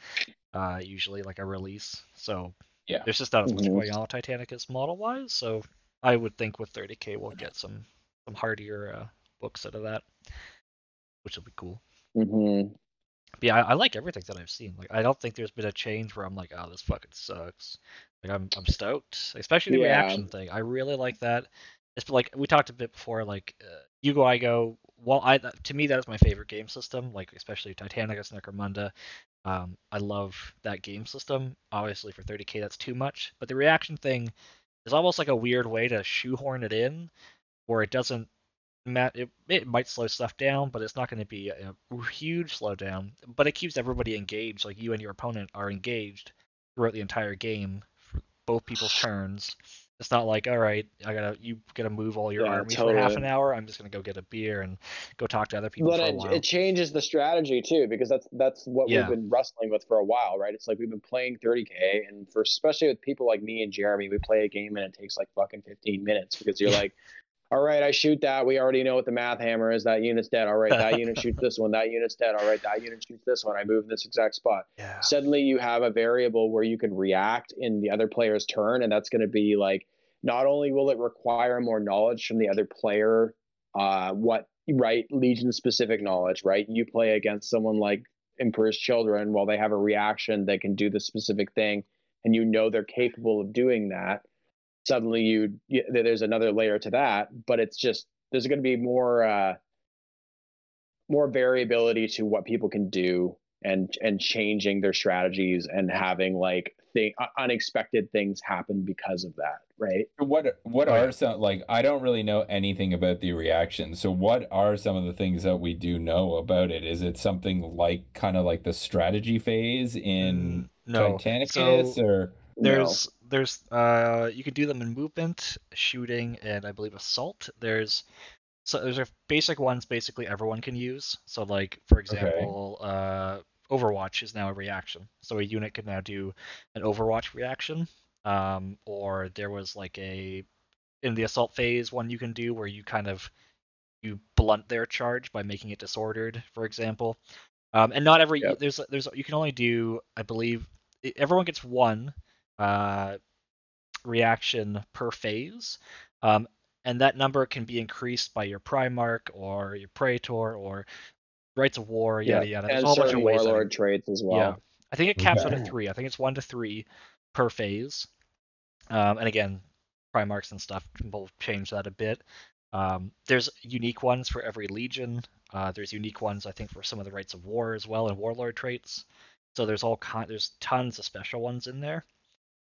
Speaker 3: uh, usually like a release. So
Speaker 2: Yeah.
Speaker 3: there's just not as much
Speaker 1: Mhm.
Speaker 3: going on with Titanicus model wise. So I would think with 30k we'll get some some hardier uh, books out of that, which will be cool.
Speaker 1: mhm.
Speaker 3: But yeah, I, I like everything that I've seen. Like, I don't think there's been a change where I'm like, oh, this fucking sucks. Like, I'm I'm stoked, especially the
Speaker 1: Yeah.
Speaker 3: reaction thing. I really like that. It's like we talked a bit before. Like, uh, you go, I go. Well, I to me that is my favorite game system. Like, especially Titanicus, Necromunda. Um, I love that game system. Obviously, for 30k, that's too much. But the reaction thing is almost like a weird way to shoehorn it in, where it doesn't it, it might slow stuff down, but it's not going to be a, a huge slowdown. But it keeps everybody engaged. Like you and your opponent are engaged throughout the entire game, for both people's turns. It's not like, all right, I gotta you gotta move all your
Speaker 1: Yeah,
Speaker 3: armies for half an hour. I'm just gonna go get a beer and go talk to other people
Speaker 1: But
Speaker 3: for a
Speaker 1: it, it changes the strategy too, because that's that's what
Speaker 3: Yeah.
Speaker 1: we've been wrestling with for a while, right? It's like we've been playing 30k, and for especially with people like me and Jeremy, we play a game and it takes like fucking 15 minutes because you're like, all right, I shoot that. We already know what the math hammer is. That unit's dead. All right, that unit shoots this one. That unit's dead. All right, that unit shoots this one. I move in this exact spot.
Speaker 3: yeah.
Speaker 1: Suddenly, you have a variable where you can react in the other player's turn, and that's going to be like, not only will it require more knowledge from the other player, uh, what right legion specific knowledge, right? You play against someone like Emperor's Children, while they have a reaction that can do the specific thing, and you know they're capable of doing that. Suddenly you, you there's another layer to that, but it's just there's going to be more uh, more variability to what people can do and and changing their strategies and having like thing unexpected things happen because of that right?
Speaker 2: What what are some like i don't really know anything about the reaction. So what are some of the things that we do know about it? Is it something like kind of like the strategy phase in
Speaker 3: Mm, no.
Speaker 2: titanicus
Speaker 3: So-
Speaker 2: or
Speaker 3: There's there's uh you can do them in movement, shooting, and I believe assault. There's so there's a basic ones basically everyone can use. So like for example, uh Overwatch is now a reaction. So a unit can now do an Overwatch reaction. Um or there was like a in the assault phase one you can do where you kind of you blunt their charge by making it disordered, for example. Um, and not every
Speaker 1: Yep.
Speaker 3: there's there's you can only do I believe everyone gets one uh, reaction per phase, um, and that number can be increased by your Primarch or your Praetor or Rites of War, yada yada. There's
Speaker 1: and
Speaker 3: a whole bunch of ways. that
Speaker 1: warlord traits as well
Speaker 3: yeah, I think it caps out
Speaker 2: Okay.
Speaker 3: at three. I think it's one to three per phase. Um, and again, Primarchs and stuff will change that a bit. Um, there's unique ones for every legion. Uh, there's unique ones I think for some of the rites of war as well and warlord traits. So there's all kind there's tons of special ones in there.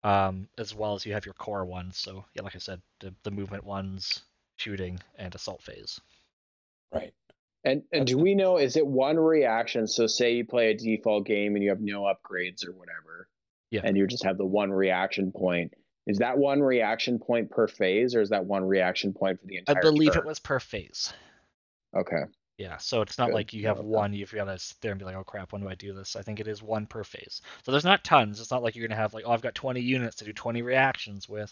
Speaker 3: Um, as well as you have your core ones. So yeah, like I said, the, the movement ones, shooting, and assault phase.
Speaker 2: right
Speaker 1: And and
Speaker 2: That's
Speaker 1: do
Speaker 2: the-
Speaker 1: we know is it one reaction? So say you play a default game and you have no upgrades or whatever.
Speaker 3: Yeah.
Speaker 1: And you just have the one reaction point. Is that one reaction point per phase or is that one reaction point for the entire?
Speaker 3: I believe it was per phase.
Speaker 1: Okay.
Speaker 3: Yeah, so it's not
Speaker 1: Good.
Speaker 3: like you have one, you've got to sit there and be like, oh crap, when do I do this? I think it is one per phase. So there's not tons. It's not like you're going to have like, oh, I've got 20 units to do 20 reactions with.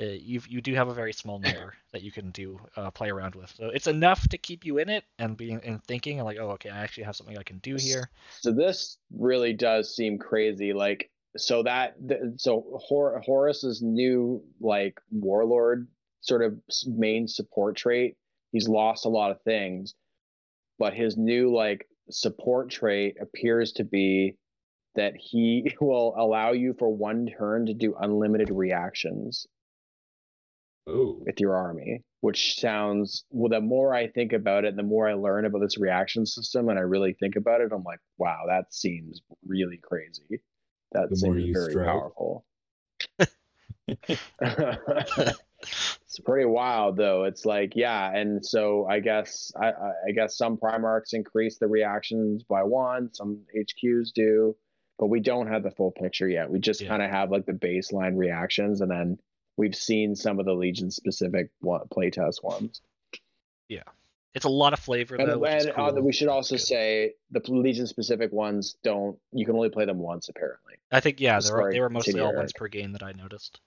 Speaker 3: Uh, you you do have a very small number that you can do uh, play around with. So it's enough to keep you in it and being and thinking and like, oh, okay, I actually have something I can do here.
Speaker 1: So this really does seem crazy. Like so that so Hor- Horus's new like warlord sort of main support trait. He's lost a lot of things, but his new like support trait appears to be that he will allow you for one turn to do unlimited reactions
Speaker 2: oh
Speaker 1: with your army, which sounds well. The more I think about it, the more I learn about this reaction system, and I really think about it, I'm like, wow, that seems really crazy. That
Speaker 2: The
Speaker 1: seems very
Speaker 2: strike.
Speaker 1: powerful. it's pretty wild, though. It's like, yeah, and so I guess I, I guess some Primarchs increase the reactions by one, some HQs do, but we don't have the full picture yet. We just
Speaker 3: Yeah.
Speaker 1: kind of have like the baseline reactions, and then we've seen some of the Legion specific playtest ones.
Speaker 3: Yeah it's a lot of flavor
Speaker 1: And,
Speaker 3: though.
Speaker 1: and uh, we should also say the Legion specific ones don't. You can only play them once, apparently.
Speaker 3: I think yeah, they were they were mostly all once per game that I noticed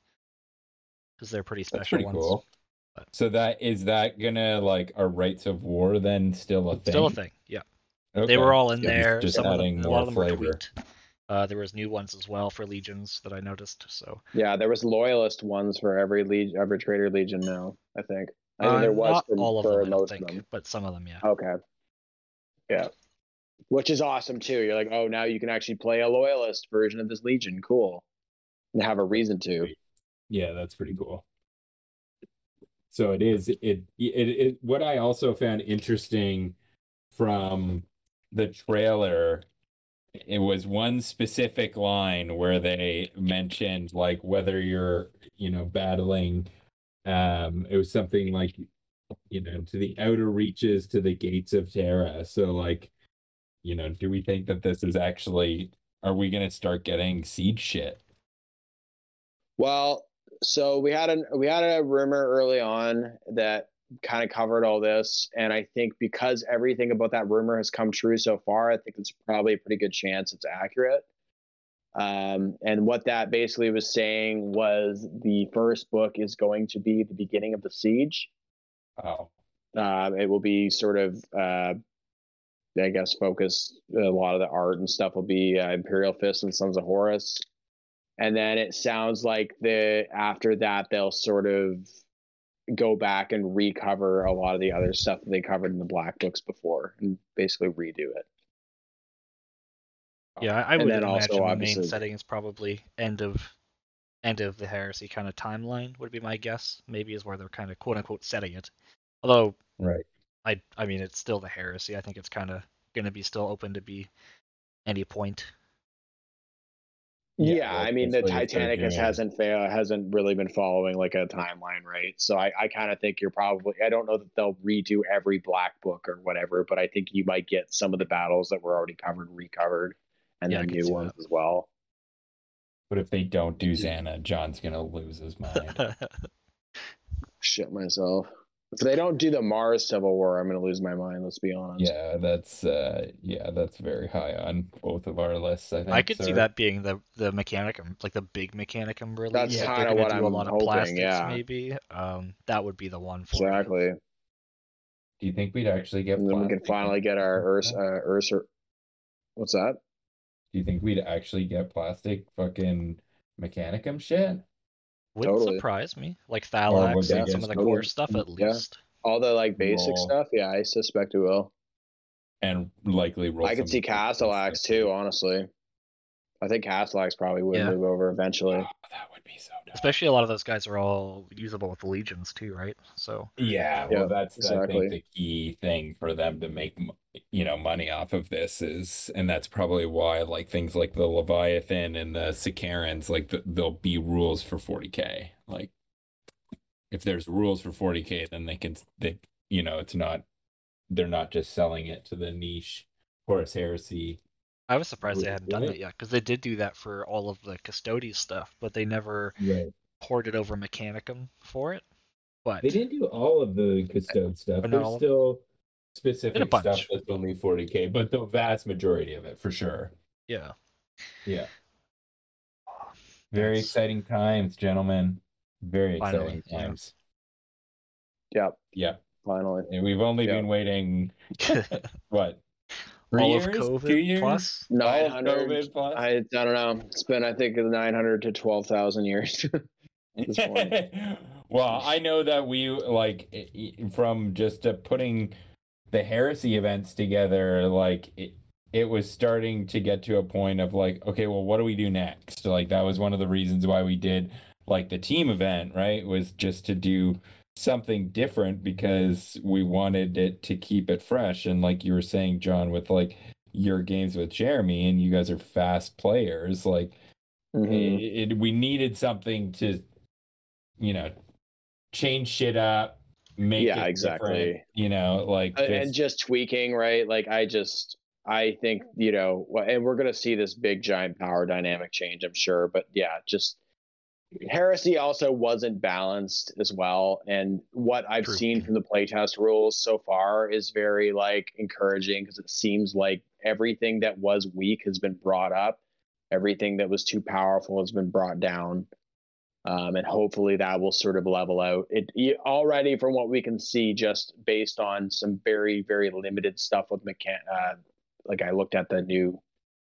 Speaker 3: because they're pretty special
Speaker 2: that's
Speaker 3: special
Speaker 2: pretty
Speaker 3: ones.
Speaker 2: cool
Speaker 3: but-
Speaker 2: so that is that gonna like are rites of war then still a thing
Speaker 3: Still a thing. Yeah.
Speaker 2: Okay.
Speaker 3: They were all in
Speaker 2: So just-
Speaker 3: there.
Speaker 2: just
Speaker 3: Some of them,
Speaker 2: adding
Speaker 3: a lot
Speaker 2: more
Speaker 3: of them
Speaker 2: flavor.
Speaker 3: Uh, there was new ones as well for legions that I noticed. So
Speaker 1: Yeah, there was loyalist ones for every legion, every Traitor Legion. Now I think. I think
Speaker 3: uh,
Speaker 1: there was
Speaker 3: not
Speaker 1: for,
Speaker 3: all of
Speaker 1: for
Speaker 3: them, I think,
Speaker 1: of them.
Speaker 3: but some of them, yeah.
Speaker 1: Okay. Yeah. Which is awesome too. You're like, oh, now you can actually play a loyalist version of this Legion. Cool. And have a reason to.
Speaker 2: Yeah, that's pretty cool. So it is it it it what I also found interesting from the trailer it was one specific line where they mentioned like whether you're you know battling um it was something like you know to the outer reaches to the gates of Terra so like you know do we think that this is actually are we going to start getting seed shit
Speaker 1: Well, so we had a we had a rumor early on that kind of covered all this, and I think because everything about that rumor has come true so far, I think it's probably a pretty good chance it's accurate. Um, and what that basically was saying was the first book is going to be the beginning of the siege.
Speaker 2: oh
Speaker 1: Um, it will be sort of, uh, I guess, focused. A lot of the art and stuff will be uh, Imperial Fist and Sons of Horus, and then it sounds like the after that they'll sort of go back and recover a lot of the other stuff that they covered in the Black Books before, and basically redo it.
Speaker 3: Yeah, I, I would
Speaker 1: then also,
Speaker 3: imagine the main setting is probably end of end of the heresy kind of timeline would be my guess. Maybe is where they're kind of quote unquote setting it. Although
Speaker 2: Right.
Speaker 3: I I mean it's still the heresy. I think it's kind of going to be still open to be any point.
Speaker 1: Yeah,
Speaker 2: Yeah, well,
Speaker 1: I mean the
Speaker 2: they're
Speaker 1: Titanicus hasn't failed, hasn't really been following like a timeline, right? So I, I kind of think you're probably I don't know that they'll redo every black book or whatever, but I think you might get some of the battles that were already covered recovered, and
Speaker 3: Yeah,
Speaker 1: then new ones as well.
Speaker 2: But if they don't do Xana, John's gonna lose his mind.
Speaker 1: Shit myself. If they don't do the Mars Civil War, I'm gonna lose my mind. Let's be honest.
Speaker 2: yeah, that's uh yeah, that's very high on both of our lists, I think.
Speaker 3: I could see that being the the Mechanicum, like the big Mechanicum release.
Speaker 1: That's
Speaker 3: if they're
Speaker 1: kinda what
Speaker 3: do
Speaker 1: I'm
Speaker 3: a lot
Speaker 1: hoping,
Speaker 3: of plastics,
Speaker 1: yeah.
Speaker 3: maybe. Um, that would be the one for it.
Speaker 1: Exactly.
Speaker 2: Do you think we'd actually get
Speaker 1: And then we can
Speaker 2: plastic
Speaker 1: finally get our Urs,
Speaker 2: Mechanicum?
Speaker 1: uh, Ursa. What's that?
Speaker 2: Do you think we'd actually get plastic fucking Mechanicum shit?
Speaker 3: Wouldn't
Speaker 1: Totally.
Speaker 3: surprise me. Like
Speaker 2: would Thallax
Speaker 3: and some of the
Speaker 1: totally-
Speaker 3: core stuff at
Speaker 1: yeah.
Speaker 3: least.
Speaker 1: All the like basic
Speaker 2: Roll.
Speaker 1: stuff. Yeah, I suspect it will.
Speaker 2: And likely roll
Speaker 1: I could
Speaker 2: some
Speaker 1: see Castellax too, honestly. I think Castellax probably would
Speaker 3: Yeah.
Speaker 1: move over eventually.
Speaker 2: Oh, that would be so dope.
Speaker 3: Especially a lot of those guys are all usable with the legions too, right? So
Speaker 2: Yeah, well,
Speaker 1: Yeah,
Speaker 2: that's I think the key thing for them to make you know money off of this is, and that's probably why like things like the Leviathan and the Sicarans, like th there'll be rules for 40k. Like, if there's rules for 40k, then they can they you know it's not they're not just selling it to the niche Horus Heresy.
Speaker 3: I was surprised they hadn't done
Speaker 2: right.
Speaker 3: that yet because they did do that for all of the Custodes stuff, but they never
Speaker 2: Right.
Speaker 3: ported over Mechanicum for it. But
Speaker 2: They didn't do all of the custode stuff. There's
Speaker 3: no.
Speaker 2: still specific stuff that's only 40k, but the vast majority of it for sure.
Speaker 3: yeah,
Speaker 2: Yeah. Very
Speaker 3: Yes.
Speaker 2: exciting times, gentlemen. Very
Speaker 3: Finally,
Speaker 2: exciting
Speaker 3: yeah.
Speaker 2: times.
Speaker 1: Yep,
Speaker 2: Yeah.
Speaker 1: finally.
Speaker 2: And we've only
Speaker 1: Yeah.
Speaker 2: been waiting what? Three
Speaker 3: all of
Speaker 2: years?
Speaker 3: COVID
Speaker 2: Two years?
Speaker 3: plus.
Speaker 1: 900.
Speaker 2: COVID plus?
Speaker 1: I, I don't know. It's been, I think, 900 to 12,000 years. this point.
Speaker 2: well, I know that we like i- i- from just uh, putting the heresy events together, like it, it was starting to get to a point of like, okay, well, what do we do next? Like that was one of the reasons why we did like the team event, right? Was just to do something different because we wanted it to keep it fresh. And like you were saying, John, with like your games with Jeremy, and you guys are fast players, like
Speaker 1: Mhm.
Speaker 2: it, it- we needed something to you know change shit up make
Speaker 1: Yeah,
Speaker 2: it
Speaker 1: exactly.
Speaker 2: you know like just-
Speaker 1: and just tweaking, right? Like I just, I think you know, and we're gonna see this big giant power dynamic change, I'm sure. But yeah, just heresy also wasn't balanced as well. And what I've
Speaker 3: True.
Speaker 1: seen from the playtest rules so far is very like encouraging because it seems like everything that was weak has been brought up, everything that was too powerful has been brought down. Um, and hopefully that will sort of level out. It already, from what we can see, just based on some very, very limited stuff with mechan. Uh, like I looked at the new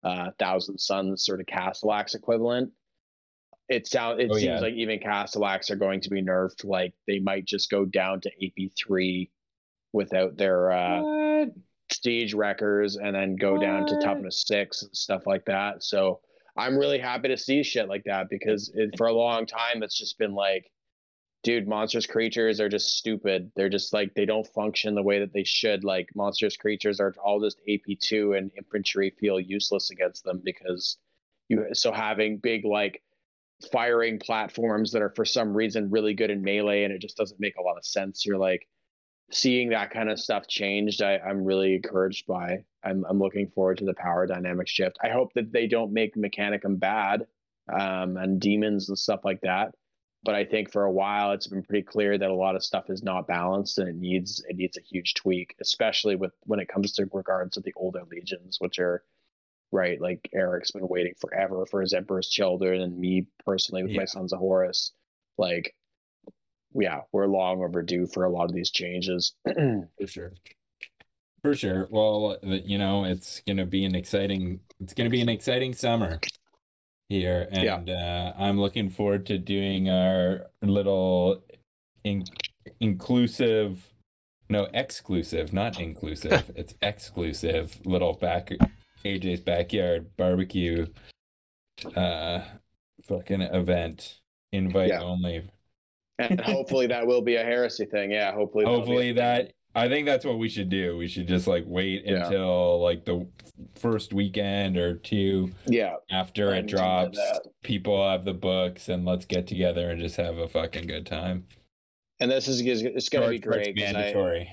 Speaker 1: uh, Thousand Suns sort of Castellax equivalent. It sounds it
Speaker 2: Oh,
Speaker 1: seems
Speaker 2: yeah.
Speaker 1: like even Castellax are going to be nerfed. Like they might just go down to AP three without their uh,
Speaker 2: What?
Speaker 1: siege wreckers and then go down to
Speaker 2: What?
Speaker 1: toughness six and stuff like that. So I'm really happy to see shit like that because it, for a long time it's just been like, dude, monstrous creatures are just stupid. They're just like they don't function the way that they should. Like monstrous creatures are all just AP two and infantry feel useless against them because you so having big like firing platforms that are for some reason really good in melee and it just doesn't make a lot of sense. You're like seeing that kind of stuff changed, I, I'm really encouraged by. I'm, I'm looking forward to the power dynamic shift. I hope that they don't make Mechanicum bad um, and demons and stuff like that. But I think for a while it's been pretty clear that a lot of stuff is not balanced and it needs it needs a huge tweak, especially with when it comes to regards to the older legions, which are right like Eric's been waiting forever for his Emperor's Children and me personally with my Sons of Horus. Like yeah, we're long overdue for a lot of these changes.
Speaker 2: for sure for sure well you know it's gonna be an exciting it's gonna be an exciting summer here
Speaker 1: Yeah.
Speaker 2: and uh i'm looking forward to doing our little in- inclusive no exclusive not inclusive it's exclusive little back aj's backyard barbecue uh fucking event, invite
Speaker 1: Yeah.
Speaker 2: only.
Speaker 1: and hopefully that will be a heresy thing. Yeah, hopefully.
Speaker 2: Hopefully that I think that's what we should do. We should just like wait
Speaker 1: Yeah.
Speaker 2: until like the first weekend or two
Speaker 1: Yeah,
Speaker 2: after it
Speaker 1: Plan something like
Speaker 2: drops. People have the books and let's get together and just have a fucking good time.
Speaker 1: and this is it's going to be great. 'cause I,
Speaker 2: mandatory.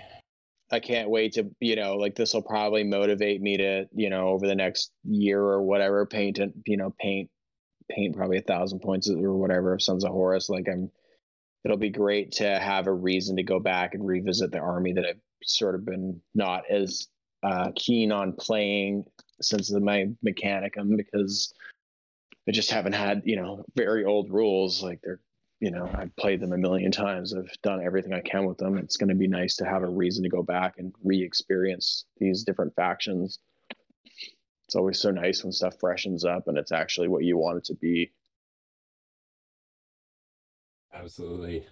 Speaker 1: I can't wait to you know like this will probably motivate me to you know over the next year or whatever paint and you know paint paint probably a thousand points or whatever of Sons of Horus. Like I'm, it'll be great to have a reason to go back and revisit the army that I've sort of been not as uh, keen on playing since my Mechanicum because I just haven't had you know very old rules like they're you know I've played them a million times. I've done everything I can with them. It's going to be nice to have a reason to go back and re-experience these different factions. It's always so nice when stuff freshens up and it's actually what you want it to be.
Speaker 2: Absolutely.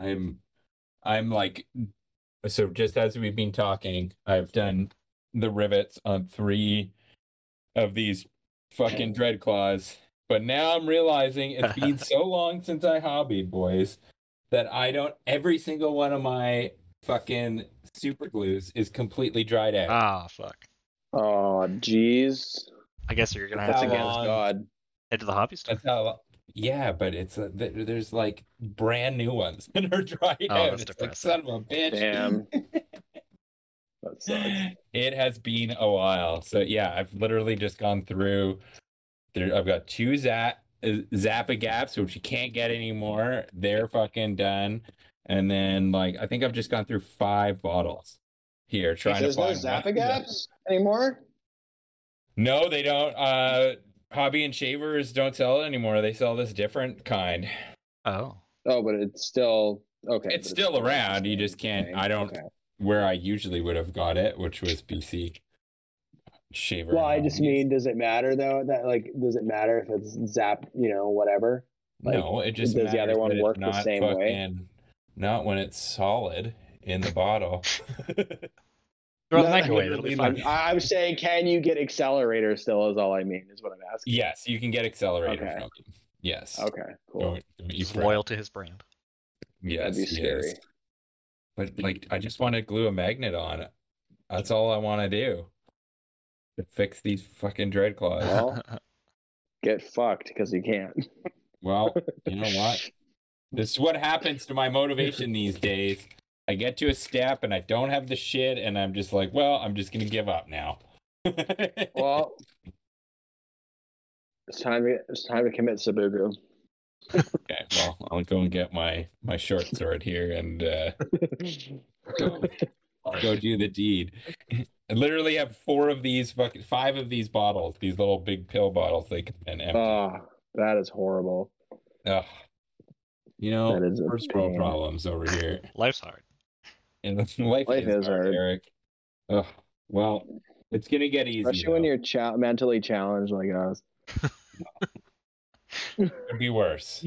Speaker 2: I'm I'm like so just as we've been talking, I've done the rivets on three of these fucking dread claws. But now I'm realizing it's been so long since I hobbied, boys, that I don't every single one of my fucking super glues is completely dried out.
Speaker 3: Ah, fuck.
Speaker 1: Oh, jeez.
Speaker 3: I guess you're gonna
Speaker 2: That's
Speaker 3: have to
Speaker 2: how
Speaker 1: against God.
Speaker 3: head to the hobby store.
Speaker 2: That's how. Yeah, but it's a, th- there's like brand new ones that are dried
Speaker 3: Oh,
Speaker 2: out.
Speaker 3: that's
Speaker 2: It's like
Speaker 3: depressing.
Speaker 2: son of a bitch.
Speaker 1: Damn. That sucks.
Speaker 2: it has been a while. So yeah, I've literally just gone through. There, I've got two zap uh, Zap-A-Gaps, which you can't get anymore. They're fucking done. And then like I think I've just gone through five bottles here trying
Speaker 1: There's
Speaker 2: to
Speaker 1: no
Speaker 2: find
Speaker 1: Zappa gaps anymore?
Speaker 2: No, they don't. Uh, Hobby and Shavers don't sell it anymore. They sell this different kind.
Speaker 3: Oh,
Speaker 1: Oh, but it's still okay.
Speaker 2: It's
Speaker 1: but
Speaker 2: still
Speaker 1: not
Speaker 2: around, you just can't-
Speaker 1: thing.
Speaker 2: I don't-
Speaker 1: Okay.
Speaker 2: Where I usually would have got it, which was BC Shaver.
Speaker 5: Well, I just mean, does it matter though? That like, does it matter if it's zap, you know, whatever? like,
Speaker 2: no, it just
Speaker 5: does the other one work the
Speaker 2: not
Speaker 5: same way?
Speaker 2: fucking- Not when it's solid in the bottle.
Speaker 3: throw it in
Speaker 1: No,
Speaker 3: microwave. It'll be fine.
Speaker 1: I'm, I'm saying, can you get accelerator still? Is all I mean. Is what I'm asking.
Speaker 2: yes, you can get accelerator
Speaker 1: Okay.
Speaker 2: from him. Yes.
Speaker 1: Okay. Cool.
Speaker 3: He's loyal to his brand.
Speaker 2: Yes,
Speaker 1: That'd be
Speaker 2: he
Speaker 1: scary.
Speaker 2: is. But like, I just want to glue a magnet on it. That's all I want to do. To fix these fucking dread claws.
Speaker 1: Well, get fucked because you can't.
Speaker 2: Well, you know what? This is what happens to my motivation these days. I get to a step and I don't have the shit, and I'm just like, well, I'm just gonna give up now.
Speaker 1: Well, it's time to it's time to commit seppuku.
Speaker 2: okay, well, I'll go and get my my short sword here and uh, go, go do the deed. I literally have four of these fucking five of these bottles, these little big pill bottles. They can in empty.
Speaker 1: Oh, that is horrible.
Speaker 2: Ugh. You know,
Speaker 1: That is a
Speaker 2: first world problems over here.
Speaker 3: Life's hard.
Speaker 2: And life,
Speaker 1: Life
Speaker 2: is,
Speaker 1: is
Speaker 2: hard,
Speaker 1: hard.
Speaker 2: Eric. Ugh. Well, it's gonna get easier.
Speaker 1: Especially when you're cha- mentally challenged like us.
Speaker 2: Could be worse.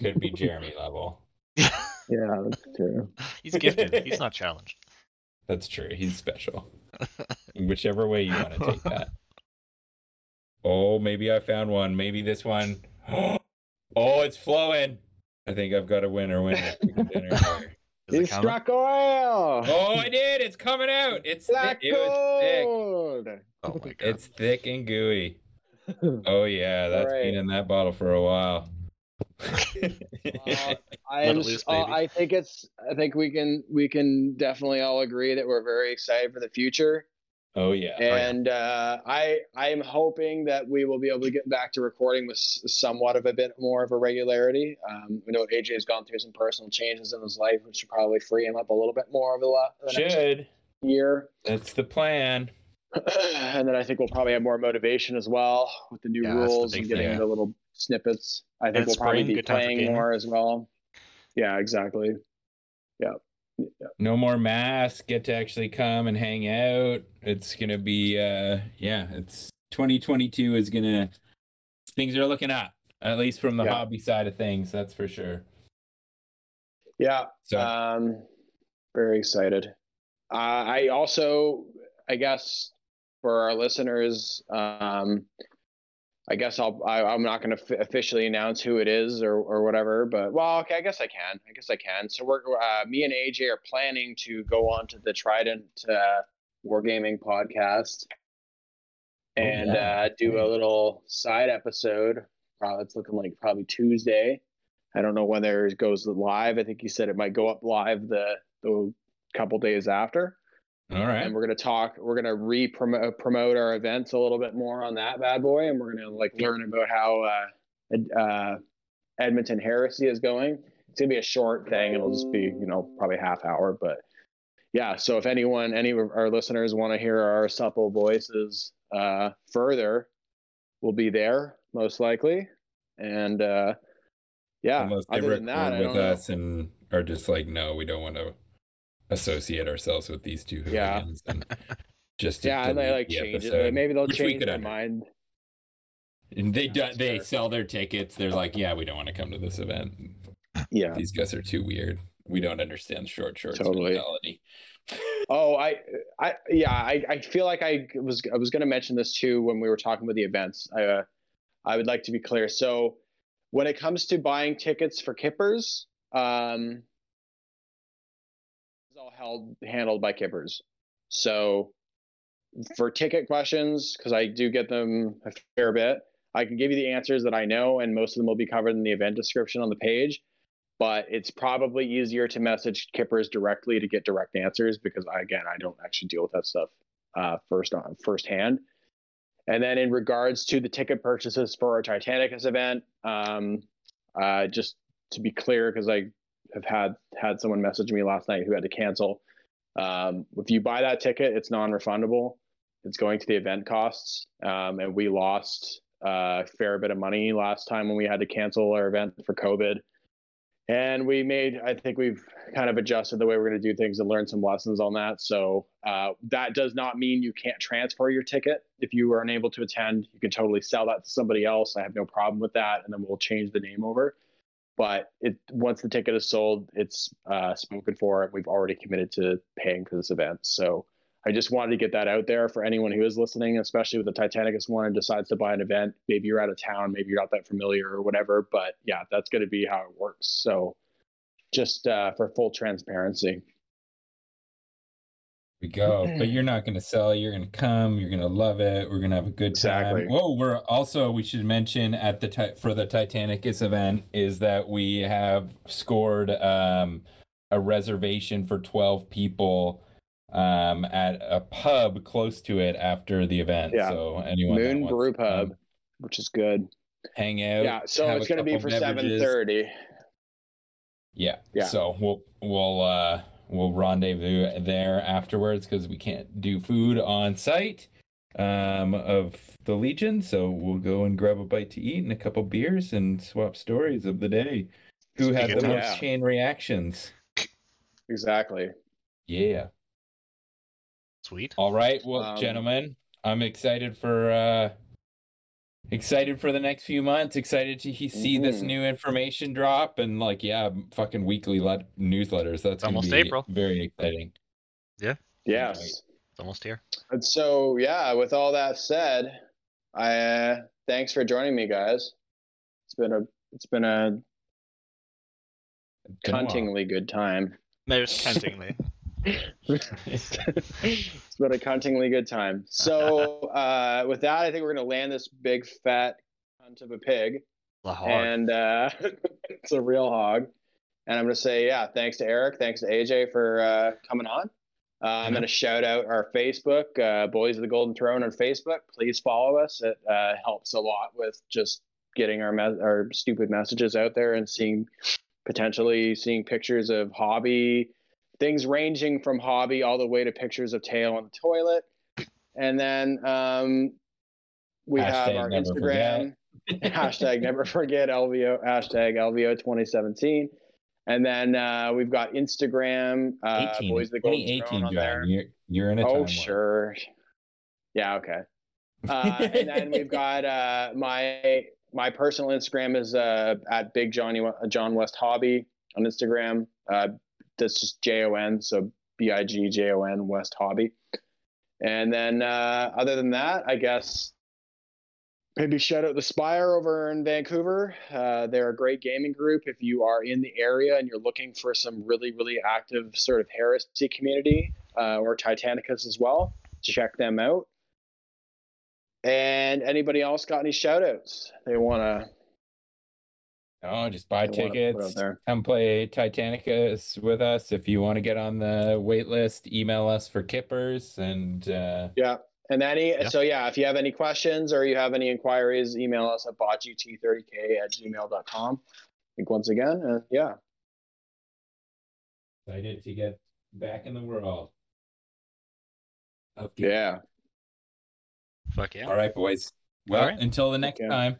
Speaker 2: Could be Jeremy level.
Speaker 1: Yeah, that's true.
Speaker 3: He's gifted. He's not challenged.
Speaker 2: That's true. He's special. Whichever way you want to take that. Oh, maybe I found one. Maybe this one. Oh, it's flowing. I think I've got a winner. Winner. Chicken dinner here.
Speaker 3: Is
Speaker 1: You
Speaker 3: it coming?
Speaker 1: struck oil.
Speaker 2: Oh, I did. It's coming out. It's thick.
Speaker 1: Black
Speaker 2: It was thick.
Speaker 3: Oh my god.
Speaker 2: It's thick and gooey. Oh yeah, that's
Speaker 1: Alright.
Speaker 2: been in that bottle for a while.
Speaker 1: Uh,
Speaker 3: I'm, loose,
Speaker 1: uh. I think it's. I think we can. We can definitely all agree that we're very excited for the future.
Speaker 2: Oh yeah.
Speaker 1: and uh, I I am hoping that we will be able to get back to recording with somewhat of a bit more of a regularity. Um, I know AJ has gone through some personal changes in his life, which should probably free him up a little bit more over the, la- the next
Speaker 2: Should.
Speaker 1: year.
Speaker 2: That's the plan.
Speaker 1: and then I think we'll probably have more motivation as well with the new
Speaker 3: Yeah, that's the
Speaker 1: rules and getting
Speaker 2: thing.
Speaker 1: into little snippets. I think
Speaker 3: it's
Speaker 1: we'll probably
Speaker 3: spring,
Speaker 1: be
Speaker 3: good time for
Speaker 1: playing more as well. Yeah, exactly. Yeah.
Speaker 2: No more masks. Get to actually come and hang out. It's gonna be uh yeah, it's 2022 is gonna things are looking up. At least from the
Speaker 1: Yeah.
Speaker 2: hobby side of things, that's for sure.
Speaker 1: Yeah.
Speaker 2: So
Speaker 1: Um, very excited. Uh, I also, I guess, for our listeners, um, I guess I'll. I, I'm not going to f- officially announce who it is or or whatever, but well, okay. I guess I can. I guess I can. So we're uh, me and AJ are planning to go on to the Trident uh, Wargaming podcast
Speaker 2: Oh,
Speaker 1: and
Speaker 2: yeah.
Speaker 1: uh, do a little side episode. Probably it's looking like probably Tuesday. I don't know when there goes live. I think you said it might go up live the the couple days after
Speaker 2: All right.
Speaker 1: and we're gonna talk. We're gonna re promote our events a little bit more on that bad boy, and we're gonna like learn about how uh, uh, Edmonton Heresy is going. It's gonna be a short thing. It'll just be you know probably half hour, but yeah. So if anyone, any of our listeners want to hear our supple voices uh, further, we'll be there most likely, and uh, yeah.
Speaker 2: Unless they
Speaker 1: Other than that, I
Speaker 2: with us and are just like, no, we don't want to associate ourselves with these two
Speaker 1: Yeah.
Speaker 2: And just to
Speaker 1: Yeah, and they like
Speaker 2: the
Speaker 1: change it.
Speaker 2: episode,
Speaker 1: Like, maybe they'll change
Speaker 2: could
Speaker 1: their
Speaker 2: under-
Speaker 1: mind.
Speaker 2: And they do, they
Speaker 1: fair.
Speaker 2: sell their tickets. They're like, yeah, we don't want to come to this event.
Speaker 1: Yeah.
Speaker 2: These guys are too weird. We don't understand short shorts
Speaker 1: Totally.
Speaker 2: mentality.
Speaker 1: Oh, I, I, yeah, I, I feel like I was, I was going to mention this too when we were talking about the events. I, uh, I would like to be clear. So, when it comes to buying tickets for Kippers, um, it's all held handled by Kippers. So, for ticket questions, because I do get them a fair bit, I can give you the answers that I know, and most of them will be covered in the event description on the page but it's probably easier to message kippers directly to get direct answers because again i don't actually deal with that stuff uh, first on firsthand and then in regards to the ticket purchases for our titanicus event um, uh, just to be clear because i have had had someone message me last night who had to cancel. Um, if you buy that ticket it's non-refundable. It's going to the event costs. Um, and we lost uh, a fair bit of money last time when we had to cancel our event for covid. And we made i think we've kind of adjusted the way we're going to do things and learned some lessons on that. So uh, that does not mean you can't transfer your ticket. If you were unable to attend you can totally sell that to somebody else. I have no problem with that. And then we'll change the name over but it once the ticket is sold it's uh, spoken for and we've already committed to paying for this event. So i just wanted to get that out there for anyone who is listening especially with the titanicus one and decides to buy an event. Maybe you're out of town maybe you're not that familiar or whatever but yeah that's going to be how it works. So just uh, for full transparency
Speaker 2: we go. But you're not going to sell. You're going to come. You're going to love it. We're going to have a good
Speaker 1: Exactly.
Speaker 2: time. Whoa, we're also we should mention at the ti- for the Titanicus event is that we have scored um, a reservation for 12 people um, at a pub close to it after the event.
Speaker 1: Yeah.
Speaker 2: So anyone
Speaker 1: moon
Speaker 2: wants
Speaker 1: brew pub which is good
Speaker 2: hang out.
Speaker 1: yeah so it's going to be for
Speaker 2: beverages.
Speaker 1: 7.30
Speaker 2: Yeah.
Speaker 1: Yeah.
Speaker 2: So we'll we'll uh we'll rendezvous there afterwards because we can't do food on site um of the Legion. So we'll go and grab a bite to eat and a couple beers and swap stories of the day. Who had
Speaker 3: Speaking
Speaker 2: the most
Speaker 1: Yeah.
Speaker 2: chain reactions?
Speaker 1: exactly
Speaker 2: Yeah.
Speaker 3: Sweet.
Speaker 2: All right. Well,
Speaker 1: Um,
Speaker 2: gentlemen, I'm excited for uh excited for the next few months. Excited to he- see this
Speaker 1: Mhm.
Speaker 2: new information drop and like yeah, fucking weekly let- newsletters. That's gonna
Speaker 3: Almost
Speaker 2: be
Speaker 3: April.
Speaker 2: Very exciting. Yeah.
Speaker 1: Yes
Speaker 3: It's almost here.
Speaker 1: And so, yeah, with all that said, I uh, thanks for joining me, guys. It's been a it's been a
Speaker 2: Been a while.
Speaker 1: cuntingly good time.
Speaker 3: There's cuntingly.
Speaker 1: it's been a cuntingly good time. So, uh, with that, I think we're gonna land this big fat cunt of a pig, and uh, it's a real hog. And I'm gonna say, yeah, thanks to Eric, thanks to AJ for uh, coming on. Uh, I'm going to shout out our Facebook, uh, Boys of the Golden Throne on Facebook. Please follow us. It uh, helps a lot with just getting our me- our stupid messages out there and seeing potentially seeing pictures of hobby things ranging from hobby all the way to pictures of tail on the toilet. And then um, we have our Instagram hashtag never forget LVO hashtag LVO 2017. And then uh, we've got Instagram, uh,
Speaker 2: 18,
Speaker 1: Boys the Golden
Speaker 2: 2018,
Speaker 1: on there.
Speaker 2: You're, you're in a
Speaker 1: Oh, sure. Yeah, okay. Uh, and then we've got uh, my my personal Instagram is uh, at Big Johnny John West Hobby on Instagram. That's just J O N. So B I G J O N West Hobby. And then uh, other than that, I guess maybe shout out the Spire over in Vancouver. Uh, they're a great gaming group. If you are in the area and you're looking for some really, really active sort of heresy community uh, or Titanicus as well, check them out. And anybody else got any shout outs they want to
Speaker 2: No, just buy
Speaker 1: They
Speaker 2: tickets. Come play Titanicus with us. If you want to get on the wait list, email us for kippers and uh,
Speaker 1: Yeah. And any,
Speaker 3: Yeah.
Speaker 1: so yeah, if you have any questions or you have any inquiries, email us at botgt30k at gmail.com. I think once again, uh, yeah.
Speaker 2: excited to get back in the world. of games.
Speaker 1: Yeah.
Speaker 3: Fuck yeah.
Speaker 2: All right, boys. Well,
Speaker 3: All right.
Speaker 2: until the next
Speaker 1: Okay.
Speaker 2: time,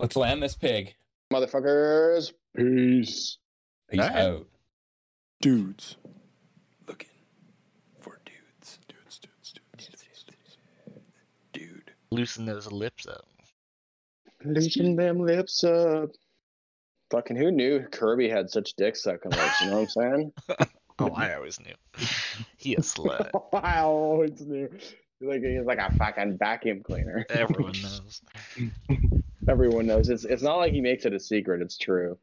Speaker 2: let's land this pig.
Speaker 1: Motherfuckers. Peace.
Speaker 2: Peace
Speaker 3: All right.
Speaker 2: out.
Speaker 4: Dudes. Looking for dudes. Dudes, dudes, dudes. Dude.
Speaker 3: Loosen those lips up.
Speaker 1: Loosen them lips up. Fucking who knew Kirby had such dick sucking lips? You know what I'm saying?
Speaker 3: Oh, I always knew. he a slut.
Speaker 1: I always knew. Like he's like a fucking vacuum cleaner.
Speaker 3: Everyone knows.
Speaker 1: Everyone knows. It's it's not like he makes it a secret. It's true.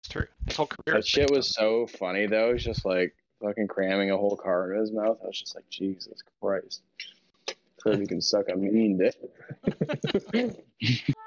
Speaker 3: It's true. His whole career.
Speaker 1: That shit was so funny though. He's just like fucking cramming a whole car in his mouth. I was just like, Jesus Christ. Kirby can suck a mean dick.